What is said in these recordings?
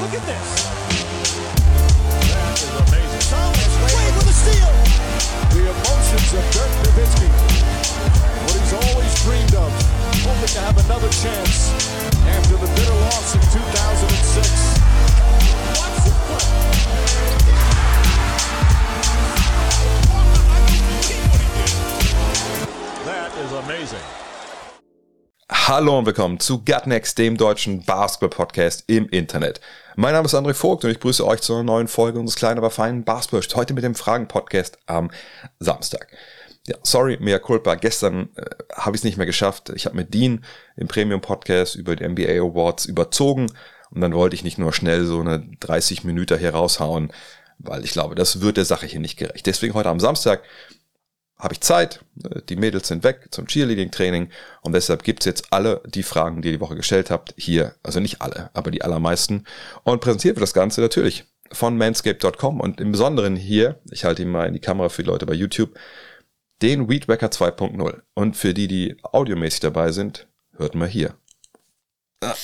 Look at this. That is amazing. Thomas Wade with a steal. The emotions of Dirk Nowitzki. What he's always dreamed of. Hoping to have another chance after the bitter loss in 2006. Watch this play. That is amazing. Hallo und willkommen zu Gutnext, dem deutschen Basketball-Podcast im Internet. Mein Name ist André Vogt und ich grüße euch zu einer neuen Folge unseres kleinen, aber feinen Basketball. Heute mit dem Fragen-Podcast am Samstag. Ja, sorry, mea culpa. Gestern äh, habe ich es nicht mehr geschafft. Ich habe mit Dean im Premium-Podcast über die NBA Awards überzogen und dann wollte ich nicht nur schnell so eine 30 Minuten hier raushauen, weil ich glaube, das wird der Sache hier nicht gerecht. Deswegen heute am Samstag habe ich Zeit, äh, die Mädels sind weg zum Cheerleading-Training und deshalb gibt's jetzt alle die Fragen, die ihr die Woche gestellt habt, hier, also nicht alle, aber die allermeisten. Und präsentiert wird das Ganze natürlich von manscape.com und im Besonderen hier, ich halte ihn mal in die Kamera für die Leute bei YouTube, den Weedwacker 2.0. Und für die, die audiomäßig dabei sind, hört mal hier. Ah.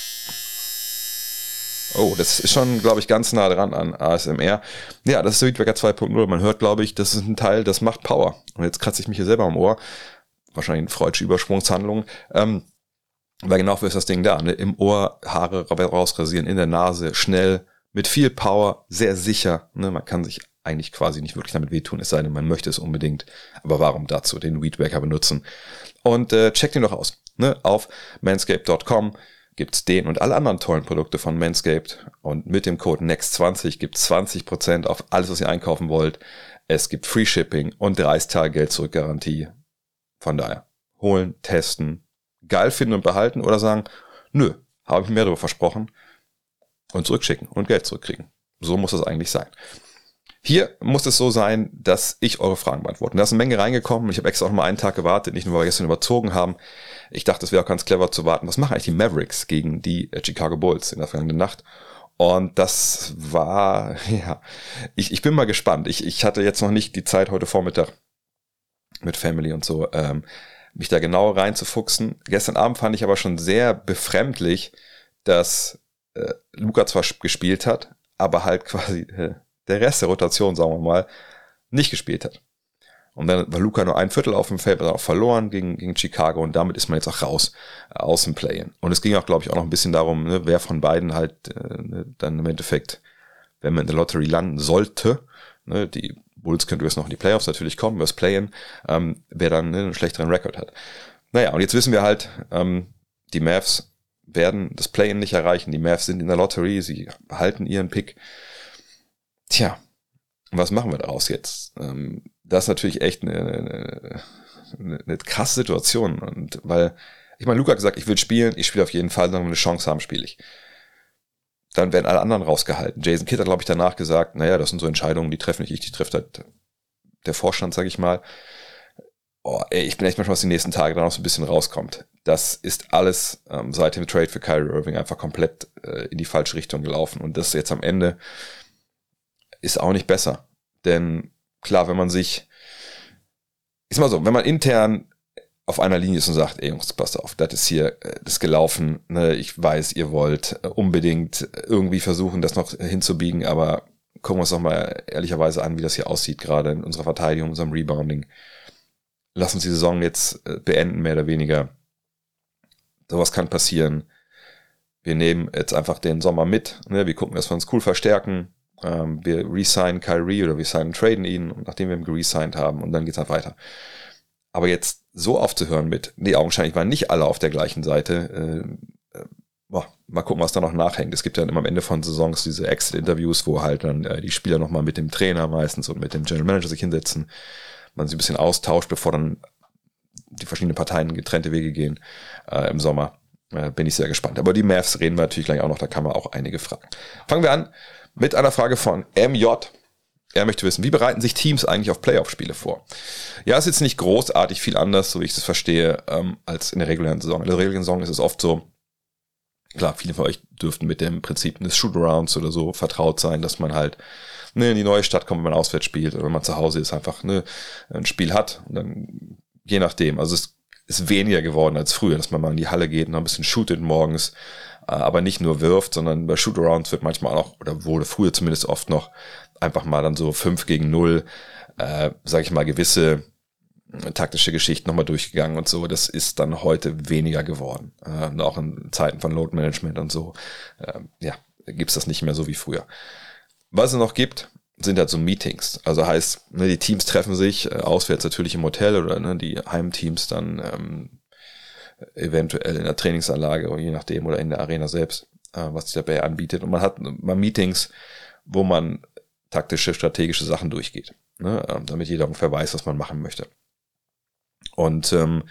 Oh, das ist schon, glaube ich, ganz nah dran an ASMR. Ja, das ist der Weedwacker 2.0. Man hört, glaube ich, das ist ein Teil, das macht Power. Und jetzt kratze ich mich hier selber am Ohr. Wahrscheinlich eine freudsche Übersprungshandlung. Ähm, weil genau für ist das Ding da. Ne? Im Ohr Haare rausrasieren, in der Nase, schnell, mit viel Power, sehr sicher. Ne? Man kann sich eigentlich quasi nicht wirklich damit wehtun, es sei denn, man möchte es unbedingt. Aber warum dazu den Weedwacker benutzen? Und äh, checkt ihn doch aus. Ne? Auf manscape.com gibt's den und alle anderen tollen Produkte von Manscaped. Und mit dem Code NEXT20 gibt's 20% auf alles, was ihr einkaufen wollt. Es gibt Free Shipping und 30 Tage Geld zurück Garantie. Von daher, holen, testen, geil finden und behalten oder sagen, nö, habe ich mir darüber versprochen und zurückschicken und Geld zurückkriegen. So muss es eigentlich sein. Hier muss es so sein, dass ich eure Fragen beantworte. Da ist eine Menge reingekommen. Ich habe extra auch mal einen Tag gewartet, nicht nur, weil wir gestern überzogen haben. Ich dachte, es wäre auch ganz clever zu warten. Was machen eigentlich die Mavericks gegen die äh, Chicago Bulls in der vergangenen Nacht? Und das war, ja, ich, ich bin mal gespannt. Ich, ich hatte jetzt noch nicht die Zeit heute Vormittag mit Family und so, ähm, mich da genau reinzufuchsen. Gestern Abend fand ich aber schon sehr befremdlich, dass äh, Luca zwar gespielt hat, aber halt quasi äh, der Rest der Rotation, sagen wir mal, nicht gespielt hat. Und dann war Luca nur ein Viertel auf dem Feld, war auch verloren gegen, gegen Chicago und damit ist man jetzt auch raus äh, aus dem Play-In. Und es ging auch, glaube ich, auch noch ein bisschen darum, ne, wer von beiden halt äh, ne, dann im Endeffekt, wenn man in der Lottery landen sollte, ne, die Bulls könnte jetzt noch in die Playoffs natürlich kommen, über das Play-In, ähm, wer dann ne, einen schlechteren Rekord hat. Naja, und jetzt wissen wir halt, ähm, die Mavs werden das Play-In nicht erreichen. Die Mavs sind in der Lottery, sie halten ihren Pick. Tja, was machen wir daraus jetzt? Ähm, das ist natürlich echt eine, eine, eine krasse Situation. Und weil, ich meine, Luca hat gesagt, ich will spielen, ich spiele auf jeden Fall, wenn wir eine Chance haben, spiele ich. Dann werden alle anderen rausgehalten. Jason Kidd hat, glaube ich, danach gesagt, naja, das sind so Entscheidungen, die treffen nicht ich, die trifft halt der Vorstand, sage ich mal. Oh, ey, ich bin echt manchmal, was die nächsten Tage dann auch so ein bisschen rauskommt. Das ist alles ähm, seit dem Trade für Kyrie Irving einfach komplett äh, in die falsche Richtung gelaufen. Und das jetzt am Ende ist auch nicht besser. Denn klar, wenn man sich, ist mal so, wenn man intern auf einer Linie ist und sagt, ey Jungs, passt auf, das ist hier, äh, das ist gelaufen, ne? ich weiß, ihr wollt äh, unbedingt irgendwie versuchen, das noch hinzubiegen, aber gucken wir uns doch mal ehrlicherweise an, wie das hier aussieht, gerade in unserer Verteidigung, unserem Rebounding. Lass uns die Saison jetzt äh, beenden, mehr oder weniger. Sowas kann passieren. Wir nehmen jetzt einfach den Sommer mit, ne? wir gucken, dass wir uns cool verstärken, ähm, wir resignen Kyrie oder wir signen, traden ihn, nachdem wir ihn geresigned haben und dann geht's halt weiter. Aber jetzt so aufzuhören mit, nee, augenscheinlich waren nicht alle auf der gleichen Seite, äh, äh, boah, mal gucken, was da noch nachhängt. Es gibt ja immer am Ende von Saisons diese Exit-Interviews, wo halt dann äh, die Spieler nochmal mit dem Trainer meistens und mit dem General Manager sich hinsetzen, man sich ein bisschen austauscht, bevor dann die verschiedenen Parteien getrennte Wege gehen äh, im Sommer. Äh, bin ich sehr gespannt. Aber die Mavs reden wir natürlich gleich auch noch, da kann man auch einige fragen. Fangen wir an mit einer Frage von MJ. Er möchte wissen, wie bereiten sich Teams eigentlich auf Playoff-Spiele vor? Ja, ist jetzt nicht großartig viel anders, so wie ich das verstehe, ähm, als in der regulären Saison. In der regulären Saison ist es oft so, klar, viele von euch dürften mit dem Prinzip des Shootarounds oder so vertraut sein, dass man halt ne, in die neue Stadt kommt, wenn man auswärts spielt oder wenn man zu Hause ist, einfach ne, ein Spiel hat. Und dann, je nachdem, also es ist weniger geworden als früher, dass man mal in die Halle geht und ein bisschen shootet morgens. Aber nicht nur wirft, sondern bei Shootarounds wird manchmal auch, oder wurde früher zumindest oft noch, einfach mal dann so 5 gegen 0, äh, sag ich mal, gewisse taktische Geschichten nochmal durchgegangen und so. Das ist dann heute weniger geworden. Äh, auch in Zeiten von Load Management und so. Äh, ja, gibt's das nicht mehr so wie früher. Was es noch gibt, sind halt so Meetings. Also heißt, ne, die Teams treffen sich äh, auswärts natürlich im Hotel oder ne, die Heimteams dann ähm, eventuell in der Trainingsanlage oder je nachdem oder in der Arena selbst, äh, was die dabei anbietet. Und man hat mal Meetings, wo man taktische, strategische Sachen durchgeht, ne, äh, damit jeder ungefähr weiß, was man machen möchte. Und ähm,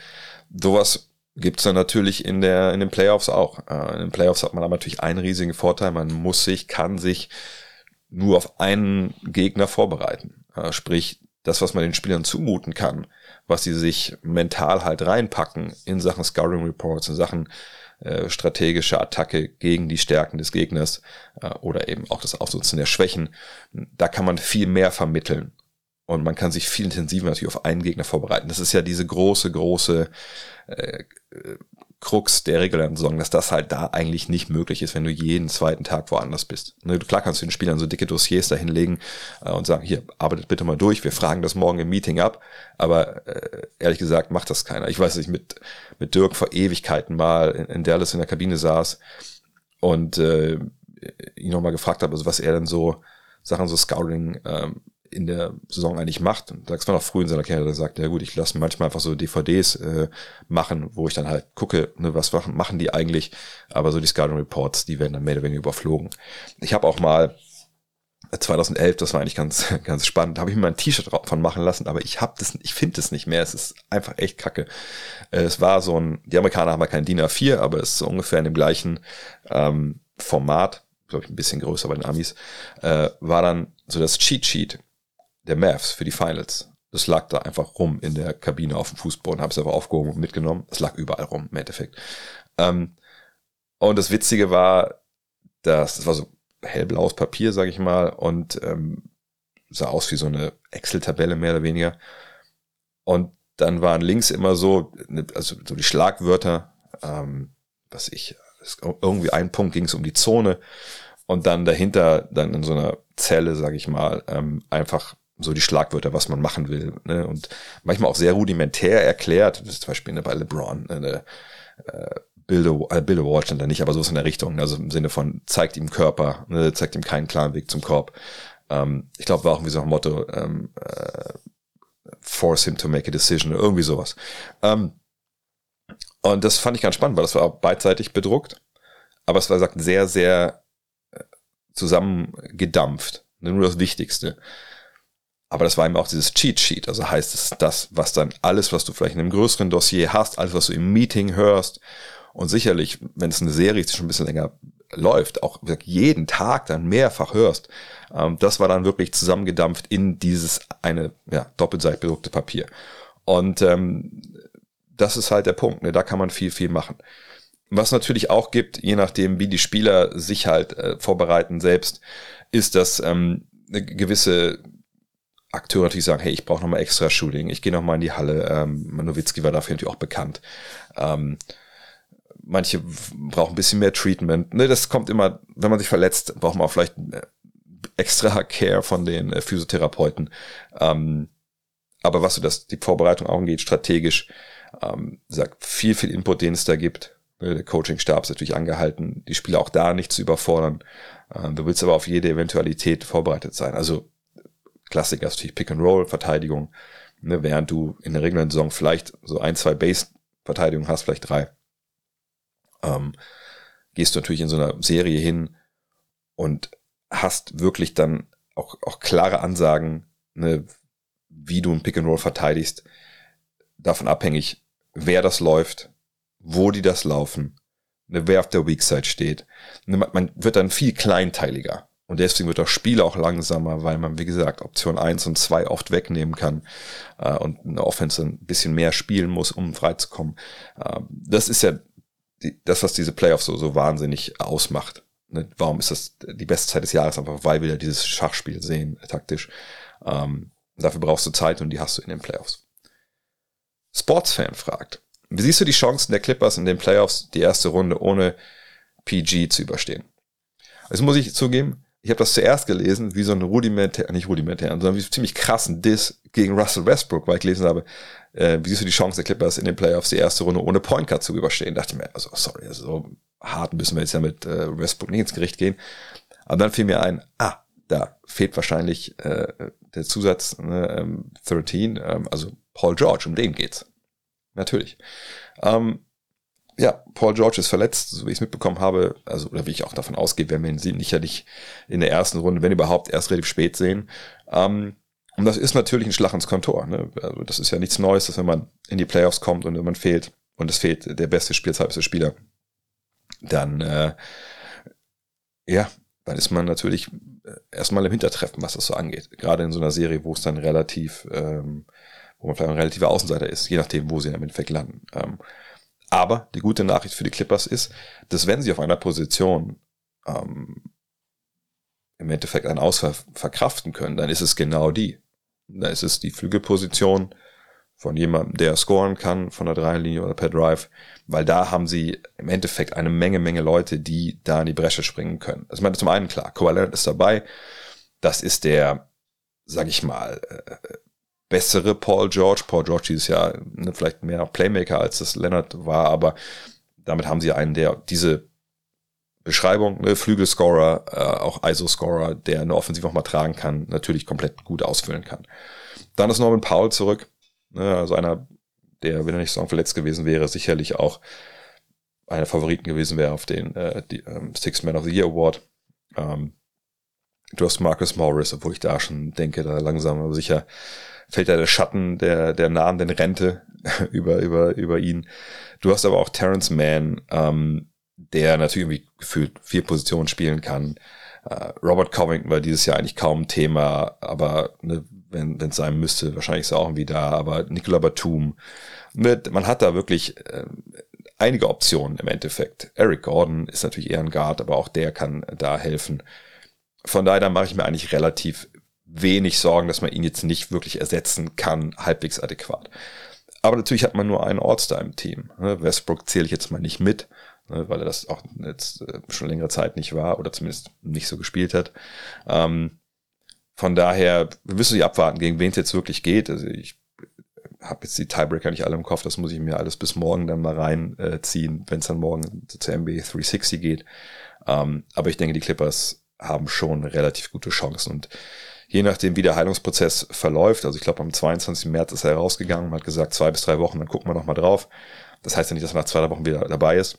sowas gibt's dann natürlich in der in den Playoffs auch. Äh, in den Playoffs hat man aber natürlich einen riesigen Vorteil. Man muss sich, kann sich nur auf einen Gegner vorbereiten. Äh, sprich, das, was man den Spielern zumuten kann, was sie sich mental halt reinpacken in Sachen Scouting Reports, in Sachen äh, strategische Attacke gegen die Stärken des Gegners äh, oder eben auch das Ausnutzen der Schwächen, da kann man viel mehr vermitteln und man kann sich viel intensiver natürlich auf einen Gegner vorbereiten. Das ist ja diese große, große äh, Krux der regulären dass das halt da eigentlich nicht möglich ist, wenn du jeden zweiten Tag woanders bist. Ne, klar kannst du den Spielern so dicke Dossiers dahinlegen äh, und sagen, hier, arbeitet bitte mal durch, wir fragen das morgen im Meeting ab, aber äh, ehrlich gesagt macht das keiner. Ich weiß, ich mit, mit Dirk vor Ewigkeiten mal in, in Dallas in der Kabine saß und äh, ihn nochmal gefragt habe, also was er denn so Sachen so Scouting ähm, in der Saison eigentlich macht. Das war noch früh in seiner Karriere, sagt, ja gut, ich lasse manchmal einfach so DVDs äh, machen, wo ich dann halt gucke, ne, was machen, machen die eigentlich, aber so die Scouting Reports, die werden dann mehr oder weniger überflogen. Ich habe auch mal 2011, das war eigentlich ganz ganz spannend, habe ich mir mal ein T-Shirt von machen lassen, aber ich habe das, ich finde es nicht mehr. Es ist einfach echt kacke. Äh, es war so ein, die Amerikaner haben ja kein DIN A4, aber es ist so ungefähr in dem gleichen ähm, Format, glaube ich, ein bisschen größer bei den Amis, äh, war dann so das Cheat Sheet der Mavs für die Finals. Das lag da einfach rum in der Kabine auf dem Fußboden, habe es aber aufgehoben und mitgenommen. Es lag überall rum im Endeffekt. Ähm, und das Witzige war, dass das war so hellblaues Papier, sage ich mal, und ähm, sah aus wie so eine Excel-Tabelle mehr oder weniger. Und dann waren links immer so, ne, also so die Schlagwörter, ähm, was ich, irgendwie ein Punkt ging es um die Zone und dann dahinter, dann in so einer Zelle, sage ich mal, ähm, einfach so die Schlagwörter, was man machen will. Ne? Und manchmal auch sehr rudimentär erklärt, das ist zum Beispiel bei LeBron, eine äh, Bilde, äh, Bilde Wall stand da nicht, aber so ist in der Richtung, also im Sinne von zeigt ihm Körper, ne? zeigt ihm keinen klaren Weg zum Korb. Ähm, ich glaube, war auch irgendwie so ein Motto, ähm, äh, force him to make a decision oder irgendwie sowas. Ähm, und das fand ich ganz spannend, weil das war beidseitig bedruckt, aber es war gesagt sehr, sehr äh, zusammengedampft. Nur das Wichtigste. Aber das war eben auch dieses Cheat Sheet. Also heißt es das, was dann alles, was du vielleicht in einem größeren Dossier hast, alles, was du im Meeting hörst und sicherlich, wenn es eine Serie ist, die schon ein bisschen länger läuft, auch jeden Tag dann mehrfach hörst, ähm, das war dann wirklich zusammengedampft in dieses eine ja, doppelseitig bedruckte Papier. Und ähm, das ist halt der Punkt. Ne? Da kann man viel, viel machen. Was natürlich auch gibt, je nachdem, wie die Spieler sich halt äh, vorbereiten selbst, ist, dass ähm, eine gewisse Akteure natürlich sagen, hey, ich brauche nochmal extra Shooting, ich gehe nochmal in die Halle. Ähm, Nowitzki war dafür natürlich auch bekannt. Ähm, manche brauchen ein bisschen mehr Treatment. Ne, das kommt immer, wenn man sich verletzt, braucht man auch vielleicht äh, extra Care von den äh, Physiotherapeuten. Ähm, aber was so das, die Vorbereitung angeht, strategisch, ähm, sagt viel, viel Input, den es da gibt. Ne, der Coaching-Stab ist natürlich angehalten, die Spieler auch da nicht zu überfordern. Ähm, du willst aber auf jede Eventualität vorbereitet sein. Also Klassiker ist natürlich Pick and Roll, Verteidigung, ne, während du in der regulären Saison vielleicht so ein, zwei Base-Verteidigungen hast, vielleicht drei. Ähm, gehst du natürlich in so einer Serie hin und hast wirklich dann auch, auch klare Ansagen, ne, wie du ein Pick and Roll verteidigst, davon abhängig, wer das läuft, wo die das laufen, ne, wer auf der Weak Side steht. Ne, man wird dann viel kleinteiliger. Und deswegen wird das Spiel auch langsamer, weil man, wie gesagt, Option 1 und 2 oft wegnehmen kann äh, und eine Offense ein bisschen mehr spielen muss, um freizukommen. Äh, das ist ja die, das, was diese Playoffs so, so wahnsinnig ausmacht. Ne? Warum ist das die beste Zeit des Jahres? Einfach weil wir ja dieses Schachspiel sehen, taktisch. Ähm, dafür brauchst du Zeit und die hast du in den Playoffs. Sportsfan fragt, wie siehst du die Chancen der Clippers in den Playoffs, die erste Runde ohne PG zu überstehen. Das muss ich zugeben, ich habe das zuerst gelesen, wie so ein rudimentär, nicht rudimentär, sondern wie ziemlich krassen Diss gegen Russell Westbrook, weil ich gelesen habe, äh, wie siehst du die Chance der Clippers in den Playoffs die erste Runde ohne Point Cut zu überstehen? Dachte mir, also sorry, also so hart müssen wir jetzt ja mit äh, Westbrook nicht ins Gericht gehen. Aber dann fiel mir ein, ah, da fehlt wahrscheinlich äh, der Zusatz ne, ähm, 13, ähm, also Paul George, um den geht's. Natürlich. Ähm, ja, Paul George ist verletzt, so wie ich es mitbekommen habe, also oder wie ich auch davon ausgehe, werden wir ihn sicherlich in der ersten Runde, wenn überhaupt, erst relativ spät sehen. Ähm, und das ist natürlich ein Schlag ins Kontor. Ne? Also das ist ja nichts Neues, dass wenn man in die Playoffs kommt und wenn man fehlt und es fehlt der beste Spielzeit Spieler, dann äh, ja, dann ist man natürlich äh, erstmal im Hintertreffen, was das so angeht. Gerade in so einer Serie, wo es dann relativ, ähm, wo man vielleicht ein relativer Außenseiter ist, je nachdem, wo sie im Endeffekt landen. Ähm, aber die gute Nachricht für die Clippers ist, dass wenn sie auf einer Position ähm, im Endeffekt einen Ausfall verkraften können, dann ist es genau die. Da ist es die Flügelposition von jemandem, der scoren kann von der Dreierlinie oder per Drive, weil da haben sie im Endeffekt eine Menge, Menge Leute, die da in die Bresche springen können. Also ich meine, zum einen klar, Kawhi Leonard ist dabei. Das ist der, sag ich mal, äh, bessere Paul George. Paul George dieses Jahr ne, vielleicht mehr Playmaker als das Leonard war, aber damit haben sie einen, der diese Beschreibung, ne, Flügelscorer, äh, auch ISO-Scorer, der eine Offensive auch mal tragen kann, natürlich komplett gut ausfüllen kann. Dann ist Norman Powell zurück, ne, also einer, der, wenn er nicht so verletzt gewesen wäre, sicherlich auch einer Favoriten gewesen wäre auf den äh, die, ähm, Six Man of the Year Award. Ähm, du hast Marcus Morris, obwohl ich da schon denke, da langsam aber sicher fällt da der Schatten der, der nahenden Rente über, über, über ihn. Du hast aber auch Terrence Mann, ähm, der natürlich irgendwie gefühlt vier Positionen spielen kann. Uh, Robert Covington war dieses Jahr eigentlich kaum Thema, aber ne, wenn es sein müsste, wahrscheinlich ist er auch irgendwie da, aber Nicola Batum, mit, man hat da wirklich äh, einige Optionen im Endeffekt. Eric Gordon ist natürlich eher ein Guard, aber auch der kann da helfen. Von daher mache ich mir eigentlich relativ wenig Sorgen, dass man ihn jetzt nicht wirklich ersetzen kann, halbwegs adäquat. Aber natürlich hat man nur einen All-Star im Team. Ne? Westbrook zähle ich jetzt mal nicht mit, ne, weil er das auch jetzt äh, schon längere Zeit nicht war oder zumindest nicht so gespielt hat. Ähm, von daher, wir müssen sie abwarten, gegen wen es jetzt wirklich geht. Also ich habe jetzt die Tiebreaker nicht alle im Kopf, das muss ich mir alles bis morgen dann mal reinziehen, äh, wenn es dann morgen zur NBA 360 geht. Ähm, aber ich denke, die Clippers haben schon relativ gute Chancen und je nachdem, wie der Heilungsprozess verläuft, also ich glaube am 22. März ist er rausgegangen, hat gesagt, zwei bis drei Wochen, dann gucken wir noch mal drauf. Das heißt ja nicht, dass er nach zwei Wochen wieder dabei ist.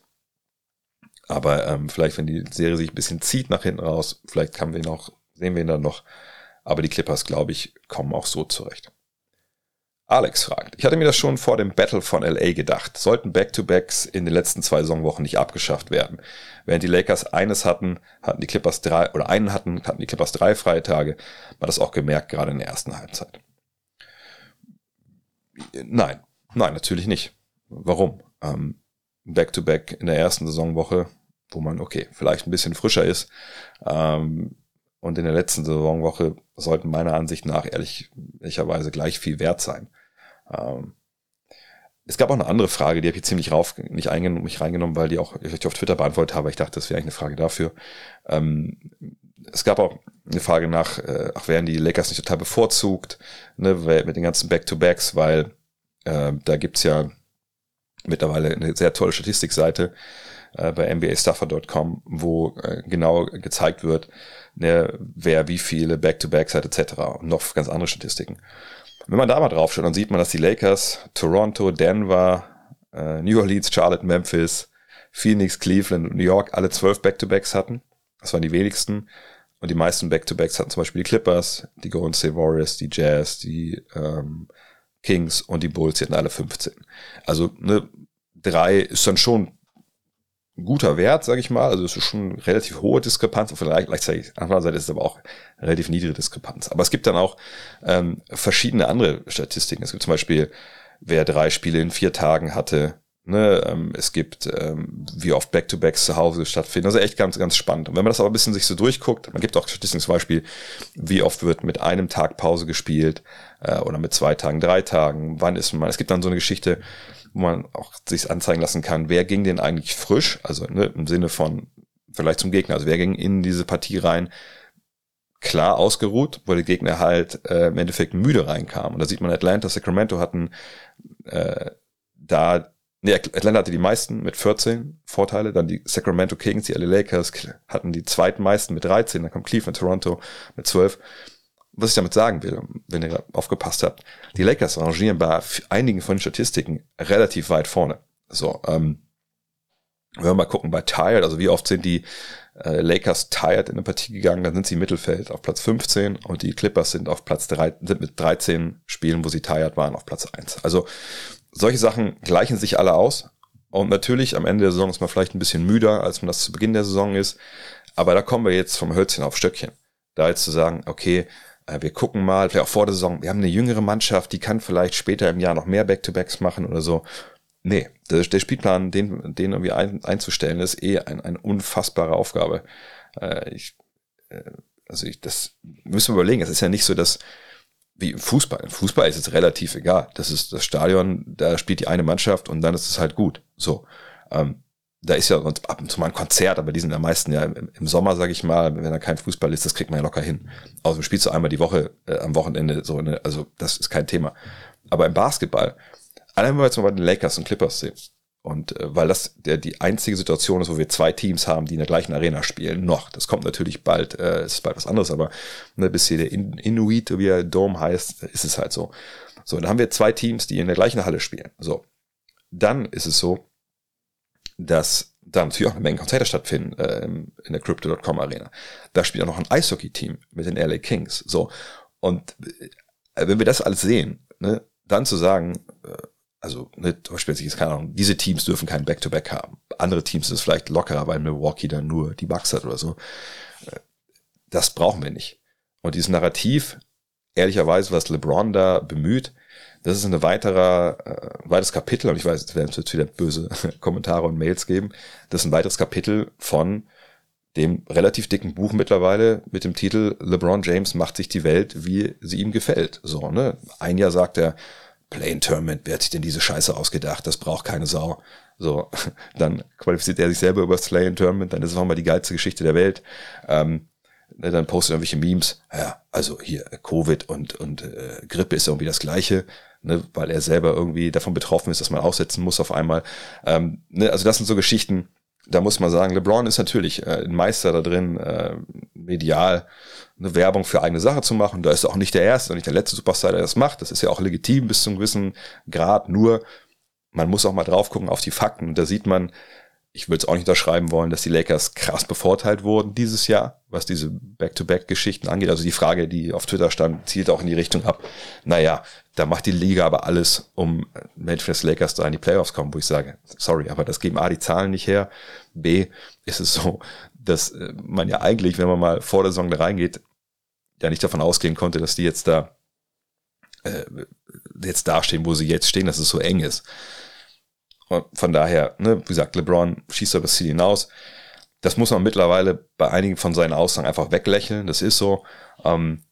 Aber ähm, vielleicht, wenn die Serie sich ein bisschen zieht nach hinten raus, vielleicht kann wir ihn auch, sehen wir ihn dann noch. Aber die Clippers, glaube ich, kommen auch so zurecht. Alex fragt, ich hatte mir das schon vor dem Battle von LA gedacht. Sollten Back-to-Backs in den letzten zwei Saisonwochen nicht abgeschafft werden? Während die Lakers eines hatten, hatten die Clippers drei, oder einen hatten, hatten die Clippers drei freie Tage. Man das auch gemerkt, gerade in der ersten Halbzeit. Nein, nein, natürlich nicht. Warum? Ähm, Back-to-Back -back in der ersten Saisonwoche, wo man, okay, vielleicht ein bisschen frischer ist, ähm, und in der letzten Saisonwoche sollten meiner Ansicht nach ehrlich, ehrlicherweise gleich viel wert sein. Ähm, es gab auch eine andere Frage, die habe ich ziemlich rauf, nicht eingenommen, mich reingenommen, weil die auch ich auf Twitter beantwortet habe. Ich dachte, das wäre eigentlich eine Frage dafür. Ähm, es gab auch eine Frage nach, äh, ach, werden die Lakers nicht total bevorzugt, ne, mit den ganzen Back-to-Backs, weil äh, da gibt's ja mittlerweile eine sehr tolle Statistikseite äh, bei mbastuffer.com, wo äh, genau gezeigt wird, ne, wer wie viele Back-to-Backs hat etc. Und noch ganz andere Statistiken. Wenn man da mal drauf schaut, dann sieht man, dass die Lakers, Toronto, Denver, äh, New Orleans, Charlotte, Memphis, Phoenix, Cleveland und New York alle zwölf Back-to-Backs hatten. Das waren die wenigsten. Und die meisten Back-to-Backs hatten zum Beispiel die Clippers, die Golden State Warriors, die Jazz, die ähm, Kings und die Bulls, die hatten alle 15. Also ne, drei ist dann schon guter Wert, sage ich mal. Also es ist schon relativ hohe Diskrepanz. Auf der anderen Seite ist es aber auch relativ niedrige Diskrepanz. Aber es gibt dann auch ähm, verschiedene andere Statistiken. Es gibt zum Beispiel, wer drei Spiele in vier Tagen hatte. Ne, ähm, es gibt, ähm, wie oft Back-to-Backs zu Hause stattfinden. Also echt ganz, ganz spannend. Und wenn man das aber ein bisschen sich so durchguckt, man gibt auch Statistiken zum Beispiel, wie oft wird mit einem Tag Pause gespielt äh, oder mit zwei Tagen, drei Tagen. Wann ist man? Es gibt dann so eine Geschichte, wo man auch sich anzeigen lassen kann, wer ging denn eigentlich frisch, also ne, im Sinne von vielleicht zum Gegner. Also wer ging in diese Partie rein klar ausgeruht, wo der Gegner halt äh, im Endeffekt müde reinkam. Und da sieht man, Atlanta, Sacramento hatten äh, da, nee, Atlanta hatte die meisten mit 14 Vorteile, dann die Sacramento Kings, die LA Lakers hatten die zweitmeisten mit 13, dann kommt Cleveland, Toronto mit 12. Was ich damit sagen will, wenn ihr aufgepasst habt, die Lakers rangieren bei einigen von den Statistiken relativ weit vorne. So, ähm, wenn wir mal gucken bei Tired, also wie oft sind die äh, Lakers tired in eine Partie gegangen, dann sind sie im Mittelfeld auf Platz 15 und die Clippers sind auf Platz 3, sind mit 13 Spielen, wo sie tired waren, auf Platz 1. Also solche Sachen gleichen sich alle aus. Und natürlich am Ende der Saison ist man vielleicht ein bisschen müder, als man das zu Beginn der Saison ist. Aber da kommen wir jetzt vom Hölzchen auf Stöckchen. Da jetzt zu sagen, okay, wir gucken mal, vielleicht auch vor der Saison, wir haben eine jüngere Mannschaft, die kann vielleicht später im Jahr noch mehr Back-to-Backs machen oder so. Nee, der, der Spielplan, den, den irgendwie ein, einzustellen, ist eh ein, eine unfassbare Aufgabe. Äh, ich, äh, also ich, das müssen wir überlegen. Es ist ja nicht so, dass wie im Fußball. Im Fußball ist es relativ egal. Das ist das Stadion, da spielt die eine Mannschaft und dann ist es halt gut. So. Ähm, da ist ja ab und zu mal ein Konzert, aber die sind am meisten ja im, im Sommer, sage ich mal, wenn da kein Fußball ist, das kriegt man ja locker hin. Also spielst du einmal die Woche äh, am Wochenende so, eine, also das ist kein Thema. Aber im Basketball, Allein wenn wir jetzt mal bei den Lakers und Clippers sehen. Und äh, weil das der, die einzige Situation ist, wo wir zwei Teams haben, die in der gleichen Arena spielen, noch. Das kommt natürlich bald, äh, ist bald was anderes, aber ne, bis hier der In Inuit, wie er Dome heißt, ist es halt so. So, dann haben wir zwei Teams, die in der gleichen Halle spielen. So. Dann ist es so, dass da natürlich auch eine Menge Konzerte stattfinden äh, in der Crypto.com Arena. Da spielt auch noch ein Eishockey-Team mit den LA Kings. So. Und äh, wenn wir das alles sehen, ne, dann zu sagen, äh, also ne, zum Beispiel jetzt keine Ahnung, diese Teams dürfen kein Back-to-Back -Back haben. Andere Teams ist vielleicht lockerer, weil Milwaukee dann nur die Bucks hat oder so. Äh, das brauchen wir nicht. Und dieses Narrativ, ehrlicherweise, was LeBron da bemüht, das ist ein weiterer, äh, weiteres Kapitel, und ich weiß, es werden jetzt wieder böse Kommentare und Mails geben, das ist ein weiteres Kapitel von dem relativ dicken Buch mittlerweile mit dem Titel LeBron James macht sich die Welt, wie sie ihm gefällt. So, ne? Ein Jahr sagt er, Play Tournament, wer hat sich denn diese Scheiße ausgedacht? Das braucht keine Sau. So, dann qualifiziert er sich selber über das Play Tournament, dann ist es auch mal die geilste Geschichte der Welt. Ähm, ne, dann postet irgendwelche Memes. Ja, also hier Covid und und äh, Grippe ist irgendwie das Gleiche, ne, weil er selber irgendwie davon betroffen ist, dass man aussetzen muss auf einmal. Ähm, ne, also das sind so Geschichten. Da muss man sagen, LeBron ist natürlich äh, ein Meister da drin, äh, medial eine Werbung für eigene Sache zu machen. Da ist er auch nicht der erste und nicht der letzte Superstar, der das macht. Das ist ja auch legitim bis zu einem gewissen Grad. Nur man muss auch mal drauf gucken auf die Fakten. Und da sieht man, ich würde es auch nicht unterschreiben wollen, dass die Lakers krass bevorteilt wurden dieses Jahr, was diese Back-to-Back-Geschichten angeht. Also die Frage, die auf Twitter stand, zielt auch in die Richtung ab. Naja, da macht die Liga aber alles, um Memphis Lakers da in die Playoffs kommen, wo ich sage, sorry, aber das geben A die Zahlen nicht her. B ist es so, dass äh, man ja eigentlich, wenn man mal vor der Saison da reingeht, ja nicht davon ausgehen konnte, dass die jetzt da äh, jetzt dastehen, wo sie jetzt stehen, dass es so eng ist. Von daher, ne, wie gesagt, LeBron schießt aber das Ziel hinaus. Das muss man mittlerweile bei einigen von seinen Aussagen einfach weglächeln. Das ist so. Ähm,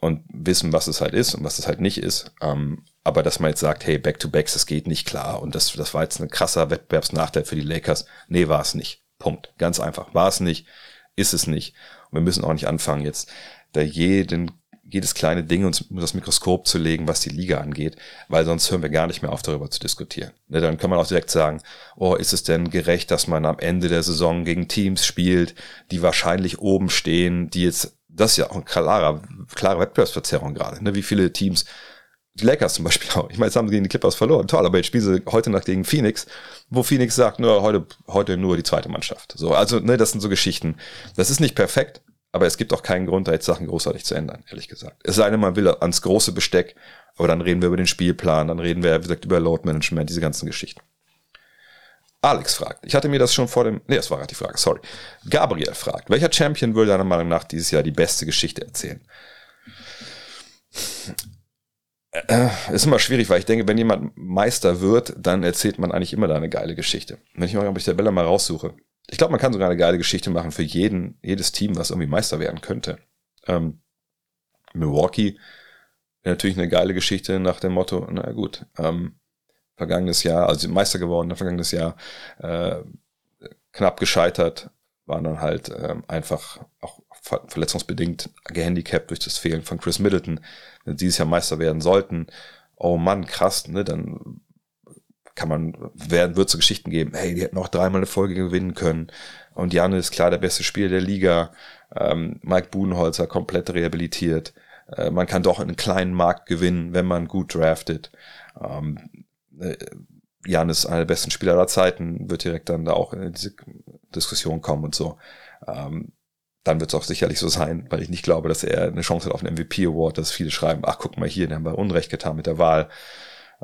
und wissen, was es halt ist und was es halt nicht ist. Ähm, aber dass man jetzt sagt, hey, Back-to-Backs, das geht nicht klar und das, das war jetzt ein krasser Wettbewerbsnachteil für die Lakers. Nee, war es nicht. Punkt. Ganz einfach. War es nicht, ist es nicht. Und wir müssen auch nicht anfangen, jetzt da jeden, jedes kleine Ding uns unter das Mikroskop zu legen, was die Liga angeht, weil sonst hören wir gar nicht mehr auf, darüber zu diskutieren. Ne, dann kann man auch direkt sagen, oh, ist es denn gerecht, dass man am Ende der Saison gegen Teams spielt, die wahrscheinlich oben stehen, die jetzt, das ist ja auch ein klarer, klare Wettbewerbsverzerrung gerade, ne? wie viele Teams die Lakers zum Beispiel auch. Ich meine, jetzt haben sie gegen die Clippers verloren. Toll, aber jetzt spielen sie heute Nacht gegen Phoenix, wo Phoenix sagt, nur heute, heute nur die zweite Mannschaft. So, also, ne, das sind so Geschichten. Das ist nicht perfekt, aber es gibt auch keinen Grund, da jetzt Sachen großartig zu ändern, ehrlich gesagt. Es sei denn, man will ans große Besteck, aber dann reden wir über den Spielplan, dann reden wir, wie gesagt, über Load Management, diese ganzen Geschichten. Alex fragt, ich hatte mir das schon vor dem, nee, das war gerade die Frage, sorry. Gabriel fragt, welcher Champion würde deiner Meinung nach dieses Jahr die beste Geschichte erzählen? Äh, ist immer schwierig, weil ich denke, wenn jemand Meister wird, dann erzählt man eigentlich immer da eine geile Geschichte. Wenn ich mal, ob ich der mal raussuche. Ich glaube, man kann sogar eine geile Geschichte machen für jeden, jedes Team, was irgendwie Meister werden könnte. Ähm, Milwaukee natürlich eine geile Geschichte nach dem Motto, na gut, ähm, vergangenes Jahr, also Meister geworden, vergangenes Jahr, äh, knapp gescheitert, waren dann halt ähm, einfach auch verletzungsbedingt gehandicapt durch das Fehlen von Chris Middleton. Wenn dieses Jahr Meister werden sollten, oh Mann, krass, ne, dann kann man, werden, wird es so Geschichten geben, hey, die hätten auch dreimal eine Folge gewinnen können. Und Jan ist klar der beste Spieler der Liga. Ähm, Mike Budenholzer komplett rehabilitiert. Äh, man kann doch einen kleinen Markt gewinnen, wenn man gut draftet. Ähm, äh, Jan ist einer der besten Spieler aller Zeiten, wird direkt dann da auch in diese Diskussion kommen und so. Ähm, dann wird es auch sicherlich so sein, weil ich nicht glaube, dass er eine Chance hat auf einen MVP Award, dass viele schreiben, ach guck mal hier, den haben wir Unrecht getan mit der Wahl.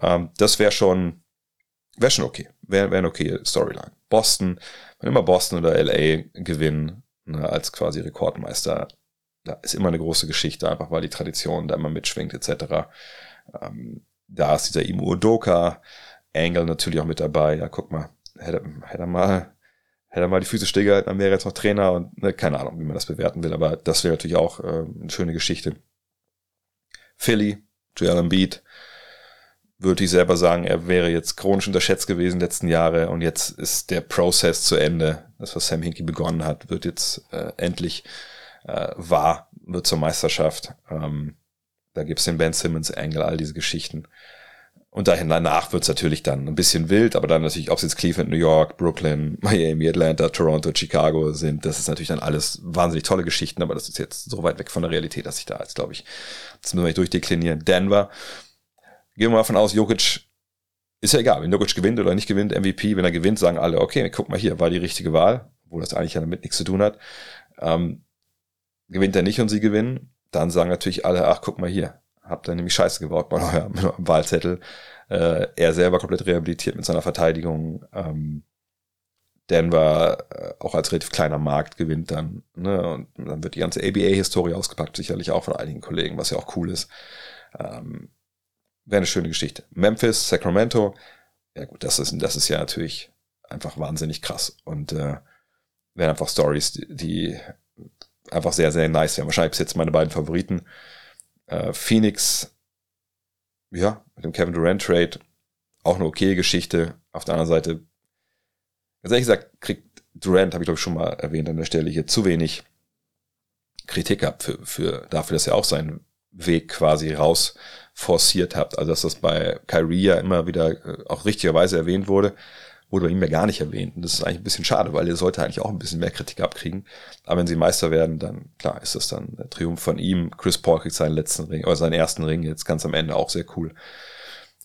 Ähm, das wäre schon, wäre schon okay, wäre wär eine okay Storyline. Boston, wenn immer Boston oder LA gewinnen, ne, als quasi Rekordmeister, da ist immer eine große Geschichte, einfach weil die Tradition da immer mitschwingt, etc. Ähm, da ist dieser Imu Udoka, Angle natürlich auch mit dabei. Ja, guck mal, hätte, hätte er mal hätte er mal die Füße stillgehalten, dann wäre jetzt noch Trainer und ne, keine Ahnung, wie man das bewerten will, aber das wäre natürlich auch äh, eine schöne Geschichte. Philly, Joel Embiid, würde ich selber sagen, er wäre jetzt chronisch unterschätzt gewesen letzten Jahre und jetzt ist der Prozess zu Ende. Das, was Sam Hinkie begonnen hat, wird jetzt äh, endlich äh, wahr, wird zur Meisterschaft. Ähm, da gibt's den Ben Simmons Angle, all diese Geschichten. Und dahin danach wird's natürlich dann ein bisschen wild, aber dann natürlich, ob es jetzt Cleveland, New York, Brooklyn, Miami, Atlanta, Toronto, Chicago sind, das ist natürlich dann alles wahnsinnig tolle Geschichten, aber das ist jetzt so weit weg von der Realität, dass ich da jetzt, glaube ich, das müssen wir nicht durchdeklinieren. Denver, gehen wir mal davon aus, Jokic ist ja egal, wenn Jokic gewinnt oder nicht gewinnt, MVP, wenn er gewinnt, sagen alle, okay, guck mal hier, war die richtige Wahl, obwohl das eigentlich ja damit nichts zu tun hat. Ähm, gewinnt er nicht und sie gewinnen, dann sagen natürlich alle, ach, guck mal hier, habt ihr nämlich Scheiße gebaut bei eurem Wahlzettel. Äh, er selber komplett rehabilitiert mit seiner Verteidigung. Ähm, Denver äh, auch als relativ kleiner Markt gewinnt dann. Ne? Und dann wird die ganze ABA-Historie ausgepackt, sicherlich auch von einigen Kollegen, was ja auch cool ist. Ähm, Wäre eine schöne Geschichte. Memphis, Sacramento, ja gut, das ist, das ist ja natürlich einfach wahnsinnig krass. Und äh, wären einfach Stories, die, die einfach sehr, sehr nice wären. Wahrscheinlich bis jetzt meine beiden Favoriten. Äh, Phoenix, ja, mit dem Kevin Durant Trade auch eine okay Geschichte. Auf der anderen Seite, ganz ehrlich gesagt, kriegt Durant, habe ich glaube ich schon mal erwähnt an der Stelle hier, zu wenig Kritik ab für, für dafür, dass er auch seinen Weg quasi raus forciert hat. Also dass das bei Kyrie ja immer wieder äh, auch richtigerweise erwähnt wurde wurde bei ihm ja gar nicht erwähnt. Und das ist eigentlich ein bisschen schade, weil er sollte eigentlich auch ein bisschen mehr Kritik abkriegen. Aber wenn sie Meister werden, dann klar ist das dann der Triumph von ihm. Chris Paul kriegt seinen letzten Ring, oder seinen ersten Ring jetzt ganz am Ende auch sehr cool.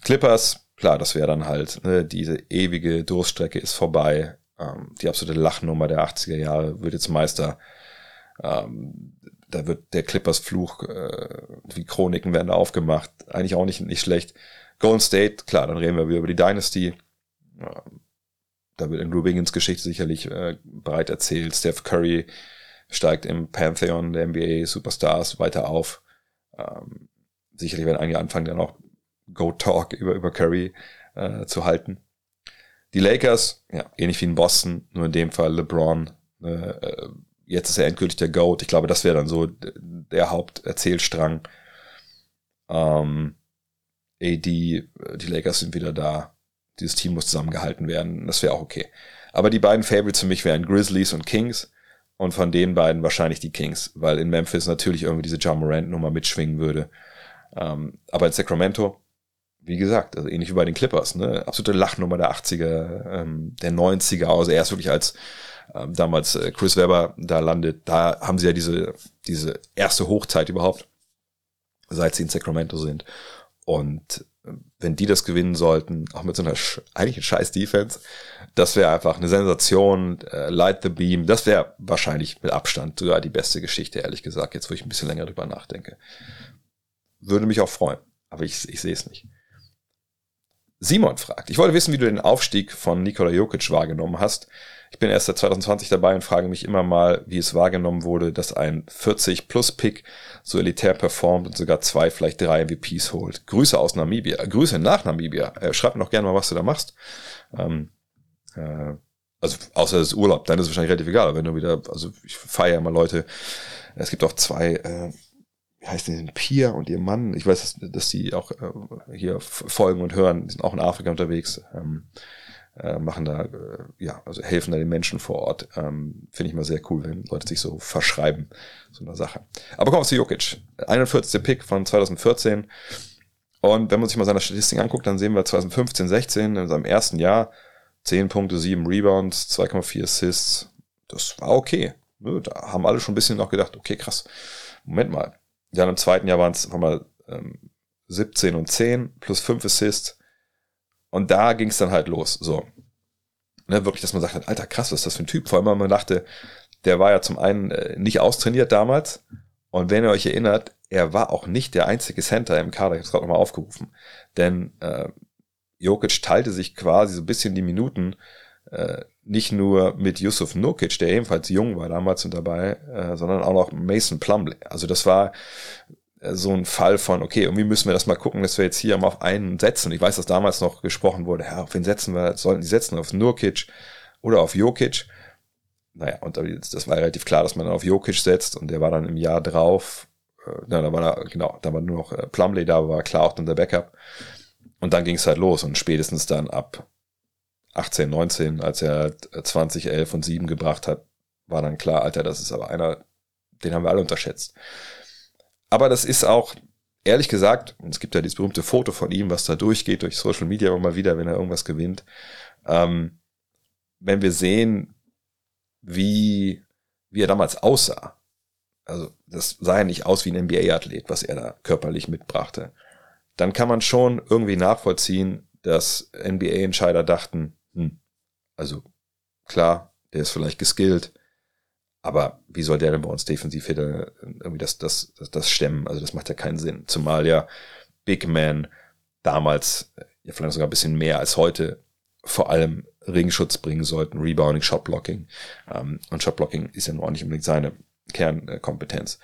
Clippers, klar, das wäre dann halt, ne, diese ewige Durststrecke ist vorbei. Ähm, die absolute Lachnummer der 80er Jahre wird jetzt Meister. Ähm, da wird der Clippers Fluch, äh, wie Chroniken werden da aufgemacht. Eigentlich auch nicht, nicht schlecht. Golden State, klar, dann reden wir wieder über die Dynasty. Ähm, da wird Andrew Wiggins Geschichte sicherlich äh, breit erzählt. Steph Curry steigt im Pantheon der NBA Superstars weiter auf. Ähm, sicherlich werden einige anfangen, dann auch Go Talk über, über Curry äh, zu halten. Die Lakers, ja, ähnlich wie in Boston, nur in dem Fall LeBron. Äh, jetzt ist er endgültig der GOAT. Ich glaube, das wäre dann so der Haupterzählstrang. Ähm, AD, die Lakers sind wieder da dieses Team muss zusammengehalten werden. Das wäre auch okay. Aber die beiden Favorites für mich wären Grizzlies und Kings. Und von den beiden wahrscheinlich die Kings, weil in Memphis natürlich irgendwie diese John Morant-Nummer mitschwingen würde. Ähm, aber in Sacramento, wie gesagt, also ähnlich wie bei den Clippers, ne? absolute Lachnummer der 80er, ähm, der 90er, also erst wirklich als ähm, damals äh, Chris Webber da landet, da haben sie ja diese, diese erste Hochzeit überhaupt, seit sie in Sacramento sind. Und wenn die das gewinnen sollten, auch mit so einer eigentlich ein scheiß Defense, das wäre einfach eine Sensation. Äh, Light the Beam, das wäre wahrscheinlich mit Abstand sogar die beste Geschichte, ehrlich gesagt, jetzt wo ich ein bisschen länger drüber nachdenke. Würde mich auch freuen, aber ich, ich sehe es nicht. Simon fragt, ich wollte wissen, wie du den Aufstieg von Nikola Jokic wahrgenommen hast. Ich bin erst seit 2020 dabei und frage mich immer mal, wie es wahrgenommen wurde, dass ein 40-Plus-Pick so elitär performt und sogar zwei, vielleicht drei MVPs holt. Grüße aus Namibia. Grüße nach Namibia. Äh, schreib mir doch gerne mal, was du da machst. Ähm, äh, also außer es ist Urlaub, dann ist es wahrscheinlich relativ egal. Wenn du wieder, also ich feiere immer Leute. Es gibt auch zwei, äh, wie heißt denn, Pia und ihr Mann. Ich weiß, dass, dass die auch äh, hier folgen und hören. Die sind auch in Afrika unterwegs. Ähm, äh, machen da, äh, ja, also helfen da den Menschen vor Ort. Ähm, Finde ich mal sehr cool, wenn Leute sich so verschreiben, so einer Sache. Aber kommen wir zu Jokic. 41. Pick von 2014. Und wenn man sich mal seine Statistik anguckt, dann sehen wir 2015, 16 in seinem ersten Jahr 10 Punkte, 7 Rebounds, 2,4 Assists. Das war okay. Ne, da haben alle schon ein bisschen noch gedacht, okay, krass. Moment mal. Ja, im zweiten Jahr waren es mal ähm, 17 und 10 plus 5 Assists. Und da ging es dann halt los. So. Ne, wirklich, dass man sagt, Alter, krass, was ist das für ein Typ? Vor allem, weil man dachte, der war ja zum einen äh, nicht austrainiert damals. Und wenn ihr euch erinnert, er war auch nicht der einzige Center im Kader. Ich habe es gerade nochmal aufgerufen. Denn äh, Jokic teilte sich quasi so ein bisschen die Minuten äh, nicht nur mit Yusuf Nurkic, der ebenfalls jung war damals und dabei, äh, sondern auch noch Mason Plumley. Also das war so ein Fall von, okay, irgendwie müssen wir das mal gucken, dass wir jetzt hier mal auf einen setzen. Ich weiß, dass damals noch gesprochen wurde, ja, auf wen setzen wir, sollten die setzen, auf Nurkic oder auf Jokic. Naja, und das war relativ klar, dass man auf Jokic setzt und der war dann im Jahr drauf äh, na, da war da, genau, da war nur noch äh, Plumley da, war klar auch dann der Backup. Und dann ging es halt los und spätestens dann ab 18, 19, als er 20, 11 und 7 gebracht hat, war dann klar, Alter, das ist aber einer, den haben wir alle unterschätzt. Aber das ist auch, ehrlich gesagt, es gibt ja dieses berühmte Foto von ihm, was da durchgeht durch Social Media immer mal wieder, wenn er irgendwas gewinnt. Ähm, wenn wir sehen, wie, wie er damals aussah, also das sah ja nicht aus wie ein NBA-Athlet, was er da körperlich mitbrachte, dann kann man schon irgendwie nachvollziehen, dass NBA-Entscheider dachten, hm, also klar, der ist vielleicht geskillt, aber wie soll der denn bei uns defensiv hinter irgendwie das, das, das, das stemmen? Also das macht ja keinen Sinn. Zumal ja Big Man damals, ja vielleicht sogar ein bisschen mehr als heute, vor allem Ringschutz bringen sollten, Rebounding, Shotblocking. Ähm, und Shotblocking ist ja nur auch nicht unbedingt seine Kernkompetenz.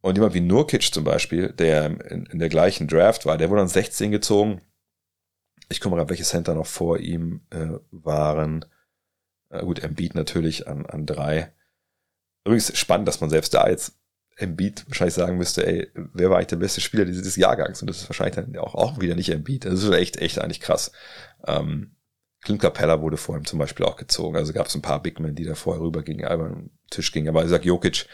Und jemand wie Nurkic zum Beispiel, der in, in der gleichen Draft war, der wurde dann 16 gezogen. Ich komme gerade, welche Center noch vor ihm äh, waren. Äh, gut, Embiid natürlich an, an drei. Übrigens spannend, dass man selbst da jetzt Embiid wahrscheinlich sagen müsste, ey, wer war eigentlich der beste Spieler dieses Jahrgangs? Und das ist wahrscheinlich dann auch, auch wieder nicht Embiid. Das ist echt, echt eigentlich krass. Ähm, Clint Capella wurde vor ihm zum Beispiel auch gezogen. Also gab es ein paar Big Men, die da vorher rübergingen, über den Tisch gingen. Aber ich sag Jokic,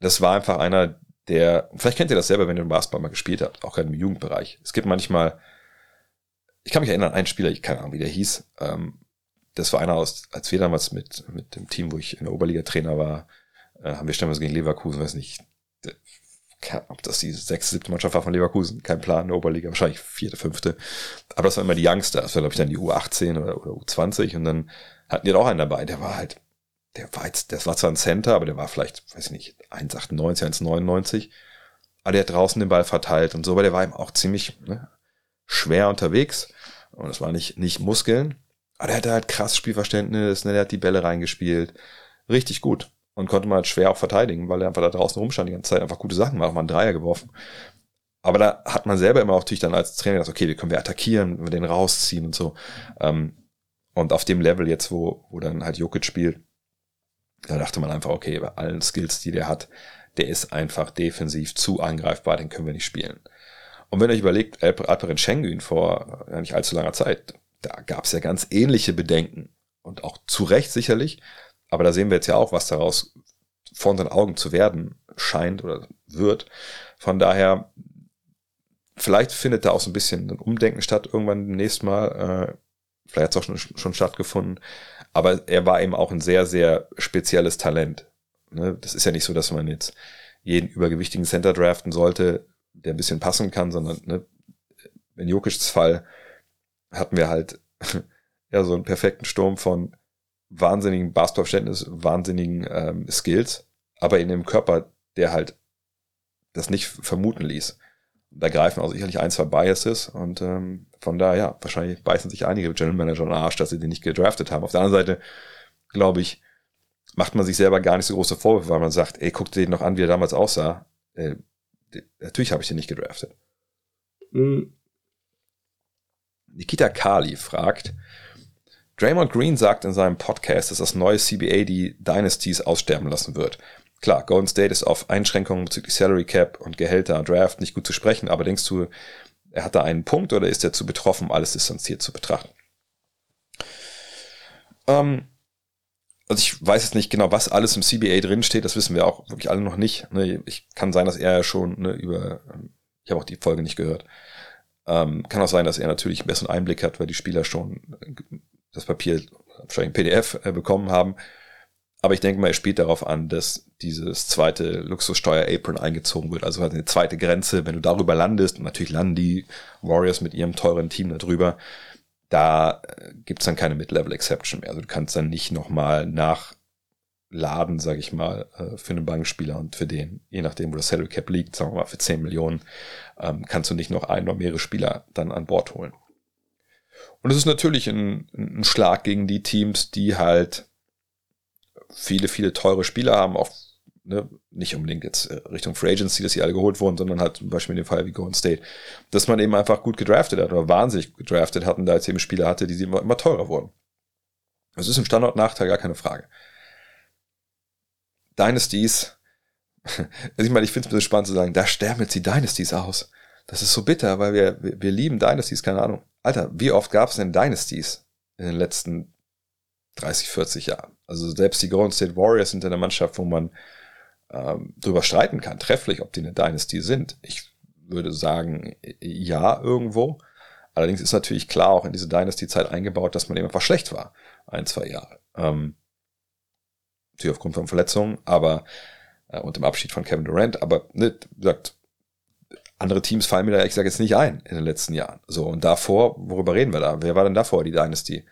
das war einfach einer, der, vielleicht kennt ihr das selber, wenn ihr im Basketball mal gespielt habt, auch gerade im Jugendbereich. Es gibt manchmal, ich kann mich erinnern, einen Spieler, ich keine Ahnung, wie der hieß, ähm, das war einer aus, als wir damals mit, mit dem Team, wo ich in der Oberliga Trainer war, äh, haben wir stellenweise gegen Leverkusen, weiß nicht, ob das die sechste, siebte Mannschaft war von Leverkusen, kein Plan, in der Oberliga, wahrscheinlich vierte, fünfte. Aber das waren immer die Youngster, das war, glaube ich, dann die U18 oder, oder U20 und dann hatten die auch einen dabei, der war halt, der war jetzt, das war zwar ein Center, aber der war vielleicht, weiß ich nicht, 1,98, 1,99. Aber der hat draußen den Ball verteilt und so, aber der war eben auch ziemlich ne, schwer unterwegs. Und das war nicht, nicht Muskeln. Aber der hatte halt krass Spielverständnis, ne, der hat die Bälle reingespielt. Richtig gut und konnte man halt schwer auch verteidigen, weil er einfach da draußen rumstand die ganze Zeit, einfach gute Sachen macht, mal einen Dreier geworfen. Aber da hat man selber immer auch natürlich dann als Trainer gesagt, okay, wie können wir attackieren, wenn wir den rausziehen und so. Ähm, und auf dem Level jetzt, wo, wo dann halt Jokic spielt, da dachte man einfach, okay, bei allen Skills, die der hat, der ist einfach defensiv zu angreifbar, den können wir nicht spielen. Und wenn ihr euch überlegt, Alperen Schengen vor nicht allzu langer Zeit, da gab es ja ganz ähnliche Bedenken und auch zu Recht sicherlich, aber da sehen wir jetzt ja auch, was daraus vor unseren Augen zu werden scheint oder wird. Von daher, vielleicht findet da auch so ein bisschen ein Umdenken statt irgendwann demnächst mal. Äh, vielleicht hat es auch schon, schon stattgefunden. Aber er war eben auch ein sehr, sehr spezielles Talent. Ne? Das ist ja nicht so, dass man jetzt jeden übergewichtigen Center draften sollte, der ein bisschen passen kann, sondern ne, in Jokic's Fall hatten wir halt ja so einen perfekten Sturm von wahnsinnigen Basketballverständnis, wahnsinnigen ähm, Skills, aber in dem Körper, der halt das nicht vermuten ließ. Da greifen auch sicherlich ein, zwei Biases und ähm, von daher, ja, wahrscheinlich beißen sich einige General Manager den Arsch, dass sie den nicht gedraftet haben. Auf der anderen Seite, glaube ich, macht man sich selber gar nicht so große Vorwürfe, weil man sagt, ey, guck dir den noch an, wie er damals aussah. Äh, natürlich habe ich den nicht gedraftet. Mhm. Nikita Kali fragt, Draymond Green sagt in seinem Podcast, dass das neue CBA die Dynasties aussterben lassen wird. Klar, Golden State ist auf Einschränkungen bezüglich Salary Cap und Gehälter Draft nicht gut zu sprechen, aber denkst du, er hat da einen Punkt oder ist er zu betroffen, alles distanziert zu betrachten? Ähm, also ich weiß jetzt nicht genau, was alles im CBA drinsteht, das wissen wir auch wirklich alle noch nicht. Ne? Ich kann sein, dass er ja schon ne, über, ähm, ich habe auch die Folge nicht gehört. Ähm, kann auch sein, dass er natürlich einen besseren Einblick hat, weil die Spieler schon äh, das Papier, wahrscheinlich ein PDF äh, bekommen haben. Aber ich denke mal, er spielt darauf an, dass dieses zweite Luxussteuer-Apron eingezogen wird. Also halt eine zweite Grenze, wenn du darüber landest, und natürlich landen die Warriors mit ihrem teuren Team darüber, da äh, gibt's dann keine Mid-Level-Exception mehr. Also du kannst dann nicht nochmal nachladen, sag ich mal, äh, für einen Bankspieler und für den, je nachdem, wo das Salary Cap liegt, sagen wir mal für 10 Millionen, ähm, kannst du nicht noch ein oder mehrere Spieler dann an Bord holen. Und es ist natürlich ein, ein Schlag gegen die Teams, die halt viele, viele teure Spieler haben, auch ne, nicht unbedingt jetzt Richtung Free Agency, dass sie alle geholt wurden, sondern halt zum Beispiel in dem Fall wie Golden State, dass man eben einfach gut gedraftet hat oder wahnsinnig gedraftet hat und da jetzt eben Spieler hatte, die immer, immer teurer wurden. Das ist ein Standortnachteil, gar keine Frage. Dynasties, also ich meine, ich finde es ein bisschen spannend zu sagen, da sterben jetzt die Dynasties aus. Das ist so bitter, weil wir, wir, wir lieben Dynasties, keine Ahnung. Alter, wie oft gab es denn Dynasties in den letzten 30, 40 Jahren? Also selbst die Golden State Warriors sind eine Mannschaft, wo man ähm, drüber streiten kann, trefflich, ob die eine Dynasty sind. Ich würde sagen, ja, irgendwo. Allerdings ist natürlich klar auch in diese Dynasty-Zeit eingebaut, dass man eben einfach schlecht war. Ein, zwei Jahre. Ähm, natürlich aufgrund von Verletzungen, aber äh, und dem Abschied von Kevin Durant, aber ne, sagt, andere Teams fallen mir da, ich sage jetzt nicht ein in den letzten Jahren. So, und davor, worüber reden wir da? Wer war denn davor die Dynasty?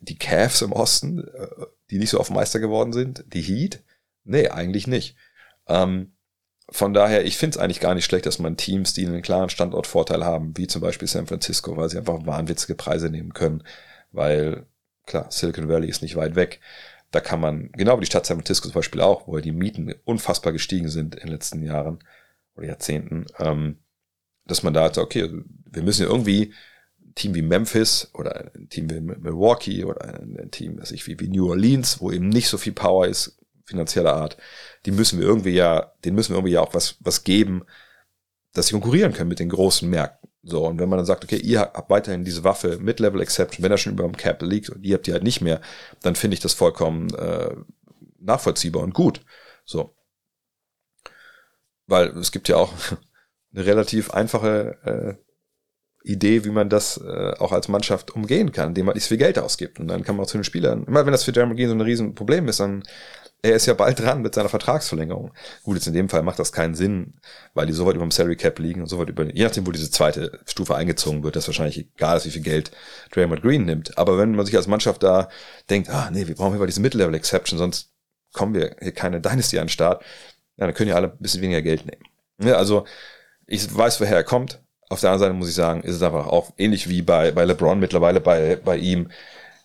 Die Cavs im Osten, äh, die nicht so auf Meister geworden sind? Die Heat? Nee, eigentlich nicht. Ähm, von daher, ich finde es eigentlich gar nicht schlecht, dass man Teams, die einen klaren Standortvorteil haben, wie zum Beispiel San Francisco, weil sie einfach wahnwitzige Preise nehmen können, weil klar, Silicon Valley ist nicht weit weg. Da kann man, genau wie die Stadt San Francisco zum Beispiel auch, wo die Mieten unfassbar gestiegen sind in den letzten Jahren oder Jahrzehnten, ähm, dass man da sagt, okay, wir müssen ja irgendwie ein Team wie Memphis oder ein Team wie Milwaukee oder ein Team, weiß ich, wie, wie New Orleans, wo eben nicht so viel Power ist, finanzieller Art, die müssen wir irgendwie ja, den müssen wir irgendwie ja auch was, was geben, dass sie konkurrieren können mit den großen Märkten. So, und wenn man dann sagt, okay, ihr habt weiterhin diese Waffe Mid-Level Exception, wenn er schon über dem Cap liegt und ihr habt die halt nicht mehr, dann finde ich das vollkommen äh, nachvollziehbar und gut. So. Weil es gibt ja auch eine relativ einfache äh, Idee, wie man das äh, auch als Mannschaft umgehen kann, indem man nicht viel Geld ausgibt. Und dann kann man auch zu den Spielern, immer wenn das für Jeremy Green so ein Riesenproblem ist, dann er ist ja bald dran mit seiner Vertragsverlängerung. Gut, jetzt in dem Fall macht das keinen Sinn, weil die so weit über dem Salary Cap liegen und so weit über, je nachdem, wo diese zweite Stufe eingezogen wird, das wahrscheinlich egal ist, wie viel Geld Draymond Green nimmt. Aber wenn man sich als Mannschaft da denkt, ah, nee, wir brauchen hier mal diese Mid-Level Exception, sonst kommen wir hier keine Dynasty an den Start, ja, dann können ja alle ein bisschen weniger Geld nehmen. Ja, also, ich weiß, woher er kommt. Auf der anderen Seite muss ich sagen, ist es einfach auch ähnlich wie bei, bei LeBron mittlerweile bei, bei ihm.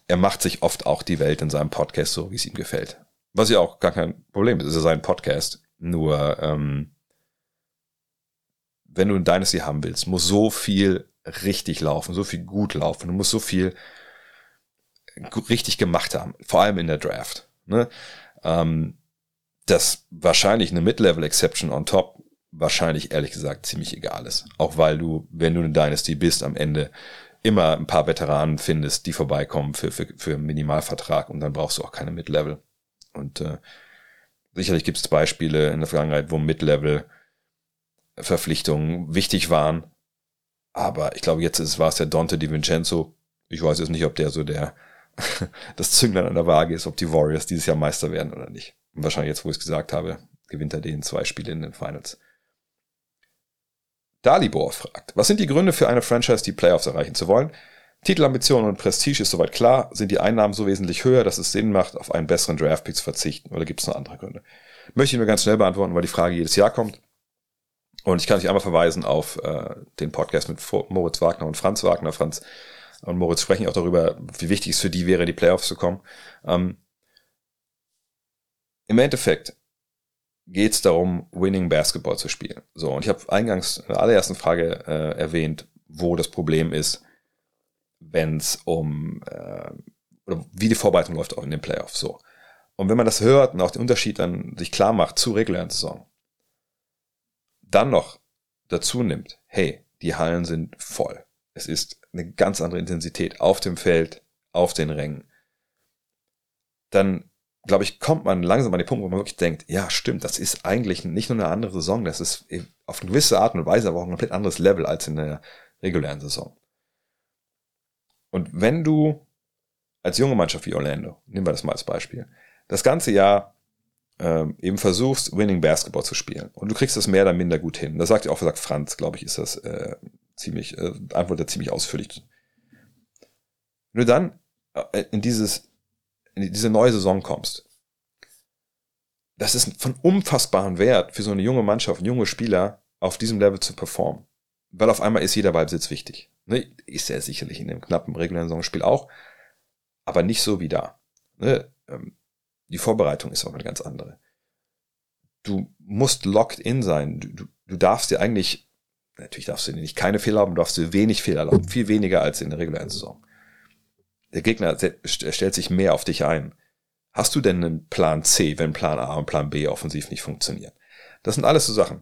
Er macht sich oft auch die Welt in seinem Podcast so, wie es ihm gefällt. Was ja auch gar kein Problem ist, ist ja sein Podcast. Nur, ähm, wenn du ein Dynasty haben willst, muss so viel richtig laufen, so viel gut laufen. Du musst so viel richtig gemacht haben, vor allem in der Draft. Ne? Ähm, dass wahrscheinlich eine Mid-Level-Exception on top wahrscheinlich ehrlich gesagt ziemlich egal ist. Auch weil du, wenn du eine Dynasty bist, am Ende immer ein paar Veteranen findest, die vorbeikommen für, für, für Minimalvertrag und dann brauchst du auch keine Mid-Level. Und äh, sicherlich gibt es Beispiele in der Vergangenheit, wo Mid-Level-Verpflichtungen wichtig waren. Aber ich glaube, jetzt war es der Dante Di Vincenzo. Ich weiß jetzt nicht, ob der so der das Zünglein an der Waage ist, ob die Warriors dieses Jahr Meister werden oder nicht. Und wahrscheinlich jetzt, wo ich es gesagt habe, gewinnt er den zwei Spiele in den Finals. Dalibor fragt, was sind die Gründe für eine Franchise, die Playoffs erreichen zu wollen? Titelambitionen und Prestige ist soweit klar. Sind die Einnahmen so wesentlich höher, dass es Sinn macht, auf einen besseren Draftpick zu verzichten? Oder gibt es noch andere Gründe? Möchte ich nur ganz schnell beantworten, weil die Frage jedes Jahr kommt. Und ich kann dich einmal verweisen auf äh, den Podcast mit Moritz Wagner und Franz Wagner. Franz und Moritz sprechen auch darüber, wie wichtig es für die wäre, die Playoffs zu kommen. Ähm, Im Endeffekt geht es darum, Winning Basketball zu spielen. So, und ich habe eingangs in der allerersten Frage äh, erwähnt, wo das Problem ist, wenn es um äh, oder wie die Vorbereitung läuft auch in den Playoffs so. Und wenn man das hört und auch den Unterschied dann sich klar macht zu regulären Saison, dann noch dazu nimmt, hey, die Hallen sind voll. Es ist eine ganz andere Intensität auf dem Feld, auf den Rängen. dann glaube ich, kommt man langsam an den Punkt, wo man wirklich denkt, ja, stimmt, das ist eigentlich nicht nur eine andere Saison, das ist auf eine gewisse Art und Weise aber auch ein komplett anderes Level als in der regulären Saison. Und wenn du als junge Mannschaft wie Orlando, nehmen wir das mal als Beispiel, das ganze Jahr ähm, eben versuchst, Winning Basketball zu spielen und du kriegst das mehr oder minder gut hin. Das sagt ja auch, sagt Franz, glaube ich, ist das äh, ziemlich, äh, antwortet ziemlich ausführlich. Wenn du dann äh, in dieses in diese neue Saison kommst, das ist von unfassbaren Wert für so eine junge Mannschaft, junge Spieler auf diesem Level zu performen. Weil auf einmal ist jeder Ballbesitz wichtig. Ne? Ist er sicherlich in dem knappen regulären Saisonspiel auch, aber nicht so wie da. Ne? Ähm, die Vorbereitung ist auch eine ganz andere. Du musst locked in sein. Du, du, du darfst dir eigentlich, natürlich darfst du nicht keine Fehler haben, du darfst dir wenig Fehler erlauben, viel weniger als in der regulären Saison. Der Gegner stellt sich mehr auf dich ein. Hast du denn einen Plan C, wenn Plan A und Plan B offensiv nicht funktionieren? Das sind alles so Sachen.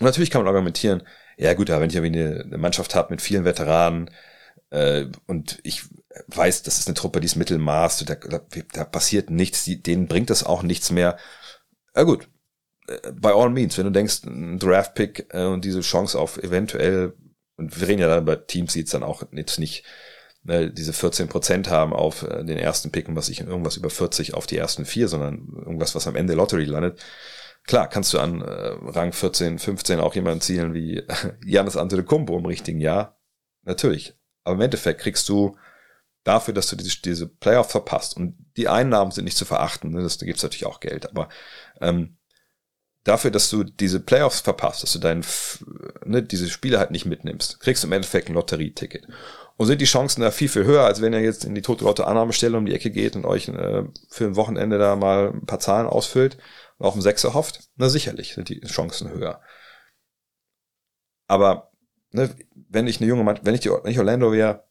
Und natürlich kann man argumentieren, ja gut, aber wenn ich irgendwie eine, Mannschaft habe mit vielen Veteranen äh, und ich weiß, das ist eine Truppe, die ist Mittelmaß, da, da, da passiert nichts, die, denen bringt das auch nichts mehr. Ja gut, äh, by all means, wenn du denkst, ein Draft-Pick äh, und diese Chance auf eventuell, und wir reden ja dann über Teams, die jetzt dann auch jetzt nicht ne, diese 14 Prozent haben auf äh, den ersten Picken, was ich irgendwas über 40 auf die ersten vier, sondern irgendwas, was am Ende Lottery landet. Klar, kannst du an äh, Rang 14, 15 auch jemanden zielen wie Janis Antetokounmpo im richtigen Jahr. Natürlich. Aber im Endeffekt kriegst du dafür, dass du diese, diese Playoff verpasst. Und die Einnahmen sind nicht zu verachten. Ne? Das, da gibt's natürlich auch Geld. Aber ähm, dafür, dass du diese Playoffs verpasst, dass du dein, ne, diese Spiele halt nicht mitnimmst, kriegst du im Endeffekt ein Lotterieticket. Und sind die Chancen da viel, viel höher, als wenn ihr jetzt in die tote Lotto Annahmestelle um die Ecke geht und euch äh, für ein Wochenende da mal ein paar Zahlen ausfüllt auf ein Sechser hofft? Na sicherlich sind die Chancen höher. Aber ne, wenn ich eine junge Mann, wenn ich, die, wenn ich Orlando wäre,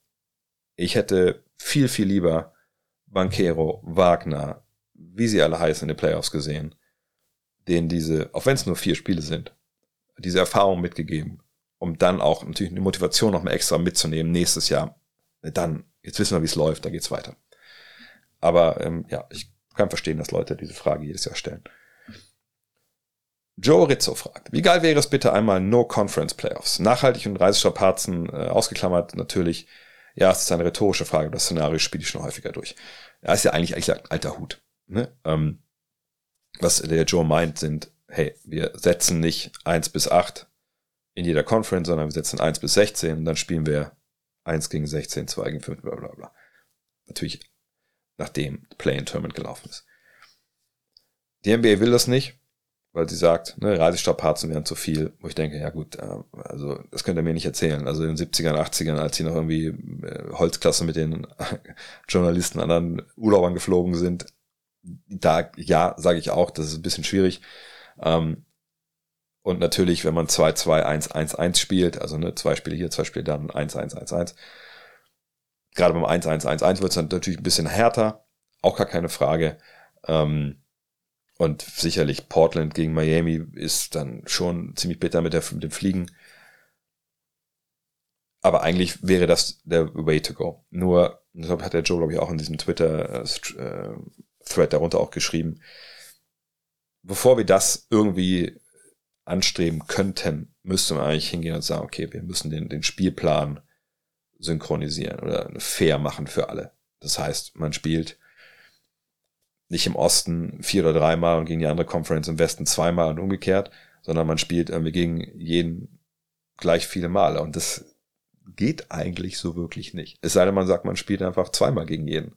ich hätte viel, viel lieber Banquero, Wagner, wie sie alle heißen in den Playoffs gesehen, denen diese, auch wenn es nur vier Spiele sind, diese Erfahrung mitgegeben um dann auch natürlich eine Motivation noch mal extra mitzunehmen nächstes Jahr. Dann, jetzt wissen wir, wie es läuft, da geht's weiter. Aber ähm, ja, ich kann verstehen, dass Leute diese Frage jedes Jahr stellen. Joe Rizzo fragt, wie geil wäre es bitte einmal No Conference Playoffs? Nachhaltig und Reisestrapazen äh, ausgeklammert natürlich. Ja, es ist eine rhetorische Frage, das Szenario spiele ich schon häufiger durch. Ja, ist ja eigentlich, eigentlich ein alter Hut. Ne? Ähm, was der Joe meint, sind, hey, wir setzen nicht eins bis acht in jeder Conference, sondern wir setzen 1 bis 16 und dann spielen wir 1 gegen 16, 2 gegen 5, bla bla bla. Natürlich, nachdem Play-in-Tournament gelaufen ist. Die NBA will das nicht, weil sie sagt, ne, Reisestoppharzen wären zu viel, wo ich denke, ja gut, äh, also das könnt ihr mir nicht erzählen. Also in den 70ern, 80ern, als sie noch irgendwie äh, Holzklasse mit den Journalisten anderen Urlaubern geflogen sind, da, ja, sage ich auch, das ist ein bisschen schwierig. Ähm, und natürlich, wenn man 2-2-1-1-1 spielt, also ne, zwei Spiele hier, zwei Spiele dann, 1-1-1-1. Gerade beim 1-1-1-1 wird es dann natürlich ein bisschen härter, auch gar keine Frage. Ähm, und sicherlich Portland gegen Miami ist dann schon ziemlich bitter mit, der, mit dem Fliegen. Aber eigentlich wäre das der Way to go. Nur, das hat der Joe, glaube ich, auch in diesem Twitter-Thread äh, darunter auch geschrieben. Bevor wir das irgendwie anstreben könnten, müsste man eigentlich hingehen und sagen, okay, wir müssen den, den Spielplan synchronisieren oder fair machen für alle. Das heißt, man spielt nicht im Osten vier oder dreimal und gegen die andere Conference im Westen zweimal und umgekehrt, sondern man spielt irgendwie gegen jeden gleich viele Male. Und das geht eigentlich so wirklich nicht. Es sei denn, man sagt, man spielt einfach zweimal gegen jeden.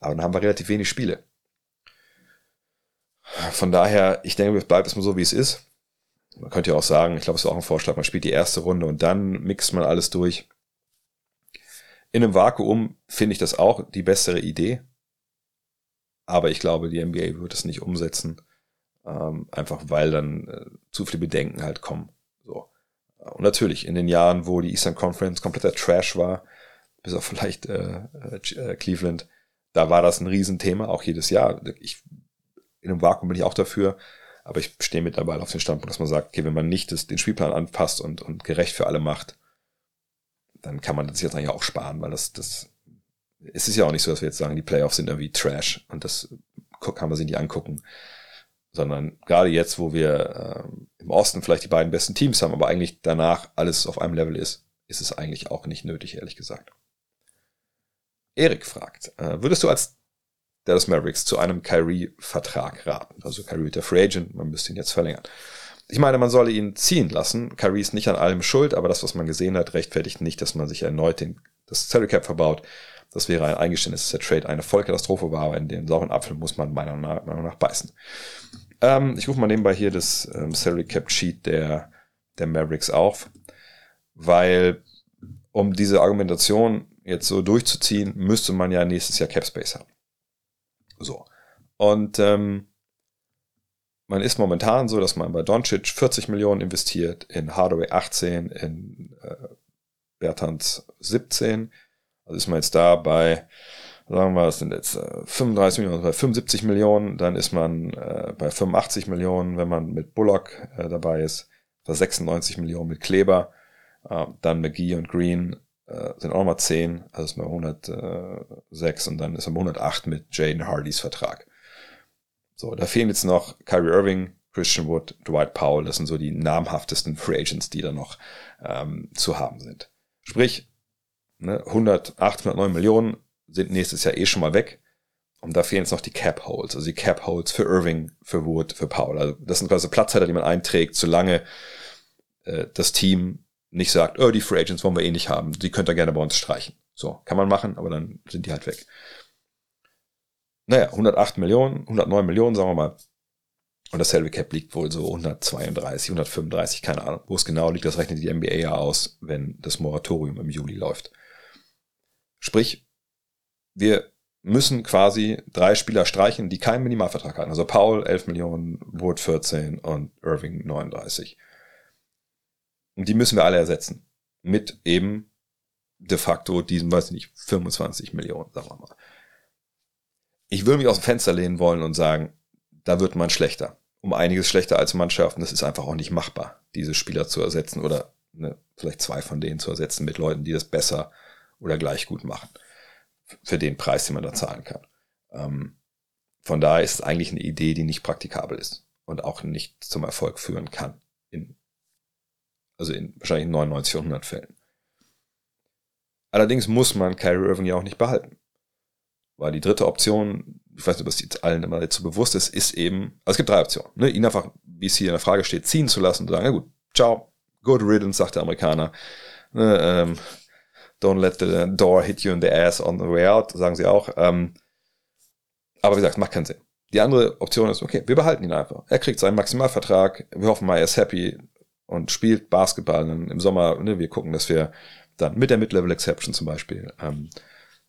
Aber dann haben wir relativ wenig Spiele. Von daher, ich denke, es bleibt erstmal so, wie es ist. Man könnte ja auch sagen, ich glaube, es ist auch ein Vorschlag, man spielt die erste Runde und dann mixt man alles durch. In einem Vakuum finde ich das auch die bessere Idee. Aber ich glaube, die NBA wird es nicht umsetzen. Ähm, einfach weil dann äh, zu viele Bedenken halt kommen. So. Und natürlich, in den Jahren, wo die Eastern Conference kompletter Trash war, bis auf vielleicht äh, äh, Cleveland, da war das ein Riesenthema, auch jedes Jahr. Ich in einem Vakuum bin ich auch dafür. Aber ich stehe mittlerweile auf den Standpunkt, dass man sagt, okay, wenn man nicht das, den Spielplan anpasst und, und gerecht für alle macht, dann kann man das jetzt eigentlich auch sparen, weil das, das es ist ja auch nicht so, dass wir jetzt sagen, die Playoffs sind irgendwie Trash und das kann man sich nicht angucken. Sondern gerade jetzt, wo wir äh, im Osten vielleicht die beiden besten Teams haben, aber eigentlich danach alles auf einem Level ist, ist es eigentlich auch nicht nötig, ehrlich gesagt. Erik fragt, äh, würdest du als Dallas Mavericks zu einem Kyrie-Vertrag raten? Also Kyrie der Free Agent, man müsste ihn jetzt verlängern. Ich meine, man solle ihn ziehen lassen. Kyrie ist nicht an allem schuld, aber das, was man gesehen hat, rechtfertigt nicht, dass man sich erneut den, das Salary Cap verbaut. Das wäre ein Eingeständnis, dass der Trade eine Vollkatastrophe war, aber in den sauren Apfel muss man meiner Meinung nach beißen. Ähm, ich rufe mal nebenbei hier das ähm, Salary Cap Sheet der, der Mavericks auf, weil um diese Argumentation jetzt so durchzuziehen, müsste man ja nächstes Jahr Cap Space haben. So. Und ähm, man ist momentan so, dass man bei Doncic 40 Millionen investiert, in Hardaway 18, in äh, Bertans 17. Also ist man jetzt da bei, sagen wir, das sind jetzt äh, 35 Millionen, also bei 75 Millionen, dann ist man äh, bei 85 Millionen, wenn man mit Bullock äh, dabei ist, bei 96 Millionen mit Kleber, äh, dann McGee und Green äh, sind auch nochmal 10, also ist man 106 und dann ist man 108 mit Jaden Hardys Vertrag. So, da fehlen jetzt noch Kyrie Irving, Christian Wood, Dwight Powell. Das sind so die namhaftesten Free Agents, die da noch ähm, zu haben sind. Sprich, ne, 108, 109 Millionen sind nächstes Jahr eh schon mal weg. Und da fehlen jetzt noch die Cap Holes, also die Cap Holes für Irving, für Wood, für Powell. Also das sind quasi Platzhalter, die man einträgt, solange äh, das Team nicht sagt, oh, die Free Agents wollen wir eh nicht haben, die könnt ihr gerne bei uns streichen. So, kann man machen, aber dann sind die halt weg naja, 108 Millionen, 109 Millionen, sagen wir mal. Und das Salary Cap liegt wohl so 132, 135, keine Ahnung. Wo es genau liegt, das rechnet die NBA ja aus, wenn das Moratorium im Juli läuft. Sprich, wir müssen quasi drei Spieler streichen, die keinen Minimalvertrag hatten. Also Paul 11 Millionen, Wood 14 und Irving 39. Und die müssen wir alle ersetzen. Mit eben de facto diesen, weiß ich nicht, 25 Millionen, sagen wir mal ich würde mich aus dem Fenster lehnen wollen und sagen, da wird man schlechter. Um einiges schlechter als Mannschaften. Das ist einfach auch nicht machbar, diese Spieler zu ersetzen oder ne, vielleicht zwei von denen zu ersetzen mit Leuten, die das besser oder gleich gut machen. Für den Preis, den man da zahlen kann. Ähm, von daher ist es eigentlich eine Idee, die nicht praktikabel ist und auch nicht zum Erfolg führen kann. In, also in wahrscheinlich 99 von 100 Fällen. Allerdings muss man Kyrie Irving ja auch nicht behalten. Weil die dritte Option, ich weiß nicht, ob es jetzt allen immer jetzt so bewusst ist, ist eben, also es gibt drei Optionen. Ne? Ihn einfach, wie es hier in der Frage steht, ziehen zu lassen und sagen, ja gut, ciao, good riddance, sagt der Amerikaner. Ne, ähm, don't let the door hit you in the ass on the way out, sagen sie auch. Ähm, aber wie gesagt, macht keinen Sinn. Die andere Option ist, okay, wir behalten ihn einfach. Er kriegt seinen Maximalvertrag, wir hoffen mal, er ist happy und spielt Basketball im Sommer. Ne, wir gucken, dass wir dann mit der Mid-Level Exception zum Beispiel ähm,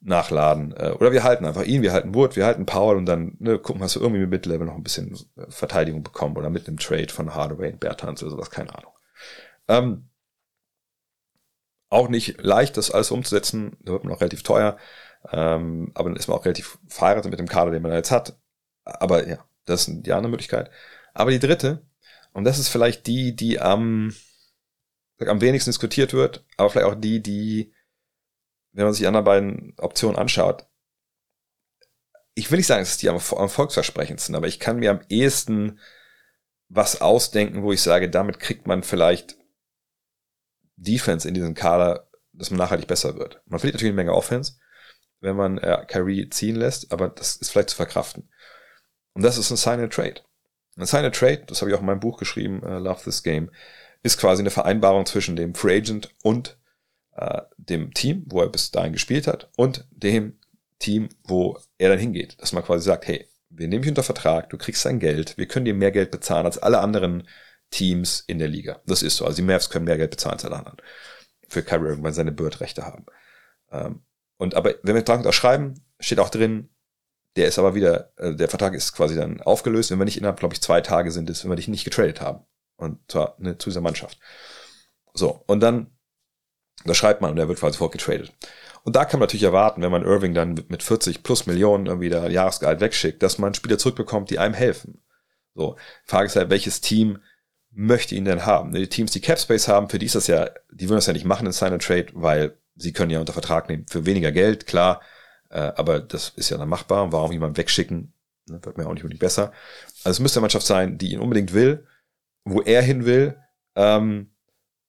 nachladen. Äh, oder wir halten einfach ihn, wir halten Wood, wir halten Paul und dann ne, gucken, hast du irgendwie mit Mid-Level noch ein bisschen äh, Verteidigung bekommen oder mit einem Trade von Hardaway und Bertans oder sowas, keine Ahnung. Ähm, auch nicht leicht, das alles umzusetzen, da wird man auch relativ teuer, ähm, aber dann ist man auch relativ verheiratet mit dem Kader, den man da jetzt hat. Aber ja, das ist die andere Möglichkeit. Aber die dritte, und das ist vielleicht die, die am, am wenigsten diskutiert wird, aber vielleicht auch die, die wenn man sich die anderen beiden Optionen anschaut, ich will nicht sagen, dass die am, am volksversprechendsten, aber ich kann mir am ehesten was ausdenken, wo ich sage, damit kriegt man vielleicht Defense in diesem Kader, dass man nachhaltig besser wird. Man verliert natürlich eine Menge Offense, wenn man äh, Kyrie ziehen lässt, aber das ist vielleicht zu verkraften. Und das ist ein Sign and Trade. Ein Sign and Trade, das habe ich auch in meinem Buch geschrieben, uh, Love This Game, ist quasi eine Vereinbarung zwischen dem Free Agent und äh, dem Team, wo er bis dahin gespielt hat, und dem Team, wo er dann hingeht. Dass man quasi sagt, hey, wir nehmen dich unter Vertrag, du kriegst dein Geld, wir können dir mehr Geld bezahlen als alle anderen Teams in der Liga. Das ist so. Also die Mavs können mehr Geld bezahlen als alle anderen. Für Kyrie Irving, weil seine Bird-Rechte haben. Ähm, und aber wenn wir den Vertrag unterschreiben, steht auch drin, der ist aber wieder, äh, der Vertrag ist quasi dann aufgelöst, wenn wir nicht innerhalb, glaube ich, zwei Tage sind, ist, wenn wir dich nicht getradet haben. Und zwar ne, zu dieser Mannschaft. So, und dann da schreibt man und er wird quasi vorgetradet. Und da kann man natürlich erwarten, wenn man Irving dann mit 40 plus Millionen irgendwie der Jahresgehalt wegschickt, dass man Spieler zurückbekommt, die einem helfen. So, Frage ist halt, welches Team möchte ihn denn haben? Die Teams, die Capspace haben, für die ist das ja, die würden das ja nicht machen in Sign and Trade, weil sie können ja unter Vertrag nehmen für weniger Geld, klar. Äh, aber das ist ja dann machbar. Warum jemand wegschicken? Ne, wird mir auch nicht unbedingt besser. Also es müsste eine Mannschaft sein, die ihn unbedingt will, wo er hin will, ähm,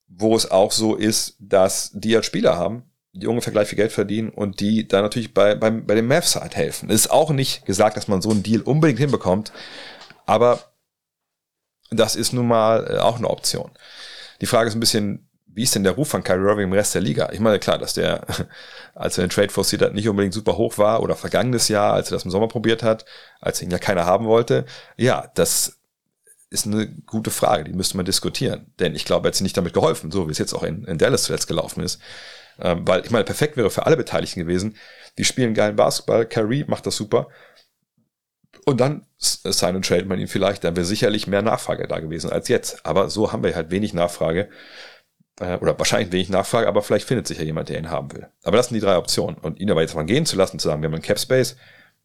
wo es auch so ist, dass die als Spieler haben, die ungefähr gleich viel Geld verdienen und die da natürlich bei, bei, bei den Mavs halt helfen. Es ist auch nicht gesagt, dass man so einen Deal unbedingt hinbekommt, aber das ist nun mal äh, auch eine Option. Die Frage ist ein bisschen, wie ist denn der Ruf von Kyrie Irving im Rest der Liga? Ich meine, klar, dass der, als er den Trade forciert hat, nicht unbedingt super hoch war oder vergangenes Jahr, als er das im Sommer probiert hat, als ihn ja keiner haben wollte. Ja, das ist eine gute Frage, die müsste man diskutieren. Denn ich glaube, er hat sich nicht damit geholfen, so wie es jetzt auch in, in Dallas zuletzt gelaufen ist. Ähm, weil ich meine, perfekt wäre für alle Beteiligten gewesen. Die spielen geilen Basketball, Kyrie macht das super. Und dann sign und trade man ihn vielleicht, dann wäre sicherlich mehr Nachfrage da gewesen als jetzt. Aber so haben wir halt wenig Nachfrage. Äh, oder wahrscheinlich wenig Nachfrage, aber vielleicht findet sich ja jemand, der ihn haben will. Aber das sind die drei Optionen. Und ihn aber jetzt mal gehen zu lassen, zu sagen, wir haben einen Cap Space,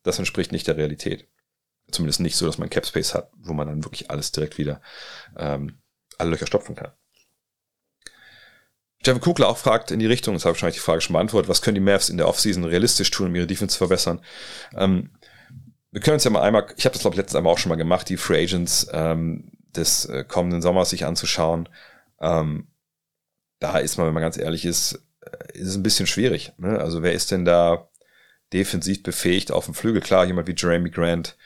das entspricht nicht der Realität. Zumindest nicht so, dass man Cap Space hat, wo man dann wirklich alles direkt wieder ähm, alle Löcher stopfen kann. Jeff Kugler auch fragt in die Richtung, das habe ich wahrscheinlich die Frage schon beantwortet, was können die Mavs in der Offseason realistisch tun, um ihre Defense zu verbessern? Ähm, wir können uns ja mal einmal, ich habe das glaube ich letztes Mal auch schon mal gemacht, die Free Agents ähm, des äh, kommenden Sommers sich anzuschauen. Ähm, da ist man, wenn man ganz ehrlich ist, äh, ist es ein bisschen schwierig. Ne? Also wer ist denn da defensiv befähigt auf dem Flügel? Klar, jemand wie Jeremy Grant,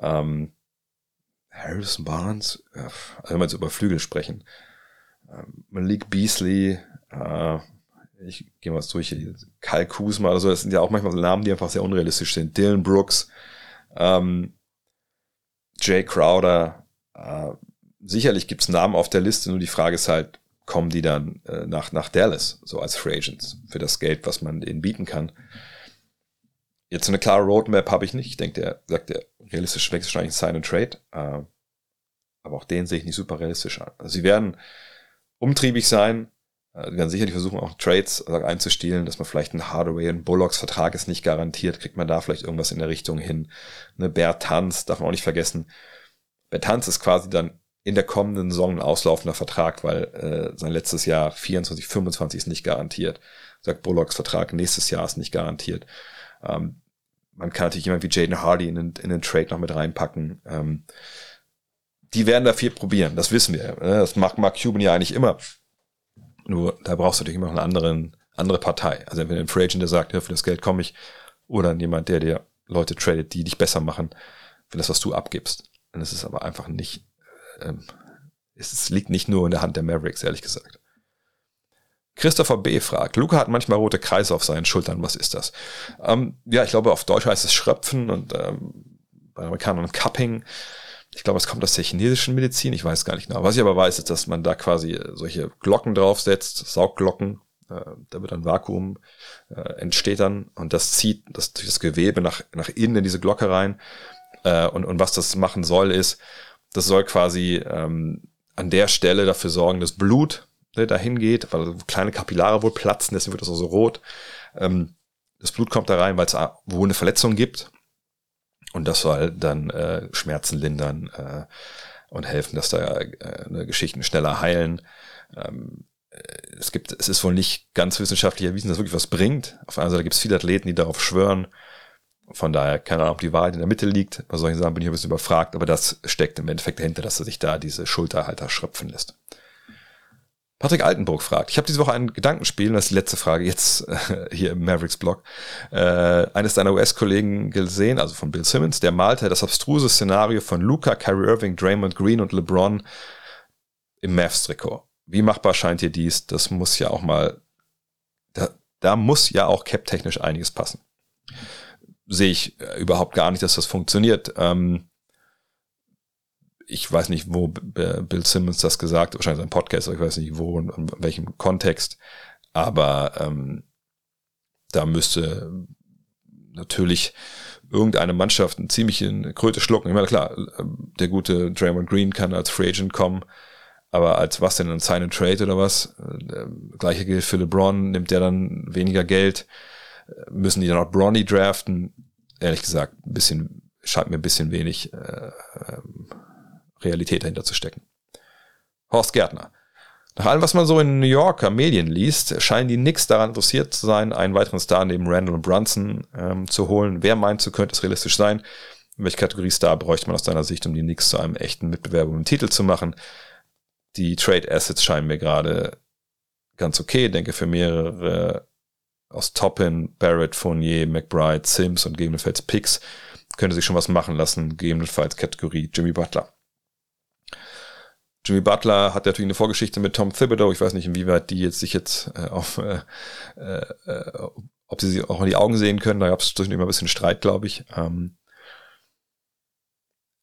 ähm, Harrison Barnes, also wenn wir jetzt über Flügel sprechen, ähm, Malik Beasley, äh, ich gehe mal durch, Kyle Kuzma oder so, das sind ja auch manchmal so Namen, die einfach sehr unrealistisch sind. Dylan Brooks, ähm, Jay Crowder, äh, sicherlich gibt's Namen auf der Liste, nur die Frage ist halt, kommen die dann äh, nach, nach Dallas, so als Free Agents, für das Geld, was man denen bieten kann. Jetzt eine klare Roadmap habe ich nicht. Ich denke, der sagt, der realistisch wächst wahrscheinlich Sign and Trade. Äh, aber auch den sehe ich nicht super realistisch an. Also sie werden umtriebig sein. Äh, sie werden sicherlich versuchen, auch Trades einzustielen, dass man vielleicht einen Hardaway, einen Bullocks Vertrag ist nicht garantiert, kriegt man da vielleicht irgendwas in der Richtung hin. Eine Bertanz darf man auch nicht vergessen. Bertanz ist quasi dann in der kommenden Saison ein auslaufender Vertrag, weil äh, sein letztes Jahr 24, 25 ist nicht garantiert. Sagt Bullocks Vertrag nächstes Jahr ist nicht garantiert. Ähm, man kann natürlich jemand wie Jaden Hardy in den, in den Trade noch mit reinpacken. Ähm, die werden da viel probieren, das wissen wir. Ne? Das macht Mark Cuban ja eigentlich immer. Nur da brauchst du natürlich immer noch eine anderen, andere Partei. Also entweder ein Free Agent, der sagt, für das Geld komme ich, oder jemand, der dir Leute tradet, die dich besser machen, für das, was du abgibst. Und es ist aber einfach nicht, ähm, es liegt nicht nur in der Hand der Mavericks, ehrlich gesagt. Christopher B. fragt, Luca hat manchmal rote Kreise auf seinen Schultern, was ist das? Ähm, ja, ich glaube, auf Deutsch heißt es Schröpfen und ähm, bei Amerikanern Cupping. Ich glaube, es kommt aus der chinesischen Medizin, ich weiß gar nicht genau. Was ich aber weiß, ist, dass man da quasi solche Glocken draufsetzt, Saugglocken, äh, da wird ein Vakuum äh, entsteht dann und das zieht das, durch das Gewebe nach, nach innen in diese Glocke rein. Äh, und, und was das machen soll, ist, das soll quasi ähm, an der Stelle dafür sorgen, dass Blut ne, dahin geht, weil kleine Kapillare wohl platzen, deswegen wird das auch so rot. Ähm, das Blut kommt da rein, weil es wohl eine Verletzung gibt. Und das soll dann äh, Schmerzen lindern äh, und helfen, dass da äh, Geschichten schneller heilen. Ähm, äh, es gibt, es ist wohl nicht ganz wissenschaftlich erwiesen, dass wirklich was bringt. Auf anderen Seite gibt es viele Athleten, die darauf schwören. Von daher, keine Ahnung, ob die Wahrheit in der Mitte liegt. Bei solchen Sachen bin ich ein bisschen überfragt, aber das steckt im Endeffekt dahinter, dass er sich da diese Schulterhalter schröpfen lässt. Patrick Altenburg fragt, ich habe diese Woche ein Gedankenspiel, und das ist die letzte Frage jetzt äh, hier im Mavericks-Blog, äh, eines deiner US-Kollegen gesehen, also von Bill Simmons, der malte das abstruse Szenario von Luca, Kyrie Irving, Draymond Green und LeBron im Mavs-Trikot. Wie machbar scheint dir dies? Das muss ja auch mal, da, da muss ja auch cap-technisch einiges passen. Sehe ich äh, überhaupt gar nicht, dass das funktioniert. Ähm, ich weiß nicht, wo Bill Simmons das gesagt, hat, wahrscheinlich sein Podcast, ich weiß nicht wo und in welchem Kontext, aber ähm, da müsste natürlich irgendeine Mannschaft einen ziemlichen Kröte schlucken. Ich meine, klar, der gute Draymond Green kann als Free Agent kommen, aber als was denn, ein Sign and Trade oder was? Der gleiche gilt für LeBron, nimmt der dann weniger Geld, müssen die dann auch Bronny draften? Ehrlich gesagt, ein bisschen, scheint mir ein bisschen wenig äh, ähm, Realität dahinter zu stecken. Horst Gärtner. Nach allem, was man so in New Yorker Medien liest, scheinen die Knicks daran interessiert zu sein, einen weiteren Star neben Randall und Brunson ähm, zu holen. Wer meint, so könnte es realistisch sein? In welche Kategorie Star bräuchte man aus deiner Sicht, um die Knicks zu einem echten Mitbewerber um den Titel zu machen? Die Trade Assets scheinen mir gerade ganz okay. Ich denke für mehrere aus Toppin, Barrett, Fournier, McBride, Sims und gegebenenfalls Picks könnte sich schon was machen lassen, gegebenenfalls Kategorie Jimmy Butler. Jimmy Butler hat natürlich eine Vorgeschichte mit Tom Thibodeau. Ich weiß nicht, inwieweit die jetzt sich jetzt äh, auf, äh, äh, ob sie sich auch in die Augen sehen können. Da gab es durchaus immer ein bisschen Streit, glaube ich. Ähm,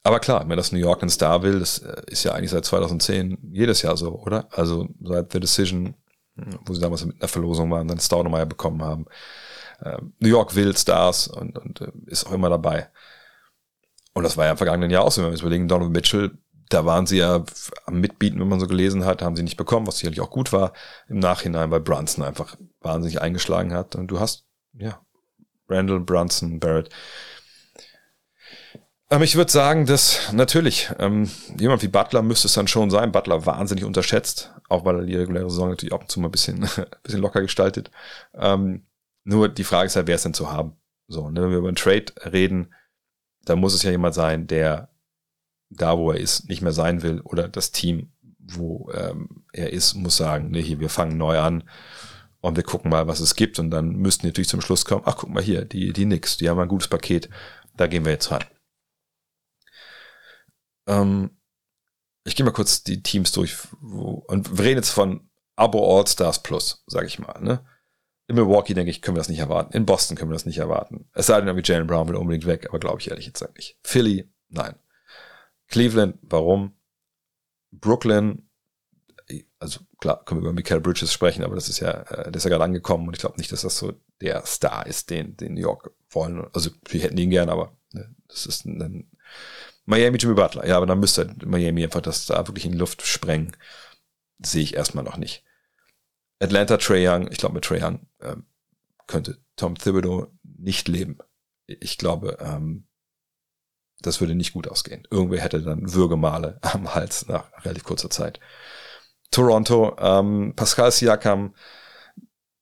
aber klar, wenn das New York einen Star will, das äh, ist ja eigentlich seit 2010 jedes Jahr so, oder? Also seit The Decision, wo sie damals mit einer Verlosung waren, dann Staudemeyer bekommen haben. Ähm, New York will Stars und, und äh, ist auch immer dabei. Und das war ja im vergangenen Jahr auch so, wenn wir uns überlegen, Donald Mitchell, da waren sie ja am Mitbieten, wenn man so gelesen hat, haben sie nicht bekommen, was sicherlich auch gut war im Nachhinein, weil Brunson einfach wahnsinnig eingeschlagen hat. Und du hast, ja, Randall, Brunson, Barrett. Ähm, ich würde sagen, dass natürlich ähm, jemand wie Butler müsste es dann schon sein. Butler wahnsinnig unterschätzt, auch weil er die reguläre Saison natürlich ab und zu mal ein bisschen, ein bisschen locker gestaltet. Ähm, nur die Frage ist halt, wer ist denn zu haben? So, ne, wenn wir über einen Trade reden, da muss es ja jemand sein, der da, wo er ist, nicht mehr sein will oder das Team, wo ähm, er ist, muss sagen, ne, hier, wir fangen neu an und wir gucken mal, was es gibt und dann müssten die natürlich zum Schluss kommen, ach, guck mal hier, die, die nix, die haben ein gutes Paket, da gehen wir jetzt ran. Ähm, ich gehe mal kurz die Teams durch, wo, und wir reden jetzt von Abo All-Stars Plus, sage ich mal, ne? In Milwaukee, denke ich, können wir das nicht erwarten. In Boston können wir das nicht erwarten. Es sei denn, wie Jalen Brown will unbedingt weg, aber glaube ich ehrlich jetzt nicht. Philly, nein. Cleveland, warum? Brooklyn, also klar, können wir über Michael Bridges sprechen, aber das ist ja, äh, der ist ja gerade angekommen und ich glaube nicht, dass das so der Star ist, den, den New York wollen. Also wir hätten ihn gern, aber ne, das ist ein Miami Jimmy Butler. Ja, aber dann müsste Miami einfach das da wirklich in die Luft sprengen. Sehe ich erstmal noch nicht. Atlanta Trey Young, ich glaube mit Trey Young ähm, könnte Tom Thibodeau nicht leben. Ich glaube, ähm, das würde nicht gut ausgehen. Irgendwer hätte dann Würgemale am Hals nach relativ kurzer Zeit. Toronto, ähm, Pascal Siakam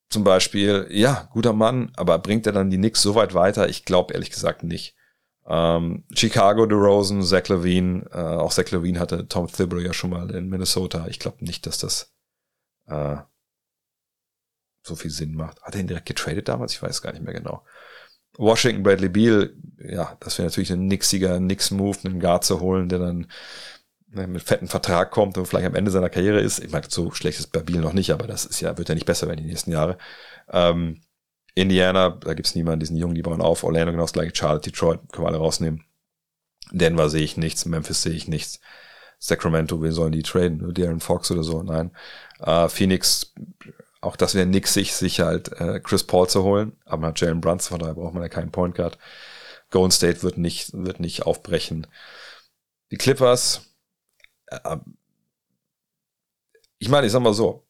zum Beispiel, ja, guter Mann, aber bringt er dann die Knicks so weit weiter? Ich glaube ehrlich gesagt nicht. Ähm, Chicago, DeRozan, Zach Levine, äh, auch Zach Levine hatte Tom Thibodeau ja schon mal in Minnesota. Ich glaube nicht, dass das äh, so viel Sinn macht. Hat er ihn direkt getradet damals? Ich weiß gar nicht mehr genau. Washington, Bradley Beal, ja, das wäre natürlich ein nixiger Nix-Move, einen Guard zu holen, der dann ne, mit fetten Vertrag kommt und vielleicht am Ende seiner Karriere ist. Ich meine, so schlecht ist Beal noch nicht, aber das ist ja, wird ja nicht besser werden die nächsten Jahre. Ähm, Indiana, da gibt's niemanden, diesen Jungen, die bauen auf. Orlando genau das gleiche. Charlotte, Detroit, können wir alle rausnehmen. Denver sehe ich nichts. Memphis sehe ich nichts. Sacramento, wen sollen die traden? Darren Fox oder so? Nein. Äh, Phoenix, auch das wäre nix, sich, sich halt äh, Chris Paul zu holen, aber man hat Jalen Brunson, von daher braucht man ja keinen Point Guard. Golden State wird nicht, wird nicht aufbrechen. Die Clippers, äh, ich meine, ich sag mal so,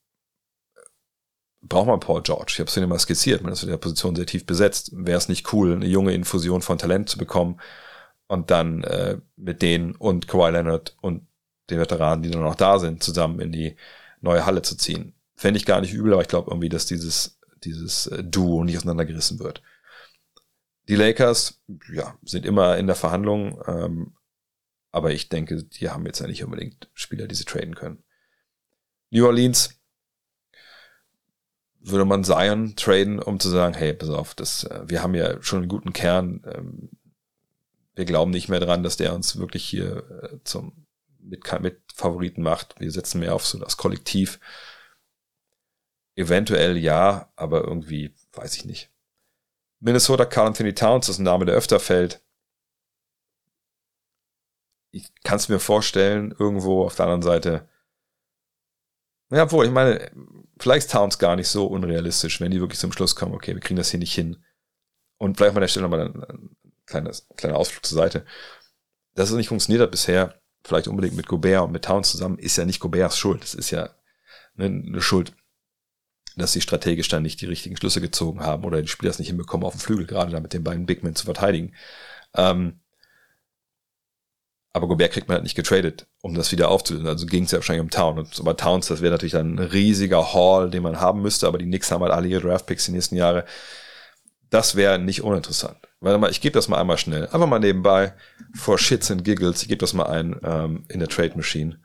braucht man Paul George. Ich habe es ja mal skizziert, man ist in der Position sehr tief besetzt. Wäre es nicht cool, eine junge Infusion von Talent zu bekommen und dann äh, mit denen und Kawhi Leonard und den Veteranen, die dann noch da sind, zusammen in die neue Halle zu ziehen. Fände ich gar nicht übel, aber ich glaube irgendwie, dass dieses, dieses äh, Duo nicht auseinandergerissen wird. Die Lakers, ja, sind immer in der Verhandlung, ähm, aber ich denke, die haben jetzt ja nicht unbedingt Spieler, die sie traden können. New Orleans würde man Zion traden, um zu sagen, hey, pass auf, das, äh, wir haben ja schon einen guten Kern, ähm, wir glauben nicht mehr dran, dass der uns wirklich hier äh, zum mit, mit Favoriten macht. Wir setzen mehr auf so das Kollektiv. Eventuell ja, aber irgendwie weiß ich nicht. Minnesota Carl Anthony Towns ist ein Name, der öfter fällt. Ich kann es mir vorstellen, irgendwo auf der anderen Seite. Ja, obwohl, ich meine, vielleicht ist Towns gar nicht so unrealistisch, wenn die wirklich zum Schluss kommen, okay, wir kriegen das hier nicht hin. Und vielleicht mal an der Stelle nochmal ein, ein kleiner Ausflug zur Seite. Dass es nicht funktioniert hat bisher, vielleicht unbedingt mit Gobert und mit Towns zusammen, ist ja nicht Goberts Schuld. Das ist ja eine Schuld dass sie strategisch dann nicht die richtigen Schlüsse gezogen haben oder die Spieler es nicht hinbekommen, auf dem Flügel gerade da mit den beiden Big Men zu verteidigen. Ähm, Aber Gobert kriegt man halt nicht getradet, um das wieder aufzulösen. Also ging es ja wahrscheinlich um Town. Und bei Towns, das wäre natürlich dann ein riesiger Haul, den man haben müsste, aber die Knicks haben halt alle ihre Draftpicks die nächsten Jahre. Das wäre nicht uninteressant. Warte mal, ich gebe das mal einmal schnell. Einfach mal nebenbei, for shits and giggles, ich gebe das mal ein ähm, in der Trade Machine.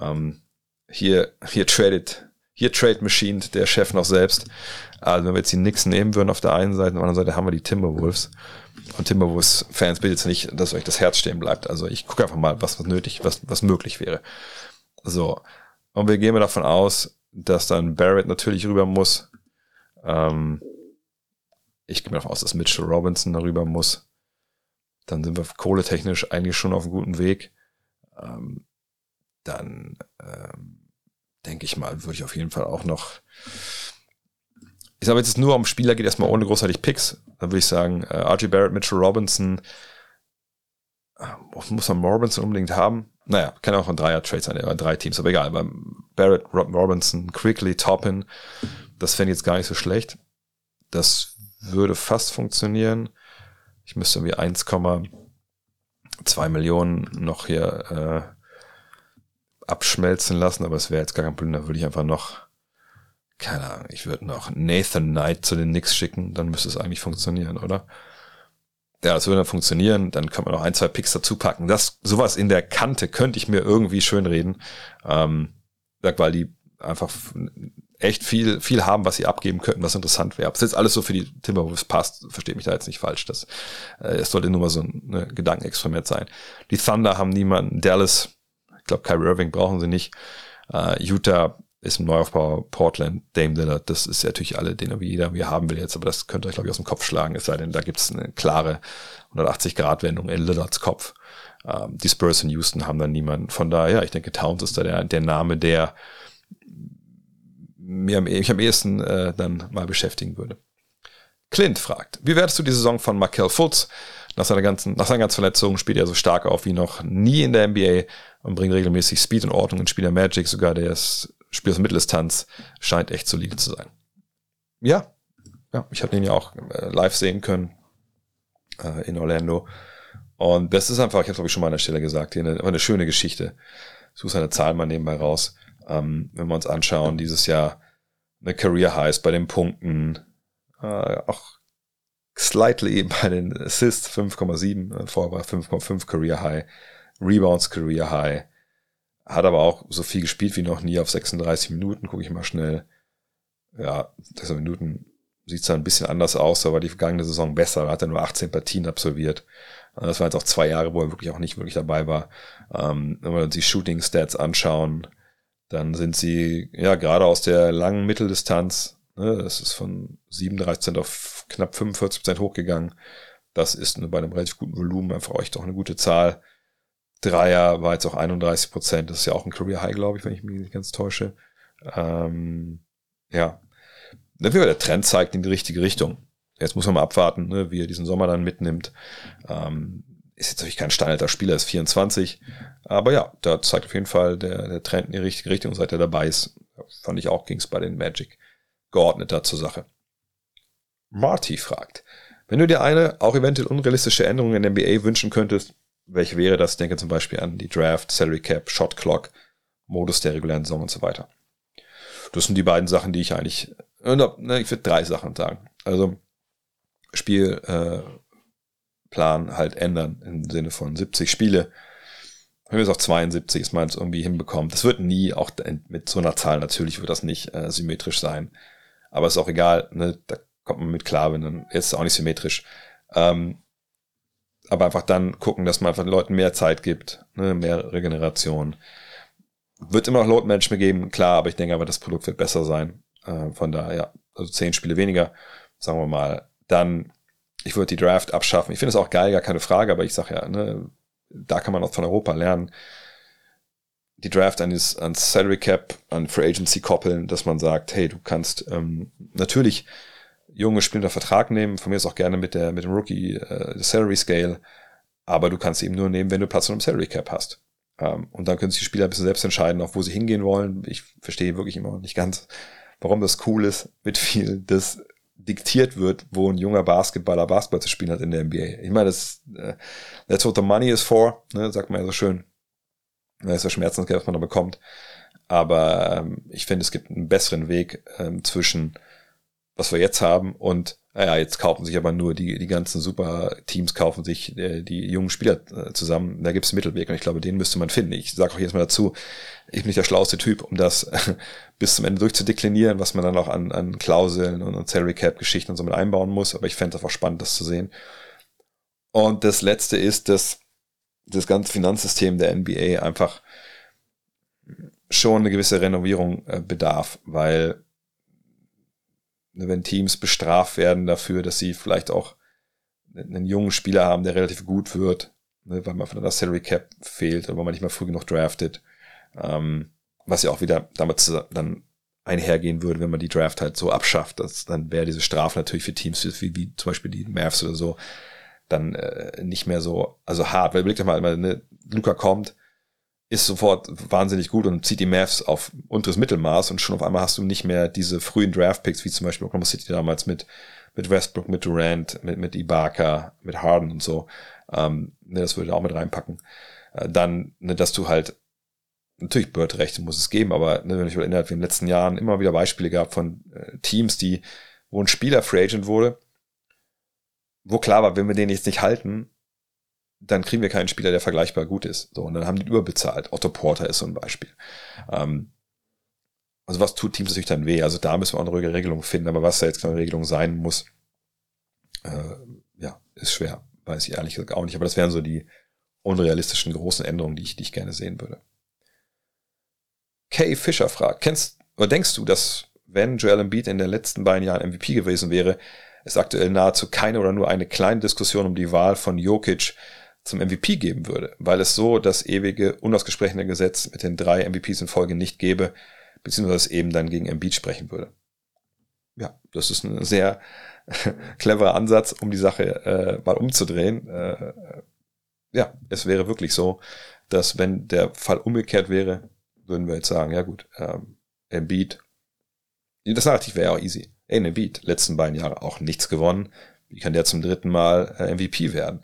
Ähm, hier, hier tradet, hier Trade Machine der Chef noch selbst. Also wenn wir jetzt die Knicks nehmen würden auf der einen Seite, auf der anderen Seite haben wir die Timberwolves. Und Timberwolves-Fans bitte jetzt nicht, dass euch das Herz stehen bleibt. Also ich gucke einfach mal, was, was nötig, was, was möglich wäre. So. Und wir gehen mal davon aus, dass dann Barrett natürlich rüber muss. Ähm, ich gehe davon aus, dass Mitchell Robinson darüber muss. Dann sind wir kohletechnisch eigentlich schon auf einem guten Weg. Ähm, dann ähm, denke ich mal, würde ich auf jeden Fall auch noch. Ich sage, es nur um Spieler geht, erstmal ohne großartig Picks, dann würde ich sagen, äh, RG Barrett, Mitchell Robinson, äh, muss man Robinson unbedingt haben? Naja, kann auch ein Dreier-Trade sein, ja, drei Teams, aber egal. Beim Barrett, Robinson, Quickly, Toppin, das fände ich jetzt gar nicht so schlecht. Das würde fast funktionieren. Ich müsste irgendwie 1,2 Millionen noch hier äh, abschmelzen lassen, aber es wäre jetzt gar kein Problem. Da würde ich einfach noch, keine Ahnung, ich würde noch Nathan Knight zu den Knicks schicken, dann müsste es eigentlich funktionieren, oder? Ja, das würde dann funktionieren, dann kann man noch ein, zwei Picks dazu packen. Das, sowas in der Kante könnte ich mir irgendwie schön reden. Ähm, weil die einfach echt viel, viel haben, was sie abgeben könnten, was interessant wäre. Ob es jetzt alles so für die Timberwolves passt, versteht mich da jetzt nicht falsch. Das, äh, es sollte nur mal so ein ne, Gedankenexperiment sein. Die Thunder haben niemanden. Dallas, glaube, Kyrie Irving brauchen sie nicht. Uh, Utah ist im Neuaufbau Portland, Dame Lillard, das ist ja natürlich alle, den jeder wir haben will jetzt, aber das könnt ihr euch, glaube ich, aus dem Kopf schlagen, es sei denn, da gibt es eine klare 180-Grad-Wendung in Lillards Kopf. Uh, die Spurs in Houston haben dann niemanden. Von daher, ja, ich denke, Towns ist da der, der Name, der mir mich am ehesten äh, dann mal beschäftigen würde. Clint fragt, wie wertest du die Saison von Markel Fultz? Nach seiner ganzen, nach seiner ganzen Verletzung spielt er so stark auf wie noch nie in der NBA und bringt regelmäßig Speed und Ordnung in Spieler Magic, sogar der Spiel aus Mitteldistanz scheint echt solide zu sein. Ja, ja, ich habe den ja auch äh, live sehen können äh, in Orlando. Und das ist einfach, ich habe glaube ich schon mal an der Stelle gesagt, hier eine, eine schöne Geschichte. Ich suche seine Zahlen mal nebenbei raus. Ähm, wenn wir uns anschauen, dieses Jahr eine Career Highs bei den Punkten, äh, auch slightly bei den Assists 5,7, äh, vorher war 5,5 Career High, Rebounds Career High, hat aber auch so viel gespielt wie noch nie auf 36 Minuten, gucke ich mal schnell. Ja, 36 Minuten sieht es ein bisschen anders aus, aber die vergangene Saison besser, da hat er nur 18 Partien absolviert. Das waren jetzt auch zwei Jahre, wo er wirklich auch nicht wirklich dabei war. Ähm, wenn wir uns die Shooting Stats anschauen, dann sind sie ja gerade aus der langen Mitteldistanz, ne, das ist von 37% auf knapp 45% hochgegangen. Das ist bei einem relativ guten Volumen einfach euch doch eine gute Zahl. Dreier war jetzt auch 31% Das ist ja auch ein Career High, glaube ich, wenn ich mich nicht ganz täusche. Ähm, ja. Der Trend zeigt in die richtige Richtung. Jetzt muss man mal abwarten, ne, wie er diesen Sommer dann mitnimmt. Ähm, ist jetzt natürlich kein steinalter Spieler, ist 24. Aber ja, da zeigt auf jeden Fall der, der Trend in die richtige Richtung, seit er dabei ist. Fand ich auch, ging es bei den Magic geordneter zur Sache. Marty fragt, wenn du dir eine, auch eventuell unrealistische Änderung in der NBA wünschen könntest, welche wäre das? Denke zum Beispiel an die Draft, Salary Cap, Shot Clock, Modus der regulären Saison und so weiter. Das sind die beiden Sachen, die ich eigentlich, äh, ich würde drei Sachen sagen. Also Spiel, äh, halt ändern im Sinne von 70 Spiele. Wenn wir es auf 72 ist, man irgendwie hinbekommt. Das wird nie, auch mit so einer Zahl natürlich wird das nicht äh, symmetrisch sein. Aber ist auch egal, ne? da kommt man mit klar, wenn dann ist es auch nicht symmetrisch. Ähm, aber einfach dann gucken, dass man einfach den Leuten mehr Zeit gibt, ne? mehr Regeneration. Wird immer noch Load Management geben, klar, aber ich denke aber, das Produkt wird besser sein. Äh, von daher, ja, also zehn Spiele weniger, sagen wir mal. Dann ich würde die Draft abschaffen. Ich finde es auch geil, gar keine Frage, aber ich sage ja, ne, da kann man auch von Europa lernen. Die Draft an an Salary Cap, an Free Agency koppeln, dass man sagt, hey, du kannst ähm, natürlich junge Spieler Vertrag nehmen, von mir ist auch gerne mit der mit dem Rookie äh, Salary Scale, aber du kannst eben nur nehmen, wenn du Platz einem Salary Cap hast. Ähm, und dann können sich die Spieler ein bisschen selbst entscheiden, auf wo sie hingehen wollen. Ich verstehe wirklich immer nicht ganz, warum das cool ist mit viel des diktiert wird, wo ein junger Basketballer Basketball zu spielen hat in der NBA. Ich meine, das, äh, that's what the money is for, ne, sagt man ja so schön. Das ist das Schmerzensgeld, was man da bekommt. Aber ähm, ich finde, es gibt einen besseren Weg ähm, zwischen was wir jetzt haben und naja, jetzt kaufen sich aber nur die, die ganzen super Teams kaufen sich äh, die jungen Spieler äh, zusammen. Da gibt es einen Mittelweg und ich glaube, den müsste man finden. Ich sage auch jedes Mal dazu, ich bin nicht der schlauste Typ, um das bis zum Ende durchzudeklinieren, was man dann auch an, an Klauseln und, und Salary Cap Geschichten und so mit einbauen muss. Aber ich fände es einfach spannend, das zu sehen. Und das letzte ist, dass das ganze Finanzsystem der NBA einfach schon eine gewisse Renovierung äh, bedarf, weil wenn Teams bestraft werden dafür, dass sie vielleicht auch einen jungen Spieler haben, der relativ gut wird, ne, weil man von der Salary Cap fehlt oder weil man nicht mehr früh genug draftet, ähm, was ja auch wieder damit dann einhergehen würde, wenn man die Draft halt so abschafft, dass dann wäre diese Strafe natürlich für Teams wie, wie zum Beispiel die Mavs oder so dann äh, nicht mehr so, also hart, weil überlegt euch mal, ne, Luca kommt, ist sofort wahnsinnig gut und zieht die Mavs auf unteres Mittelmaß und schon auf einmal hast du nicht mehr diese frühen Draftpicks, wie zum Beispiel Oklahoma City damals mit, mit Westbrook, mit Durant, mit, mit Ibaka, mit Harden und so. Ähm, ne, das würde auch mit reinpacken. Äh, dann, ne, dass du halt, natürlich Bird-Rechte muss es geben, aber ne, wenn ich erinnere, wir in den letzten Jahren immer wieder Beispiele gehabt von äh, Teams, die, wo ein Spieler Free Agent wurde, wo klar war, wenn wir den jetzt nicht halten, dann kriegen wir keinen Spieler, der vergleichbar gut ist. So, und dann haben die überbezahlt. Otto Porter ist so ein Beispiel. Ähm, also was tut Teams natürlich dann weh? Also da müssen wir auch eine ruhige Regelung finden, aber was da jetzt eine Regelung sein muss, äh, ja, ist schwer. Weiß ich ehrlich gesagt auch nicht. Aber das wären so die unrealistischen großen Änderungen, die ich, die ich gerne sehen würde. Kay Fischer fragt, kennst oder denkst du, dass wenn Joel Embiid in den letzten beiden Jahren MVP gewesen wäre, es aktuell nahezu keine oder nur eine kleine Diskussion um die Wahl von Jokic zum MVP geben würde, weil es so das ewige, unausgesprochene Gesetz mit den drei MVPs in Folge nicht gäbe, beziehungsweise eben dann gegen Embiid sprechen würde. Ja, das ist ein sehr cleverer Ansatz, um die Sache äh, mal umzudrehen. Äh, ja, es wäre wirklich so, dass wenn der Fall umgekehrt wäre, würden wir jetzt sagen, ja gut, ähm, Embiid, das Narrativ wäre ja auch easy. Ey, Embiid, letzten beiden Jahre auch nichts gewonnen. Wie kann der zum dritten Mal äh, MVP werden?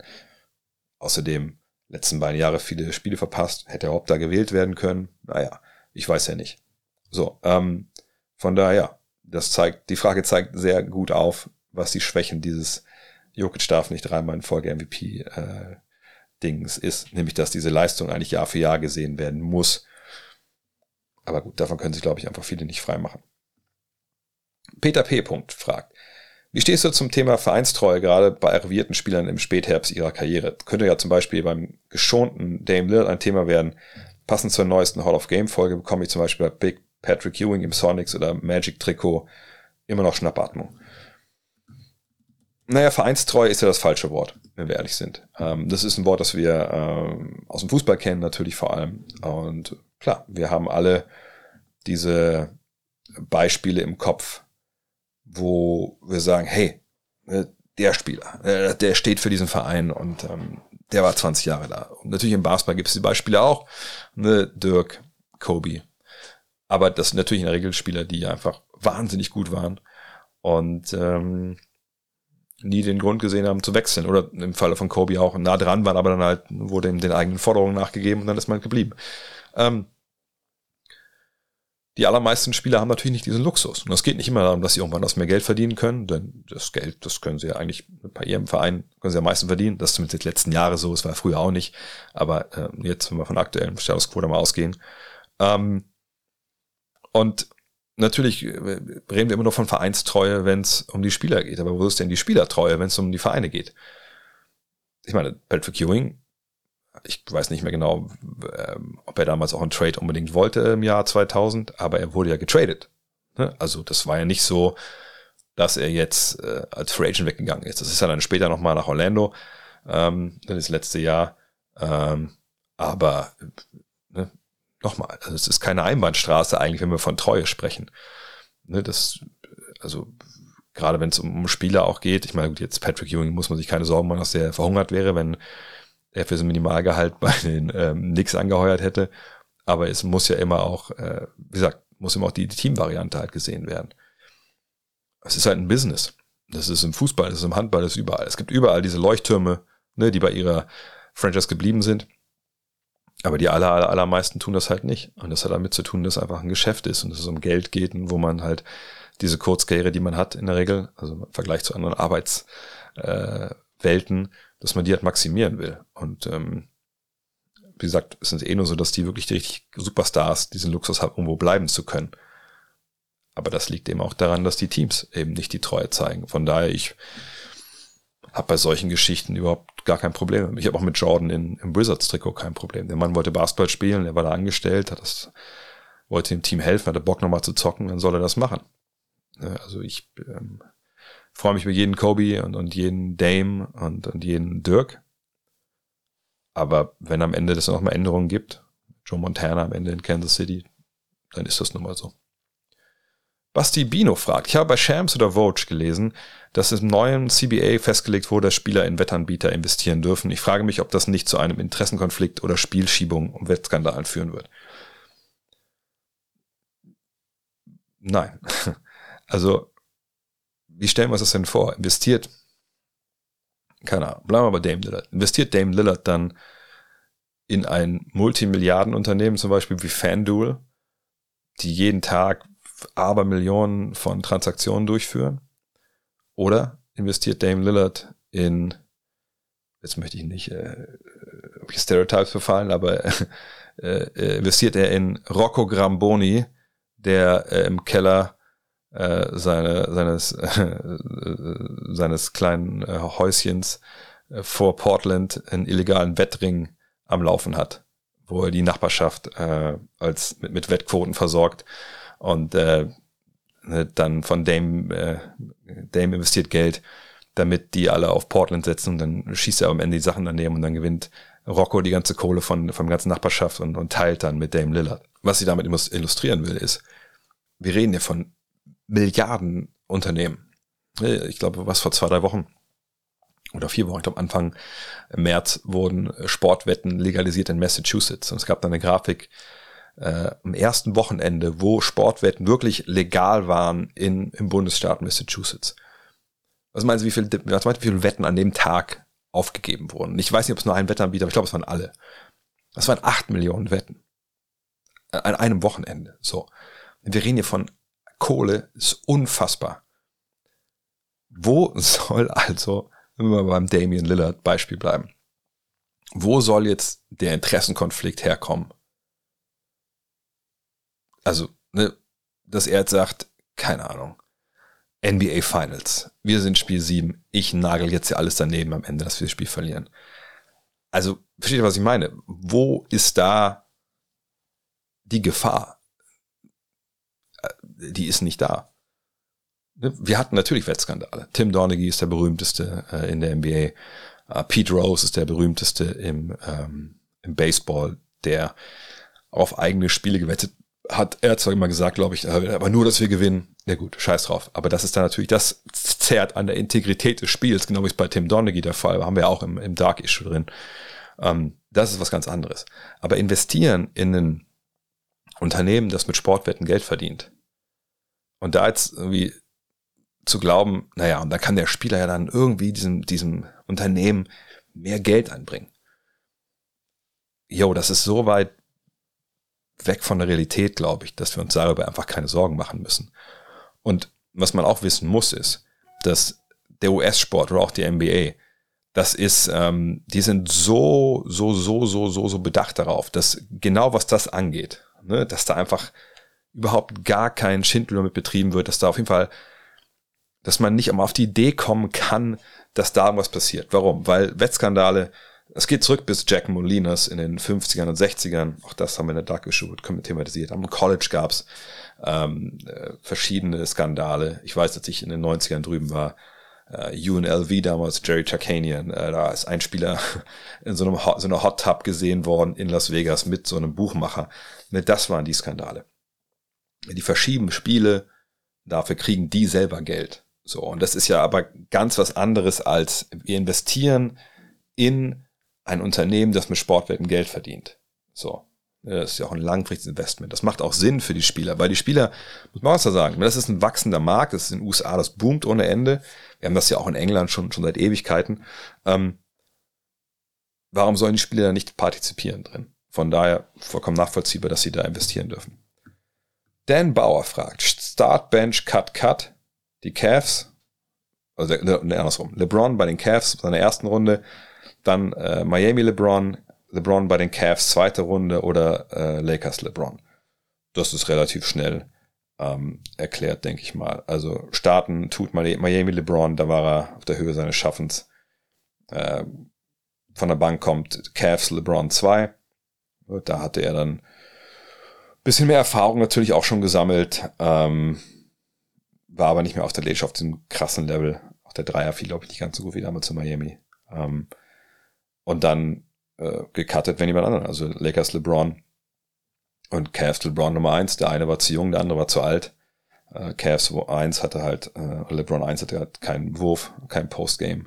Außerdem letzten beiden Jahre viele Spiele verpasst. Hätte er überhaupt da gewählt werden können? Naja, ich weiß ja nicht. So, ähm, von daher, das zeigt, die Frage zeigt sehr gut auf, was die Schwächen dieses Jokic darf nicht dreimal in Folge MVP äh, Dings ist, nämlich dass diese Leistung eigentlich Jahr für Jahr gesehen werden muss. Aber gut, davon können sich, glaube ich, einfach viele nicht freimachen. Peter P. fragt, wie stehst du zum Thema Vereinstreue, gerade bei arrivierten Spielern im Spätherbst ihrer Karriere? Könnte ja zum Beispiel beim geschonten Dame Lillard ein Thema werden. Passend zur neuesten Hall of Game Folge bekomme ich zum Beispiel bei Big Patrick Ewing im Sonics oder Magic Trikot immer noch Schnappatmung. Naja, Vereinstreu ist ja das falsche Wort, wenn wir ehrlich sind. Ähm, das ist ein Wort, das wir ähm, aus dem Fußball kennen, natürlich vor allem. Und klar, wir haben alle diese Beispiele im Kopf, wo wir sagen, hey, äh, der Spieler, äh, der steht für diesen Verein und ähm, der war 20 Jahre da. Und natürlich im Basketball gibt es die Beispiele auch, ne, Dirk, Kobe. Aber das sind natürlich in der Regel Spieler, die einfach wahnsinnig gut waren und ähm, nie den Grund gesehen haben zu wechseln. Oder im Falle von Kobe auch nah dran waren, aber dann halt wurde ihm den eigenen Forderungen nachgegeben und dann ist man geblieben. Ähm, die allermeisten Spieler haben natürlich nicht diesen Luxus. Und es geht nicht immer darum, dass sie irgendwann das mehr Geld verdienen können, denn das Geld, das können sie ja eigentlich bei ihrem Verein, können sie am meisten verdienen. Das ist zumindest die letzten Jahre so, es war früher auch nicht. Aber äh, jetzt, wenn wir von aktuellen Status Quo mal ausgehen. Ähm, und natürlich äh, reden wir immer noch von Vereinstreue, wenn es um die Spieler geht. Aber wo ist denn die Spielertreue, wenn es um die Vereine geht? Ich meine, Patrick Ewing ich weiß nicht mehr genau, ähm, ob er damals auch einen Trade unbedingt wollte im Jahr 2000, aber er wurde ja getradet. Ne? Also das war ja nicht so, dass er jetzt äh, als Free Agent weggegangen ist. Das ist ja dann später nochmal nach Orlando, ähm, das letzte Jahr. Ähm, aber ne, nochmal, also es ist keine Einbahnstraße eigentlich, wenn wir von Treue sprechen. Ne, das, also gerade wenn es um Spieler auch geht, ich meine, jetzt Patrick Ewing muss man sich keine Sorgen machen, dass der verhungert wäre, wenn er für so ein Minimalgehalt bei den ähm, Knicks angeheuert hätte. Aber es muss ja immer auch, äh, wie gesagt, muss immer auch die, die Teamvariante halt gesehen werden. Es ist halt ein Business. Das ist im Fußball, das ist im Handball, das ist überall. Es gibt überall diese Leuchttürme, ne, die bei ihrer Franchise geblieben sind. Aber die aller, aller, allermeisten tun das halt nicht. Und das hat damit zu tun, dass es einfach ein Geschäft ist und dass es um Geld geht und wo man halt diese Kurzkarriere, die man hat in der Regel, also im Vergleich zu anderen Arbeitswelten, äh, dass man die halt maximieren will. Und ähm, wie gesagt, es ist eh nur so, dass die wirklich die richtig Superstars diesen Luxus haben, irgendwo bleiben zu können. Aber das liegt eben auch daran, dass die Teams eben nicht die Treue zeigen. Von daher, ich habe bei solchen Geschichten überhaupt gar kein Problem. Ich habe auch mit Jordan in, im Wizards-Trikot kein Problem. Der Mann wollte Basketball spielen, er war da angestellt, hat das, wollte dem Team helfen, hatte Bock nochmal zu zocken, dann soll er das machen. Also ich ähm, freue mich über jeden Kobe und, und jeden Dame und, und jeden Dirk. Aber wenn am Ende das nochmal Änderungen gibt, Joe Montana am Ende in Kansas City, dann ist das nun mal so. Basti Bino fragt, ich habe bei Shams oder Vogue gelesen, dass im neuen CBA festgelegt wurde, dass Spieler in Wettanbieter investieren dürfen. Ich frage mich, ob das nicht zu einem Interessenkonflikt oder Spielschiebung um Wettskandalen führen wird. Nein. Also, wie stellen wir uns das denn vor? Investiert, keine Ahnung, bleiben wir bei Dame Lillard. Investiert Dame Lillard dann in ein Multimilliardenunternehmen, zum Beispiel wie FanDuel, die jeden Tag Abermillionen von Transaktionen durchführen? Oder investiert Dame Lillard in, jetzt möchte ich nicht äh, Stereotypes verfallen, aber äh, investiert er in Rocco Gramboni, der äh, im Keller äh, seine, seines, äh, seines kleinen äh, Häuschens äh, vor Portland einen illegalen Wettring am Laufen hat, wo er die Nachbarschaft äh, als mit, mit Wettquoten versorgt und äh, ne, dann von Dame, äh, Dame investiert Geld, damit die alle auf Portland setzen und dann schießt er am Ende die Sachen daneben und dann gewinnt Rocco die ganze Kohle von, von ganzen Nachbarschaft und, und teilt dann mit Dame Lillard. Was sie damit illustrieren will, ist, wir reden hier von Milliarden Unternehmen. Ich glaube, was vor zwei, drei Wochen oder vier Wochen, ich glaube Anfang März wurden Sportwetten legalisiert in Massachusetts. Und es gab dann eine Grafik, äh, am ersten Wochenende, wo Sportwetten wirklich legal waren in, im Bundesstaat Massachusetts. Was meinst du, wie viele, was meinst du, wie viele Wetten an dem Tag aufgegeben wurden? Ich weiß nicht, ob es nur ein Wettanbieter, aber ich glaube, es waren alle. Das waren acht Millionen Wetten. An einem Wochenende. So. Wir reden hier von Kohle, ist unfassbar. Wo soll also, wenn wir beim Damian Lillard Beispiel bleiben, wo soll jetzt der Interessenkonflikt herkommen? also, ne, dass er jetzt sagt, keine Ahnung, NBA Finals, wir sind Spiel 7, ich nagel jetzt ja alles daneben am Ende, dass wir das Spiel verlieren. Also, versteht ihr, was ich meine? Wo ist da die Gefahr? Die ist nicht da. Ne, wir hatten natürlich Wettskandale. Tim Donaghy ist der berühmteste äh, in der NBA. Äh, Pete Rose ist der berühmteste im, ähm, im Baseball, der auf eigene Spiele gewettet hat er zwar immer gesagt, glaube ich, aber nur, dass wir gewinnen. Ja gut, scheiß drauf. Aber das ist dann natürlich, das zerrt an der Integrität des Spiels, genau wie es bei Tim Donaghy der Fall war, haben wir auch im, im Dark Issue drin. Ähm, das ist was ganz anderes. Aber investieren in ein Unternehmen, das mit Sportwetten Geld verdient. Und da jetzt irgendwie zu glauben, naja, und da kann der Spieler ja dann irgendwie diesem, diesem Unternehmen mehr Geld anbringen. Jo, das ist so weit weg von der Realität, glaube ich, dass wir uns darüber einfach keine Sorgen machen müssen. Und was man auch wissen muss, ist, dass der US-Sport oder auch die NBA, das ist, ähm, die sind so, so, so, so, so, so bedacht darauf, dass genau was das angeht, ne, dass da einfach überhaupt gar kein Schindler mit betrieben wird, dass da auf jeden Fall, dass man nicht einmal auf die Idee kommen kann, dass da irgendwas passiert. Warum? Weil Wettskandale, es geht zurück bis Jack Molinas in den 50ern und 60ern. Auch das haben wir in der Dark Issue thematisiert. Am College gab's ähm, äh, verschiedene Skandale. Ich weiß, dass ich in den 90ern drüben war. Äh, UNLV damals, Jerry Chakanian, äh, da ist ein Spieler in so, einem Hot, so einer Hot Tub gesehen worden in Las Vegas mit so einem Buchmacher. Ne, das waren die Skandale. Die verschieben Spiele, dafür kriegen die selber Geld. So, und das ist ja aber ganz was anderes als wir investieren in ein Unternehmen, das mit Sportwetten Geld verdient. So. Das ist ja auch ein langfristiges Investment. Das macht auch Sinn für die Spieler, weil die Spieler, muss man auch sagen, das ist ein wachsender Markt, das ist in den USA, das boomt ohne Ende. Wir haben das ja auch in England schon, schon seit Ewigkeiten. Ähm, warum sollen die Spieler da nicht partizipieren drin? Von daher vollkommen nachvollziehbar, dass sie da investieren dürfen. Dan Bauer fragt, Start, Bench, Cut, Cut. Die Cavs, also ne, ne, andersrum, LeBron bei den Cavs, seiner ersten Runde, dann äh, Miami LeBron, LeBron bei den Cavs, zweite Runde oder äh, Lakers LeBron. Das ist relativ schnell ähm, erklärt, denke ich mal. Also starten tut Miami LeBron, da war er auf der Höhe seines Schaffens. Äh, von der Bank kommt Cavs LeBron 2. Da hatte er dann bisschen mehr Erfahrung natürlich auch schon gesammelt. Ähm, war aber nicht mehr auf der Ledge auf dem krassen Level. Auch der Dreier fiel, glaube ich, nicht ganz so gut wie damals zu Miami. Ähm, und dann äh, gecuttet, wenn jemand anderen. Also Lakers LeBron und Cavs LeBron Nummer eins. Der eine war zu jung, der andere war zu alt. Äh, Cavs 1 hatte halt, äh, LeBron 1 hatte halt keinen Wurf, kein Postgame.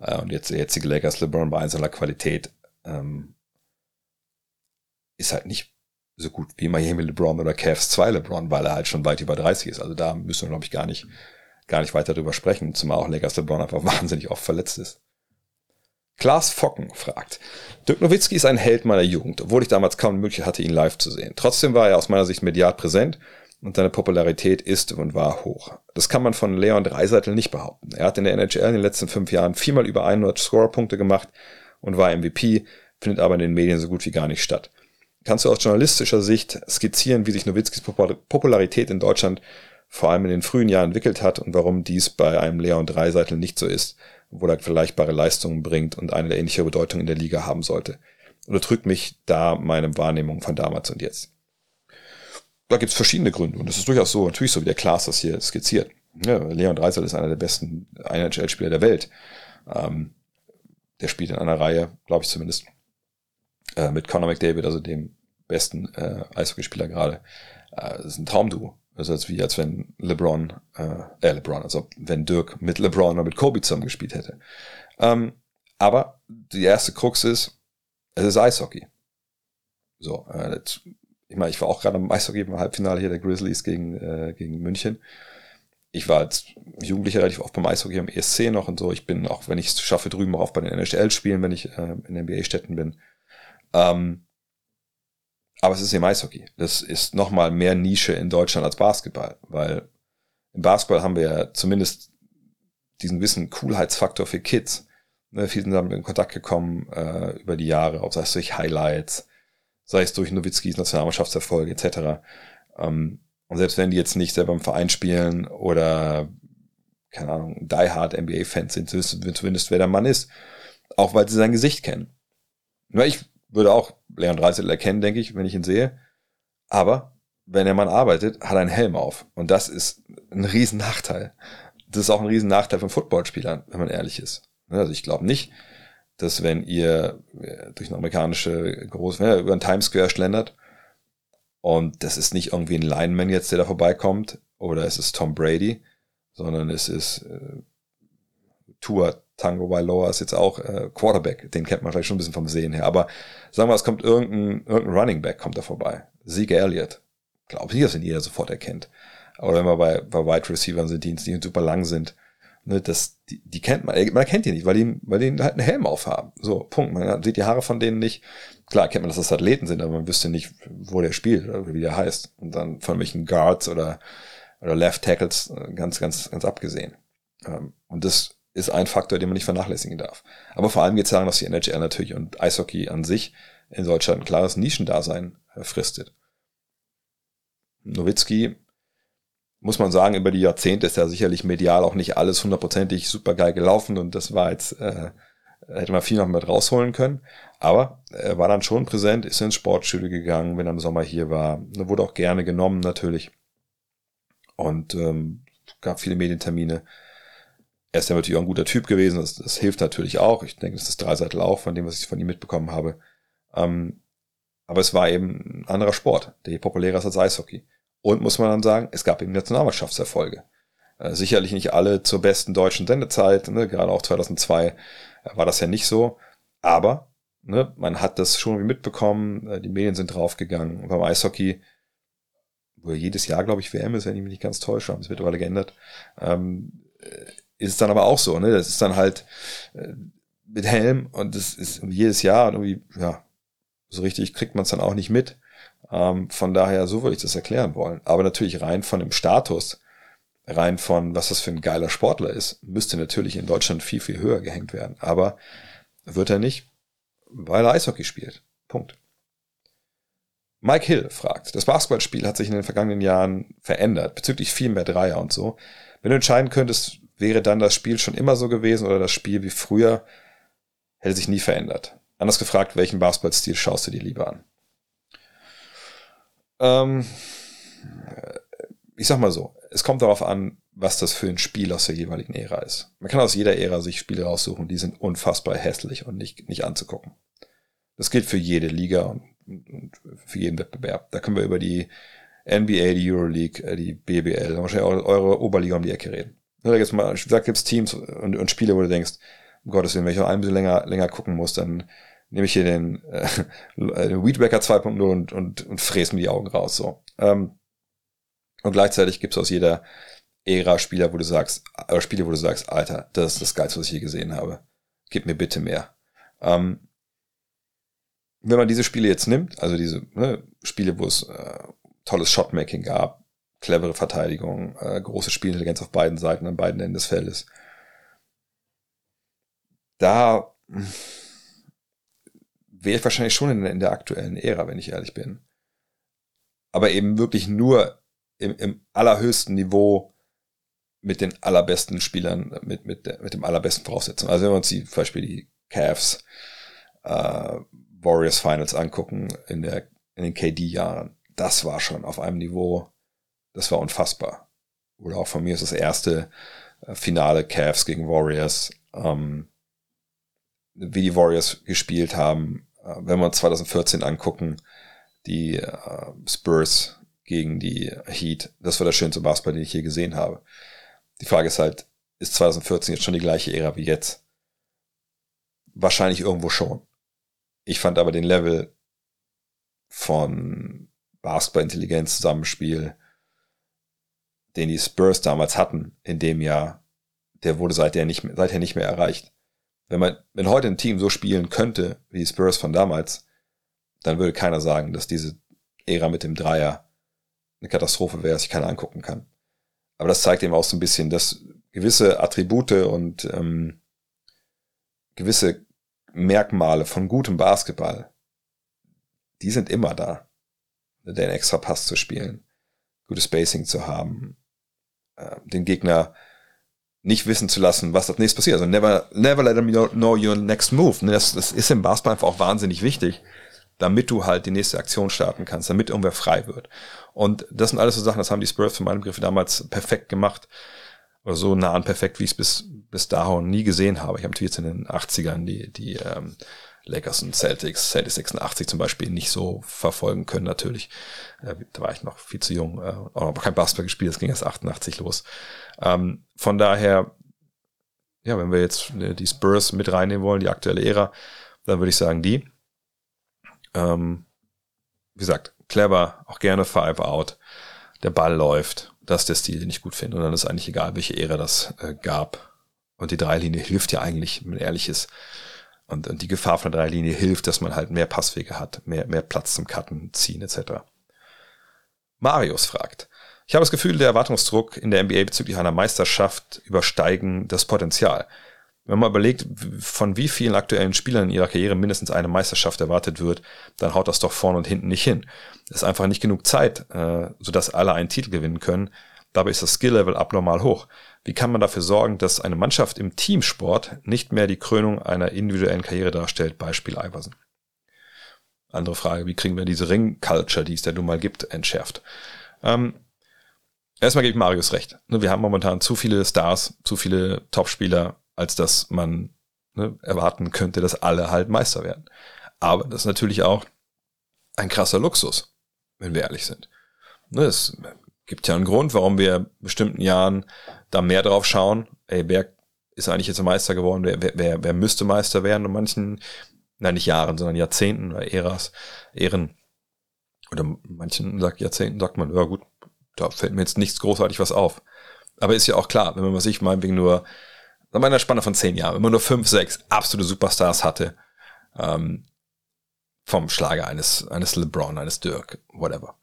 Äh, und jetzt der jetzige Lakers LeBron bei einzelner Qualität ähm, ist halt nicht so gut wie Miami LeBron oder Cavs 2 LeBron, weil er halt schon weit über 30 ist. Also da müssen wir, glaube ich, gar nicht, gar nicht weiter drüber sprechen, zumal auch Lakers LeBron einfach wahnsinnig oft verletzt ist. Klaas Focken fragt, Dirk Nowitzki ist ein Held meiner Jugend, obwohl ich damals kaum die Möglichkeit hatte, ihn live zu sehen. Trotzdem war er aus meiner Sicht medial präsent und seine Popularität ist und war hoch. Das kann man von Leon Dreiseitel nicht behaupten. Er hat in der NHL in den letzten fünf Jahren viermal über 100 Scorerpunkte gemacht und war MVP, findet aber in den Medien so gut wie gar nicht statt. Kannst du aus journalistischer Sicht skizzieren, wie sich Nowitzkis Popularität in Deutschland vor allem in den frühen Jahren entwickelt hat und warum dies bei einem Leon Dreiseitel nicht so ist, obwohl er vergleichbare Leistungen bringt und eine ähnliche Bedeutung in der Liga haben sollte? Oder drückt mich da meine Wahrnehmung von damals und jetzt? Da gibt's verschiedene Gründe und das ist durchaus so, natürlich so wie der Klaas das hier skizziert. Ja, Leon Dreiseitel ist einer der besten NHL-Spieler der Welt. Ähm, der spielt in einer Reihe, glaube ich zumindest, äh, mit Conor McDavid, also dem besten äh, Eishockeyspieler gerade. Äh, das ist ein Traumduo. Das ist wie, als wenn LeBron, äh, äh, LeBron, also wenn Dirk mit LeBron oder mit Kobe zusammen gespielt hätte. Ähm, aber die erste Krux ist, es ist Eishockey. So, äh, das, ich meine, ich war auch gerade am Eishockey im Halbfinale hier der Grizzlies gegen, äh, gegen München. Ich war als Jugendlicher relativ oft beim Eishockey am ESC noch und so. Ich bin auch, wenn ich es schaffe, drüben auch bei den NHL-Spielen, wenn ich äh, in NBA-Städten bin. Ähm, aber es ist eben Eishockey. Das ist nochmal mehr Nische in Deutschland als Basketball, weil im Basketball haben wir ja zumindest diesen gewissen Coolheitsfaktor für Kids. Ne, viele sind damit in Kontakt gekommen äh, über die Jahre, auch sei es durch Highlights, sei es durch Nowitzkis Nationalmannschaftserfolge etc. Ähm, und selbst wenn die jetzt nicht selber im Verein spielen oder, keine Ahnung, die Hard NBA-Fans sind, wissen zumindest, wer der Mann ist. Auch weil sie sein Gesicht kennen. Ich würde auch Leon Dreisel erkennen, denke ich, wenn ich ihn sehe. Aber wenn der Mann arbeitet, hat er einen Helm auf. Und das ist ein riesen Nachteil. Das ist auch ein riesen Nachteil von Footballspielern, wenn man ehrlich ist. Also ich glaube nicht, dass wenn ihr äh, durch eine amerikanische große, wenn ihr über einen Times Square schlendert und das ist nicht irgendwie ein Lineman jetzt, der da vorbeikommt, oder es ist Tom Brady, sondern es ist äh, Tua Tango Bailoa ist jetzt auch äh, Quarterback, den kennt man vielleicht schon ein bisschen vom Sehen her. Aber sagen wir, es kommt irgendein, irgendein Running Back kommt da vorbei. Siege Elliott. Glaube ich dass ihn jeder sofort erkennt. Aber wenn wir bei, bei Wide Receivers sind, die, die super lang sind, ne, das, die, die kennt man, man kennt die nicht, weil die, weil die halt einen Helm aufhaben. So, Punkt. Man sieht die Haare von denen nicht. Klar kennt man, dass das Athleten sind, aber man wüsste nicht, wo der spielt oder wie der heißt. Und dann von welchen Guards oder, oder Left Tackles äh, ganz, ganz, ganz abgesehen. Ähm, und das ist ein Faktor, den man nicht vernachlässigen darf. Aber vor allem geht es daran, dass die NHL natürlich und Eishockey an sich in Deutschland ein klares Nischendasein äh, fristet. Nowitzki, muss man sagen, über die Jahrzehnte ist ja sicherlich medial auch nicht alles hundertprozentig super geil gelaufen und das war jetzt, äh, hätte man viel noch mit rausholen können. Aber er war dann schon präsent, ist ins Sportstudio gegangen, wenn er im Sommer hier war. Wurde auch gerne genommen natürlich. Und ähm, gab viele Medientermine er ist ja natürlich auch ein guter Typ gewesen, das, das hilft natürlich auch. Ich denke, das ist Dreiseitel auch, von dem, was ich von ihm mitbekommen habe. Ähm, aber es war eben ein anderer Sport, der hier populärer ist als Eishockey. Und muss man dann sagen, es gab eben Nationalmannschaftserfolge. Äh, sicherlich nicht alle zur besten deutschen Sendezeit, ne? gerade auch 2002 war das ja nicht so. Aber ne, man hat das schon irgendwie mitbekommen, äh, die Medien sind draufgegangen. Beim Eishockey, wo jedes Jahr, glaube ich, WM ist, wenn ich mich nicht ganz täusche, haben es mittlerweile geändert, ähm, äh, ist es dann aber auch so, ne? Das ist dann halt äh, mit Helm und das ist jedes Jahr irgendwie, ja, so richtig kriegt man es dann auch nicht mit. Ähm, von daher, so würde ich das erklären wollen. Aber natürlich rein von dem Status, rein von, was das für ein geiler Sportler ist, müsste natürlich in Deutschland viel, viel höher gehängt werden. Aber wird er nicht, weil er Eishockey spielt. Punkt. Mike Hill fragt, das Basketballspiel hat sich in den vergangenen Jahren verändert, bezüglich viel mehr Dreier und so. Wenn du entscheiden könntest, wäre dann das Spiel schon immer so gewesen oder das Spiel wie früher, hätte sich nie verändert. Anders gefragt, welchen Basketballstil schaust du dir lieber an? Ähm, ich sag mal so, es kommt darauf an, was das für ein Spiel aus der jeweiligen Ära ist. Man kann aus jeder Ära sich Spiele raussuchen, die sind unfassbar hässlich und nicht, nicht anzugucken. Das gilt für jede Liga und, und für jeden Wettbewerb. Da können wir über die NBA, die Euroleague, äh, die BBL, wahrscheinlich auch eure Oberliga um die Ecke reden. Da gibt's mal, sag, gibt's Teams und, und Spiele, wo du denkst, um Gottes Willen, wenn ich noch ein bisschen länger, länger gucken muss, dann nehme ich hier den, äh, den Weedwacker 2.0 und, und, und fräse mir die Augen raus. So. Ähm, und gleichzeitig gibt's aus jeder Ära Spieler, wo du sagst, oder Spiele, wo du sagst, Alter, das ist das Geilste, was ich je gesehen habe. Gib mir bitte mehr. Ähm, wenn man diese Spiele jetzt nimmt, also diese ne, Spiele, wo es äh, tolles Shotmaking gab, clevere Verteidigung, äh, große Spielintelligenz auf beiden Seiten, an beiden Enden des Feldes, da wäre ich wahrscheinlich schon in, in, der aktuellen Ära, wenn ich ehrlich bin. Aber eben wirklich nur im, im allerhöchsten Niveau mit den allerbesten Spielern, mit, mit, mit dem allerbesten Voraussetzungen. Also wenn wir uns die, zum Beispiel die Cavs, äh, Warriors Finals angucken in, der, in den KD-Jahren, das war schon auf einem Niveau, das war unfassbar. Oder auch von mir ist das erste äh, Finale Cavs gegen Warriors, ähm, wie die Warriors gespielt haben. Äh, wenn wir uns 2014 angucken, die äh, Spurs gegen die Heat, das war der schönste Basketball, den ich je gesehen habe. Die Frage ist halt, ist 2014 jetzt schon die gleiche Ära wie jetzt? Wahrscheinlich irgendwo schon. Ich fand aber den Level von Basketballintelligenz, Zusammenspiel, den die Spurs damals hatten in dem Jahr, der wurde seither nicht, mehr, seither nicht mehr erreicht. Wenn man, wenn heute ein Team so spielen könnte wie die Spurs von damals, dann würde keiner sagen, dass diese Ära mit dem Dreier eine Katastrophe wäre, dass ich keiner angucken kann. Aber das zeigt eben auch so ein bisschen, dass gewisse Attribute und ähm, gewisse Merkmale von gutem Basketball, die sind immer da. Den extra Pass zu spielen, gutes Spacing zu haben, äh, den Gegner nicht wissen zu lassen, was das nächste passiert. Also never, never let them know your next move. Ne, das, das ist im Basketball einfach auch wahnsinnig wichtig, damit du halt die nächste Aktion starten kannst, damit irgendwer frei wird. Und das sind alles so Sachen, das haben die Spurs für meinen Begriff damals perfekt gemacht. Oder so nah an perfekt, wie ich es bis, bis dahin nie gesehen habe. Ich habe natürlich jetzt in den 80ern die, die ähm, Lakers und Celtics, Celtics 86 zum Beispiel, nicht so verfolgen können natürlich. Äh, da war ich noch viel zu jung, äh, auch noch kein Basketball gespielt, es ging erst 88 los. Ähm, von daher, ja, wenn wir jetzt äh, die Spurs mit reinnehmen wollen, die aktuelle Ära, dann würde ich sagen, die. Ähm, wie gesagt, clever, auch gerne Five Out. Der Ball läuft. Das ist der Stil, den ich gut finde. Und dann ist eigentlich egal, welche Ära das äh, gab. Und die Dreilinie hilft ja eigentlich, wenn man ehrlich ist. Und, und die Gefahr von der Dreilinie hilft, dass man halt mehr Passwege hat, mehr, mehr Platz zum Cutten, Ziehen etc. Marius fragt, ich habe das Gefühl, der Erwartungsdruck in der NBA bezüglich einer Meisterschaft übersteigen das Potenzial. Wenn man überlegt, von wie vielen aktuellen Spielern in ihrer Karriere mindestens eine Meisterschaft erwartet wird, dann haut das doch vorne und hinten nicht hin. Es ist einfach nicht genug Zeit, äh, sodass alle einen Titel gewinnen können. Dabei ist das Skill-Level abnormal hoch. Wie kann man dafür sorgen, dass eine Mannschaft im Teamsport nicht mehr die Krönung einer individuellen Karriere darstellt? Beispiel Iverson. Andere Frage, wie kriegen wir diese Ring-Culture, die es da nun mal gibt, entschärft? Ähm, erstmal gebe ich Marius recht. Wir haben momentan zu viele Stars, zu viele Topspieler, als dass man ne, erwarten könnte, dass alle halt Meister werden. Aber das ist natürlich auch ein krasser Luxus, wenn wir ehrlich sind. Ne, es gibt ja einen Grund, warum wir bestimmten Jahren da mehr drauf schauen. Ey, wer ist eigentlich jetzt Meister geworden? Wer, wer, wer müsste Meister werden? Und manchen nein, nicht Jahren, sondern Jahrzehnten oder Äras, Ehren. Oder manchen sagt Jahrzehnten, sagt man, ja gut, da fällt mir jetzt nichts großartig was auf. Aber ist ja auch klar, wenn man sich meinetwegen nur, sagen wir in einer Spanne von zehn Jahren, wenn man nur fünf, sechs absolute Superstars hatte, ähm, vom Schlager eines, eines LeBron, eines Dirk, whatever.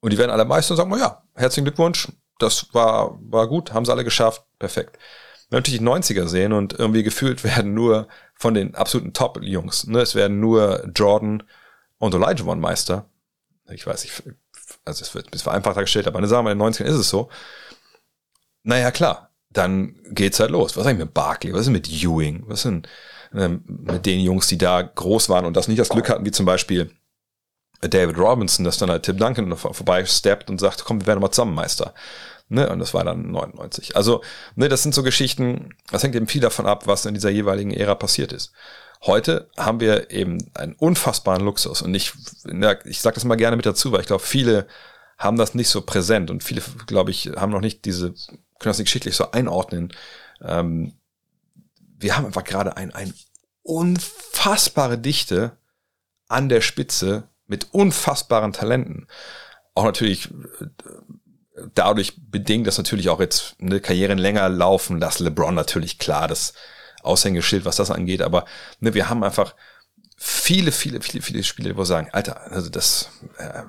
Und die werden alle meisten sagen, ja, herzlichen Glückwunsch, das war, war gut, haben sie alle geschafft, perfekt. Wenn wir natürlich die 90er sehen und irgendwie gefühlt werden nur von den absoluten Top-Jungs, ne, es werden nur Jordan und One Meister. Ich weiß, ich, also es wird ein bisschen vereinfachter gestellt, aber eine Sache, in den 90ern ist es so. Naja, klar, dann geht's halt los. Was ist eigentlich mit Barkley? Was ist mit Ewing? Was sind ähm, mit den Jungs, die da groß waren und das nicht das Glück hatten, wie zum Beispiel David Robinson, dass dann halt Tim Duncan vorbei steppt und sagt, komm, wir werden mal zusammen Meister. Ne? Und das war dann 99. Also, ne, das sind so Geschichten, das hängt eben viel davon ab, was in dieser jeweiligen Ära passiert ist. Heute haben wir eben einen unfassbaren Luxus und ich, ich sage das mal gerne mit dazu, weil ich glaube, viele haben das nicht so präsent und viele, glaube ich, haben noch nicht diese, können das nicht geschichtlich so einordnen. Ähm, wir haben einfach gerade ein, ein unfassbare Dichte an der Spitze mit unfassbaren Talenten. Auch natürlich äh, dadurch bedingt, dass natürlich auch jetzt eine Karrieren länger laufen, dass LeBron natürlich klar das Aushängeschild, was das angeht, aber ne, wir haben einfach viele, viele, viele, viele Spiele, wo wir sagen, Alter, also das, äh,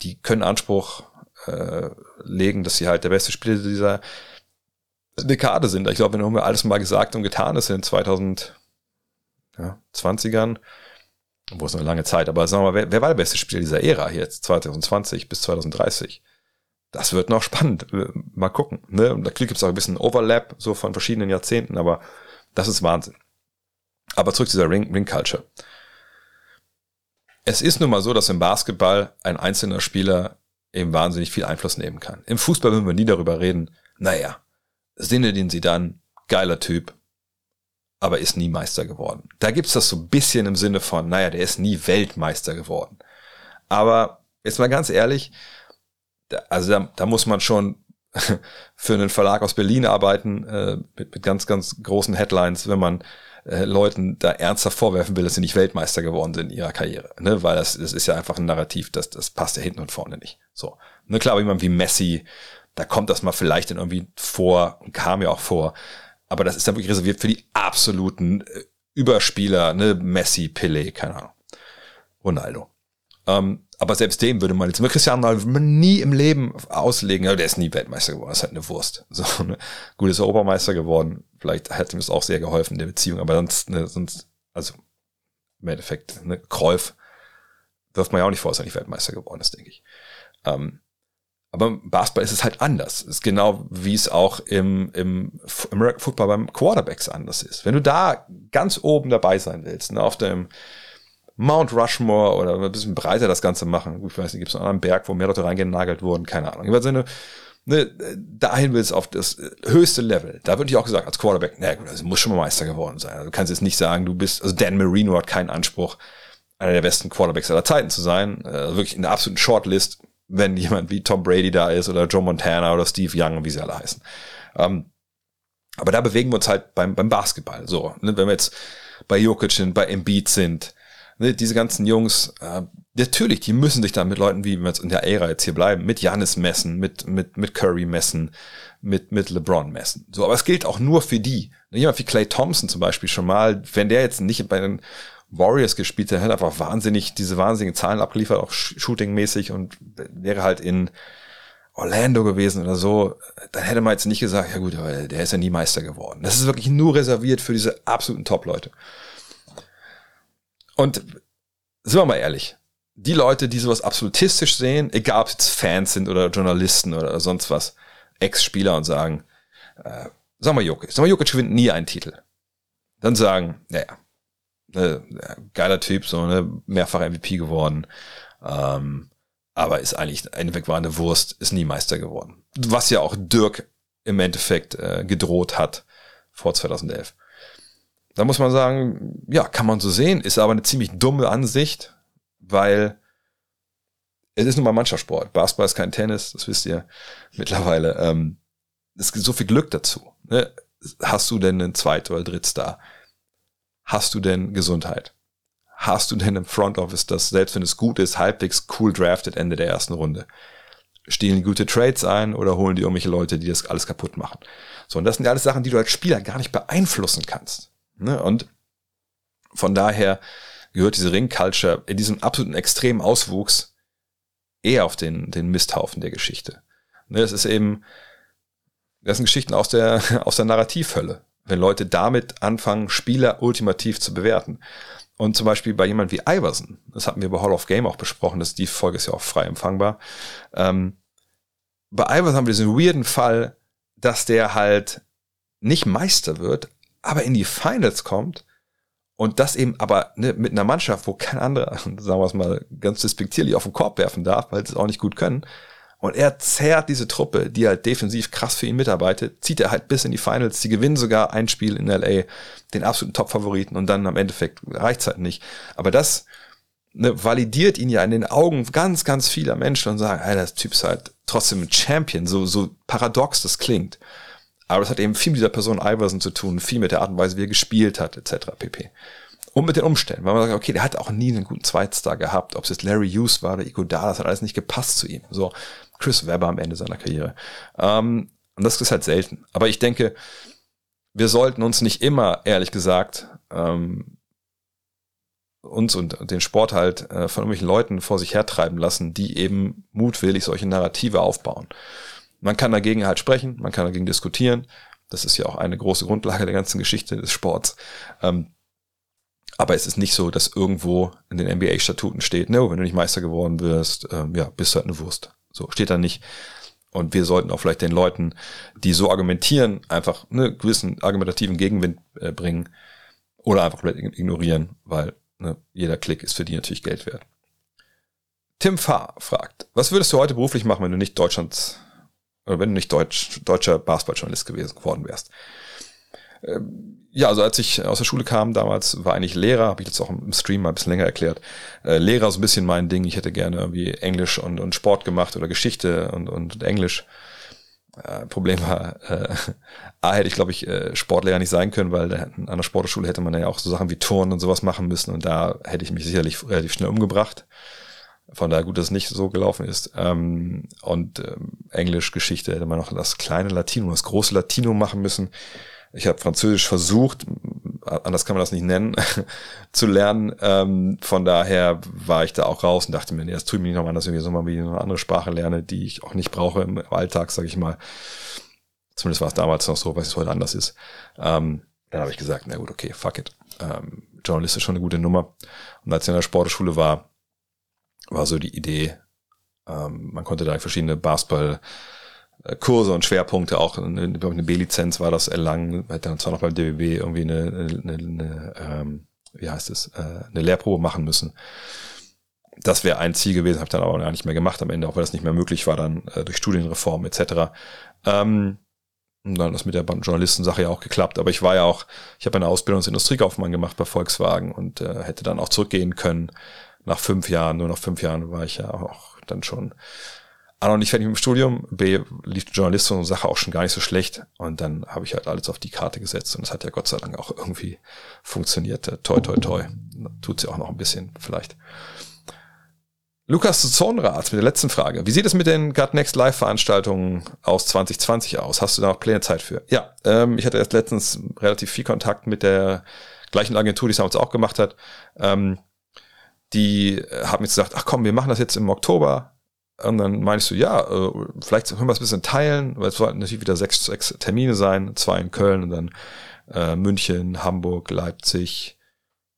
die können Anspruch äh, legen, dass sie halt der beste Spieler dieser Dekade sind. Ich glaube, wenn wir alles mal gesagt und getan ist in den 2020ern, wo es eine lange Zeit, aber sagen wir mal, wer, wer war der beste Spieler dieser Ära jetzt, 2020 bis 2030? Das wird noch spannend. Mal gucken. Ne? Und da gibt es auch ein bisschen Overlap, so von verschiedenen Jahrzehnten, aber das ist Wahnsinn. Aber zurück zu dieser Ring, Ring Culture. Es ist nun mal so, dass im Basketball ein einzelner Spieler eben wahnsinnig viel Einfluss nehmen kann. Im Fußball würden wir nie darüber reden. Naja, Sinne, den sie dann, geiler Typ, aber ist nie Meister geworden. Da gibt's das so ein bisschen im Sinne von, naja, der ist nie Weltmeister geworden. Aber jetzt mal ganz ehrlich, also da, da muss man schon für einen Verlag aus Berlin arbeiten, äh, mit, mit ganz, ganz großen Headlines, wenn man äh, Leuten da ernsthaft vorwerfen will, dass sie nicht Weltmeister geworden sind in ihrer Karriere. Ne? Weil das, das ist ja einfach ein Narrativ, das, das passt ja hinten und vorne nicht. So. Ne, klar, jemand wie Messi, da kommt das mal vielleicht dann irgendwie vor, kam ja auch vor. Aber das ist dann wirklich reserviert für die absoluten äh, Überspieler, ne, Messi, Pele, keine Ahnung. Ronaldo. Ähm, aber selbst dem würde man jetzt mit Cristiano Ronaldo nie im Leben auslegen, ja, der ist nie Weltmeister geworden, das ist halt eine Wurst. So, ne? Gut, ist Europameister geworden, vielleicht hätte ihm das auch sehr geholfen in der Beziehung, aber sonst, ne, sonst, also im Endeffekt, ne, Kräuf wirft man ja auch nicht vor, dass er nicht Weltmeister geworden ist, denke ich. Ähm, aber im Basketball ist es halt anders. Es ist genau wie es auch im, im American Football beim Quarterbacks anders ist. Wenn du da ganz oben dabei sein willst, ne, auf dem Mount Rushmore oder ein bisschen breiter das Ganze machen. Gut, ich weiß nicht, gibt es einen Berg, wo mehr Leute reingenagelt wurden, keine Ahnung. In Sinne, ne, dahin willst auf das höchste Level. Da würde ich auch gesagt, als Quarterback, na gut, also muss schon mal Meister geworden sein. Also du kannst jetzt nicht sagen, du bist, also Dan Marino hat keinen Anspruch, einer der besten Quarterbacks aller Zeiten zu sein. Also wirklich in der absoluten Shortlist wenn jemand wie Tom Brady da ist oder Joe Montana oder Steve Young, wie sie alle heißen. Ähm, aber da bewegen wir uns halt beim, beim Basketball. So, ne, wenn wir jetzt bei Jokic sind, bei Embiid sind, ne, diese ganzen Jungs, äh, natürlich, die müssen sich dann mit Leuten wie, wenn wir jetzt in der Ära jetzt hier bleiben, mit Janis messen, mit, mit, mit Curry messen, mit, mit LeBron messen. So, aber es gilt auch nur für die. Ne, jemand wie Clay Thompson zum Beispiel schon mal, wenn der jetzt nicht bei den Warriors gespielt, der hat einfach wahnsinnig, diese wahnsinnigen Zahlen abgeliefert, auch shootingmäßig und wäre halt in Orlando gewesen oder so, dann hätte man jetzt nicht gesagt, ja gut, aber der ist ja nie Meister geworden. Das ist wirklich nur reserviert für diese absoluten Top-Leute. Und sind wir mal ehrlich, die Leute, die sowas absolutistisch sehen, egal ob es jetzt Fans sind oder Journalisten oder sonst was, Ex-Spieler und sagen, äh, sag mal Jokic, sag mal Jokic gewinnt nie einen Titel. Dann sagen, naja, ne, geiler Typ, so ne, mehrfach MVP geworden. Ähm, aber ist eigentlich eine wegwarende Wurst, ist nie Meister geworden. Was ja auch Dirk im Endeffekt äh, gedroht hat vor 2011. Da muss man sagen, ja, kann man so sehen, ist aber eine ziemlich dumme Ansicht, weil es ist nun mal Mannschaftssport. Basketball ist kein Tennis, das wisst ihr mittlerweile. Ähm, es gibt so viel Glück dazu. Ne? Hast du denn einen Zweit- oder Drittstar? hast du denn Gesundheit? Hast du denn im Front Office, das selbst wenn es gut ist, halbwegs cool drafted Ende der ersten Runde? Stehlen gute Trades ein oder holen die irgendwelche Leute, die das alles kaputt machen? So, und das sind ja alles Sachen, die du als Spieler gar nicht beeinflussen kannst. Ne? Und von daher gehört diese Ring-Culture in diesem absoluten extremen Auswuchs eher auf den, den Misthaufen der Geschichte. Ne, das ist eben, das sind Geschichten aus der, aus der Narrativhölle. Wenn Leute damit anfangen, Spieler ultimativ zu bewerten. Und zum Beispiel bei jemand wie Iverson, das hatten wir bei Hall of Game auch besprochen, dass die Folge ist ja auch frei empfangbar. Ähm, bei Iverson haben wir diesen weirden Fall, dass der halt nicht Meister wird, aber in die Finals kommt und das eben aber ne, mit einer Mannschaft, wo kein anderer, sagen wir es mal ganz despektierlich, auf den Korb werfen darf, weil sie es auch nicht gut können. Und er zerrt diese Truppe, die halt defensiv krass für ihn mitarbeitet, zieht er halt bis in die Finals. Sie gewinnen sogar ein Spiel in LA, den absoluten Top-Favoriten und dann am Endeffekt reicht's halt nicht. Aber das ne, validiert ihn ja in den Augen ganz, ganz vieler Menschen und sagen, ey, das Typ ist halt trotzdem ein Champion, so, so paradox das klingt. Aber das hat eben viel mit dieser Person Iverson zu tun, viel mit der Art und Weise, wie er gespielt hat, etc. pp. Und mit den Umständen, weil man sagt, okay, der hat auch nie einen guten Zweitstar gehabt, ob es jetzt Larry Hughes war oder Iguodala, das hat alles nicht gepasst zu ihm. So, Chris Webber am Ende seiner Karriere. Ähm, und das ist halt selten. Aber ich denke, wir sollten uns nicht immer, ehrlich gesagt, ähm, uns und den Sport halt äh, von irgendwelchen Leuten vor sich hertreiben lassen, die eben mutwillig solche Narrative aufbauen. Man kann dagegen halt sprechen, man kann dagegen diskutieren. Das ist ja auch eine große Grundlage der ganzen Geschichte des Sports. Ähm, aber es ist nicht so, dass irgendwo in den NBA-Statuten steht, no, wenn du nicht Meister geworden wirst, ähm, ja, bist du halt eine Wurst. So steht da nicht. Und wir sollten auch vielleicht den Leuten, die so argumentieren, einfach einen gewissen argumentativen Gegenwind äh, bringen oder einfach ignorieren, weil ne, jeder Klick ist für die natürlich Geld wert. Tim Fahr fragt, was würdest du heute beruflich machen, wenn du nicht Deutschlands, wenn du nicht Deutsch, deutscher Basketballjournalist gewesen geworden wärst? Ähm, ja, also als ich aus der Schule kam, damals war eigentlich Lehrer, habe ich jetzt auch im Stream mal ein bisschen länger erklärt. Äh, Lehrer ist ein bisschen mein Ding. Ich hätte gerne irgendwie Englisch und, und Sport gemacht oder Geschichte und, und Englisch. Äh, Problem war, äh, A hätte ich, glaube ich, äh, Sportlehrer nicht sein können, weil an der Sportschule hätte man ja auch so Sachen wie Turnen und sowas machen müssen und da hätte ich mich sicherlich relativ schnell umgebracht. Von daher gut, dass es nicht so gelaufen ist. Ähm, und ähm, Englisch, Geschichte hätte man noch das kleine Latino, das große Latino machen müssen. Ich habe Französisch versucht, anders kann man das nicht nennen, zu lernen. Ähm, von daher war ich da auch raus und dachte mir, nee, das ich mir nicht nochmal, dass ich so mal wie eine andere Sprache lerne, die ich auch nicht brauche im Alltag, sage ich mal. Zumindest war es damals noch so, weil es heute anders ist. Ähm, dann habe ich gesagt, na gut, okay, fuck it. Ähm, Journalist ist schon eine gute Nummer. Und als ich in der Sportschule war, war so die Idee, ähm, man konnte da verschiedene Basketball Kurse und Schwerpunkte, auch eine, eine B-Lizenz war das erlangen, hat dann zwar noch beim DBB irgendwie eine, eine, eine ähm, wie heißt es, äh, eine Lehrprobe machen müssen. Das wäre ein Ziel gewesen, habe dann aber gar nicht mehr gemacht am Ende, auch weil das nicht mehr möglich war dann äh, durch Studienreform etc. Ähm, und dann ist mit der Journalistensache ja auch geklappt. Aber ich war ja auch, ich habe eine Ausbildung als Industriekaufmann gemacht bei Volkswagen und äh, hätte dann auch zurückgehen können. Nach fünf Jahren, nur nach fünf Jahren war ich ja auch dann schon A, noch nicht fertig mit dem Studium, B, lief die Journalistin und Sache auch schon gar nicht so schlecht. Und dann habe ich halt alles auf die Karte gesetzt und es hat ja Gott sei Dank auch irgendwie funktioniert. Toi, toi, toi. Tut sie auch noch ein bisschen, vielleicht. Lukas Zornrath mit der letzten Frage. Wie sieht es mit den Gut Next Live-Veranstaltungen aus 2020 aus? Hast du da noch Pläne Zeit für? Ja, ähm, ich hatte erst letztens relativ viel Kontakt mit der gleichen Agentur, die es damals auch gemacht hat. Ähm, die haben jetzt gesagt, ach komm, wir machen das jetzt im Oktober und dann meinst du, ja, äh, vielleicht können wir es ein bisschen teilen, weil es sollten natürlich wieder sechs, sechs Termine sein, zwei in Köln und dann äh, München, Hamburg, Leipzig,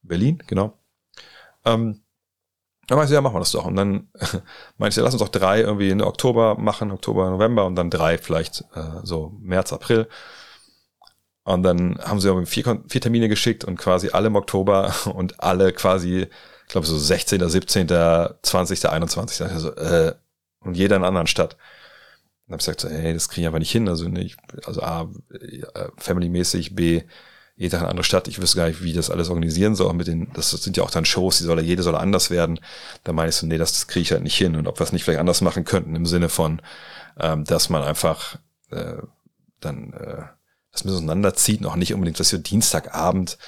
Berlin, genau. Ähm, dann meinst du, ja, machen wir das doch. Und dann meinst du, ja, lass uns doch drei irgendwie in Oktober machen, Oktober, November und dann drei vielleicht äh, so März, April. Und dann haben sie vier, vier Termine geschickt und quasi alle im Oktober und alle quasi, ich glaube so 16., 17., 20., 21. Also, äh, und jeder in einer anderen Stadt. Und habe ich gesagt, so, hey, das kriege ich einfach nicht hin. Also nicht, also A, äh, family-mäßig, B, jeder in eine andere Stadt. Ich wüsste gar nicht, wie das alles organisieren soll. Mit den, das sind ja auch dann Shows, die soll jede soll anders werden. Da meine ich so, nee, das, das kriege ich halt nicht hin. Und ob wir es nicht vielleicht anders machen könnten, im Sinne von, ähm, dass man einfach äh, dann äh, das mit auseinanderzieht, noch nicht unbedingt, dass wir Dienstagabend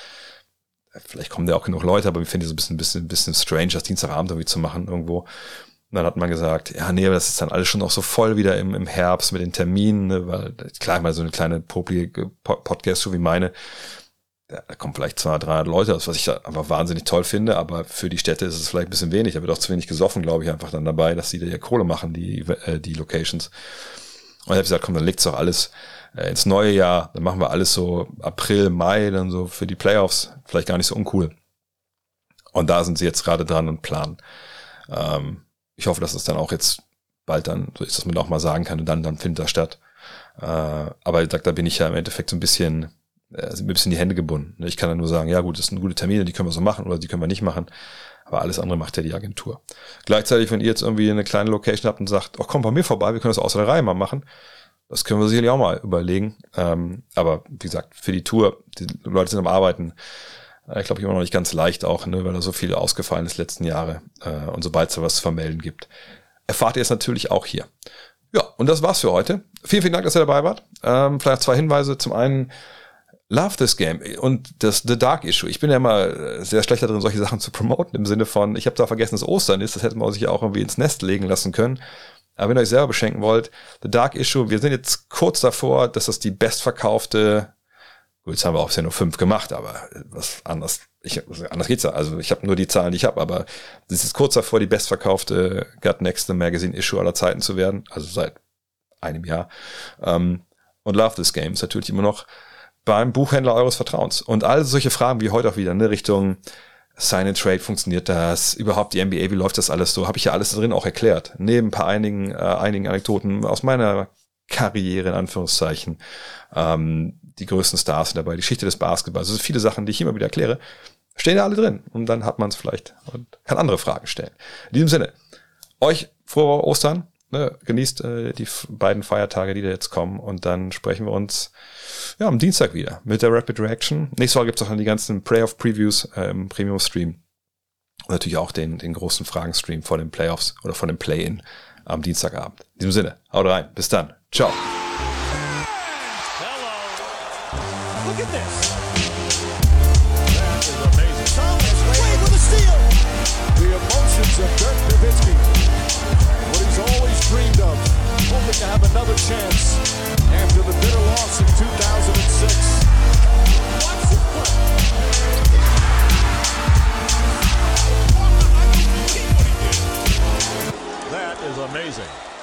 vielleicht kommen da auch genug Leute, aber ich finde es ein bisschen, bisschen, bisschen strange, das Dienstagabend irgendwie zu machen irgendwo. Und dann hat man gesagt, ja, nee, das ist dann alles schon auch so voll wieder im, im Herbst mit den Terminen, ne, weil klar, mal so eine kleine poplige Podcast-Show wie meine, ja, da kommen vielleicht 200, 300 Leute aus, was ich da einfach wahnsinnig toll finde, aber für die Städte ist es vielleicht ein bisschen wenig. Da wird auch zu wenig gesoffen, glaube ich, einfach dann dabei, dass die da ja Kohle machen, die, äh, die Locations. Und ich habe gesagt, komm, dann legt's doch alles ins neue Jahr, dann machen wir alles so April, Mai, dann so für die Playoffs, vielleicht gar nicht so uncool. Und da sind sie jetzt gerade dran und planen. Ähm, ich hoffe, dass es dann auch jetzt bald dann so ist, dass man auch mal sagen kann und dann, dann findet das statt. Äh, aber ich sag, da bin ich ja im Endeffekt so ein bisschen äh, ein bisschen die Hände gebunden. Ne? Ich kann dann nur sagen, ja gut, das sind gute Termine, die können wir so machen oder die können wir nicht machen. Aber alles andere macht ja die Agentur. Gleichzeitig, wenn ihr jetzt irgendwie eine kleine Location habt und sagt, oh komm bei mir vorbei, wir können das außer der Reihe mal machen, das können wir sicherlich auch mal überlegen. Ähm, aber wie gesagt, für die Tour, die Leute sind am Arbeiten. Äh, ich glaube, immer noch nicht ganz leicht auch, ne, weil da so viel ausgefallen ist letzten Jahre. Äh, und sobald es da was zu vermelden gibt, erfahrt ihr es natürlich auch hier. Ja, und das war's für heute. Vielen, vielen Dank, dass ihr dabei wart. Ähm, vielleicht zwei Hinweise. Zum einen, Love this game und das The Dark Issue. Ich bin ja immer sehr schlecht darin, solche Sachen zu promoten, im Sinne von, ich habe da vergessen, dass Ostern ist, das hätte man sich ja auch irgendwie ins Nest legen lassen können. Aber wenn ihr euch selber beschenken wollt, The Dark Issue, wir sind jetzt kurz davor, dass das die bestverkaufte, gut, jetzt haben wir auch ja nur fünf gemacht, aber was anders, ich, anders geht's ja. Also ich habe nur die Zahlen, die ich habe, aber es ist kurz davor, die bestverkaufte Gut Next Magazine Issue aller Zeiten zu werden, also seit einem Jahr. Ähm, und Love This Game ist natürlich immer noch beim Buchhändler eures Vertrauens. Und all solche Fragen wie heute auch wieder, ne, Richtung Sign and Trade, funktioniert das? Überhaupt die NBA, wie läuft das alles so? Habe ich ja alles drin auch erklärt. Neben ein paar einigen, äh, einigen Anekdoten aus meiner Karriere, in Anführungszeichen. Ähm, die größten Stars sind dabei, die Geschichte des Basketballs. Also viele Sachen, die ich immer wieder erkläre, stehen da alle drin. Und dann hat man es vielleicht und kann andere Fragen stellen. In diesem Sinne, euch frohe Ostern. Ne, genießt äh, die beiden Feiertage, die da jetzt kommen. Und dann sprechen wir uns ja, am Dienstag wieder mit der Rapid Reaction. Nächste Woche gibt es auch dann die ganzen Playoff-Previews äh, im Premium-Stream. Und natürlich auch den, den großen Fragen-Stream vor den Playoffs oder vor dem Play-In am Dienstagabend. In diesem Sinne, haut rein. Bis dann. Ciao. Hello. Look at this. Have another chance after the bitter loss in 2006. That is amazing.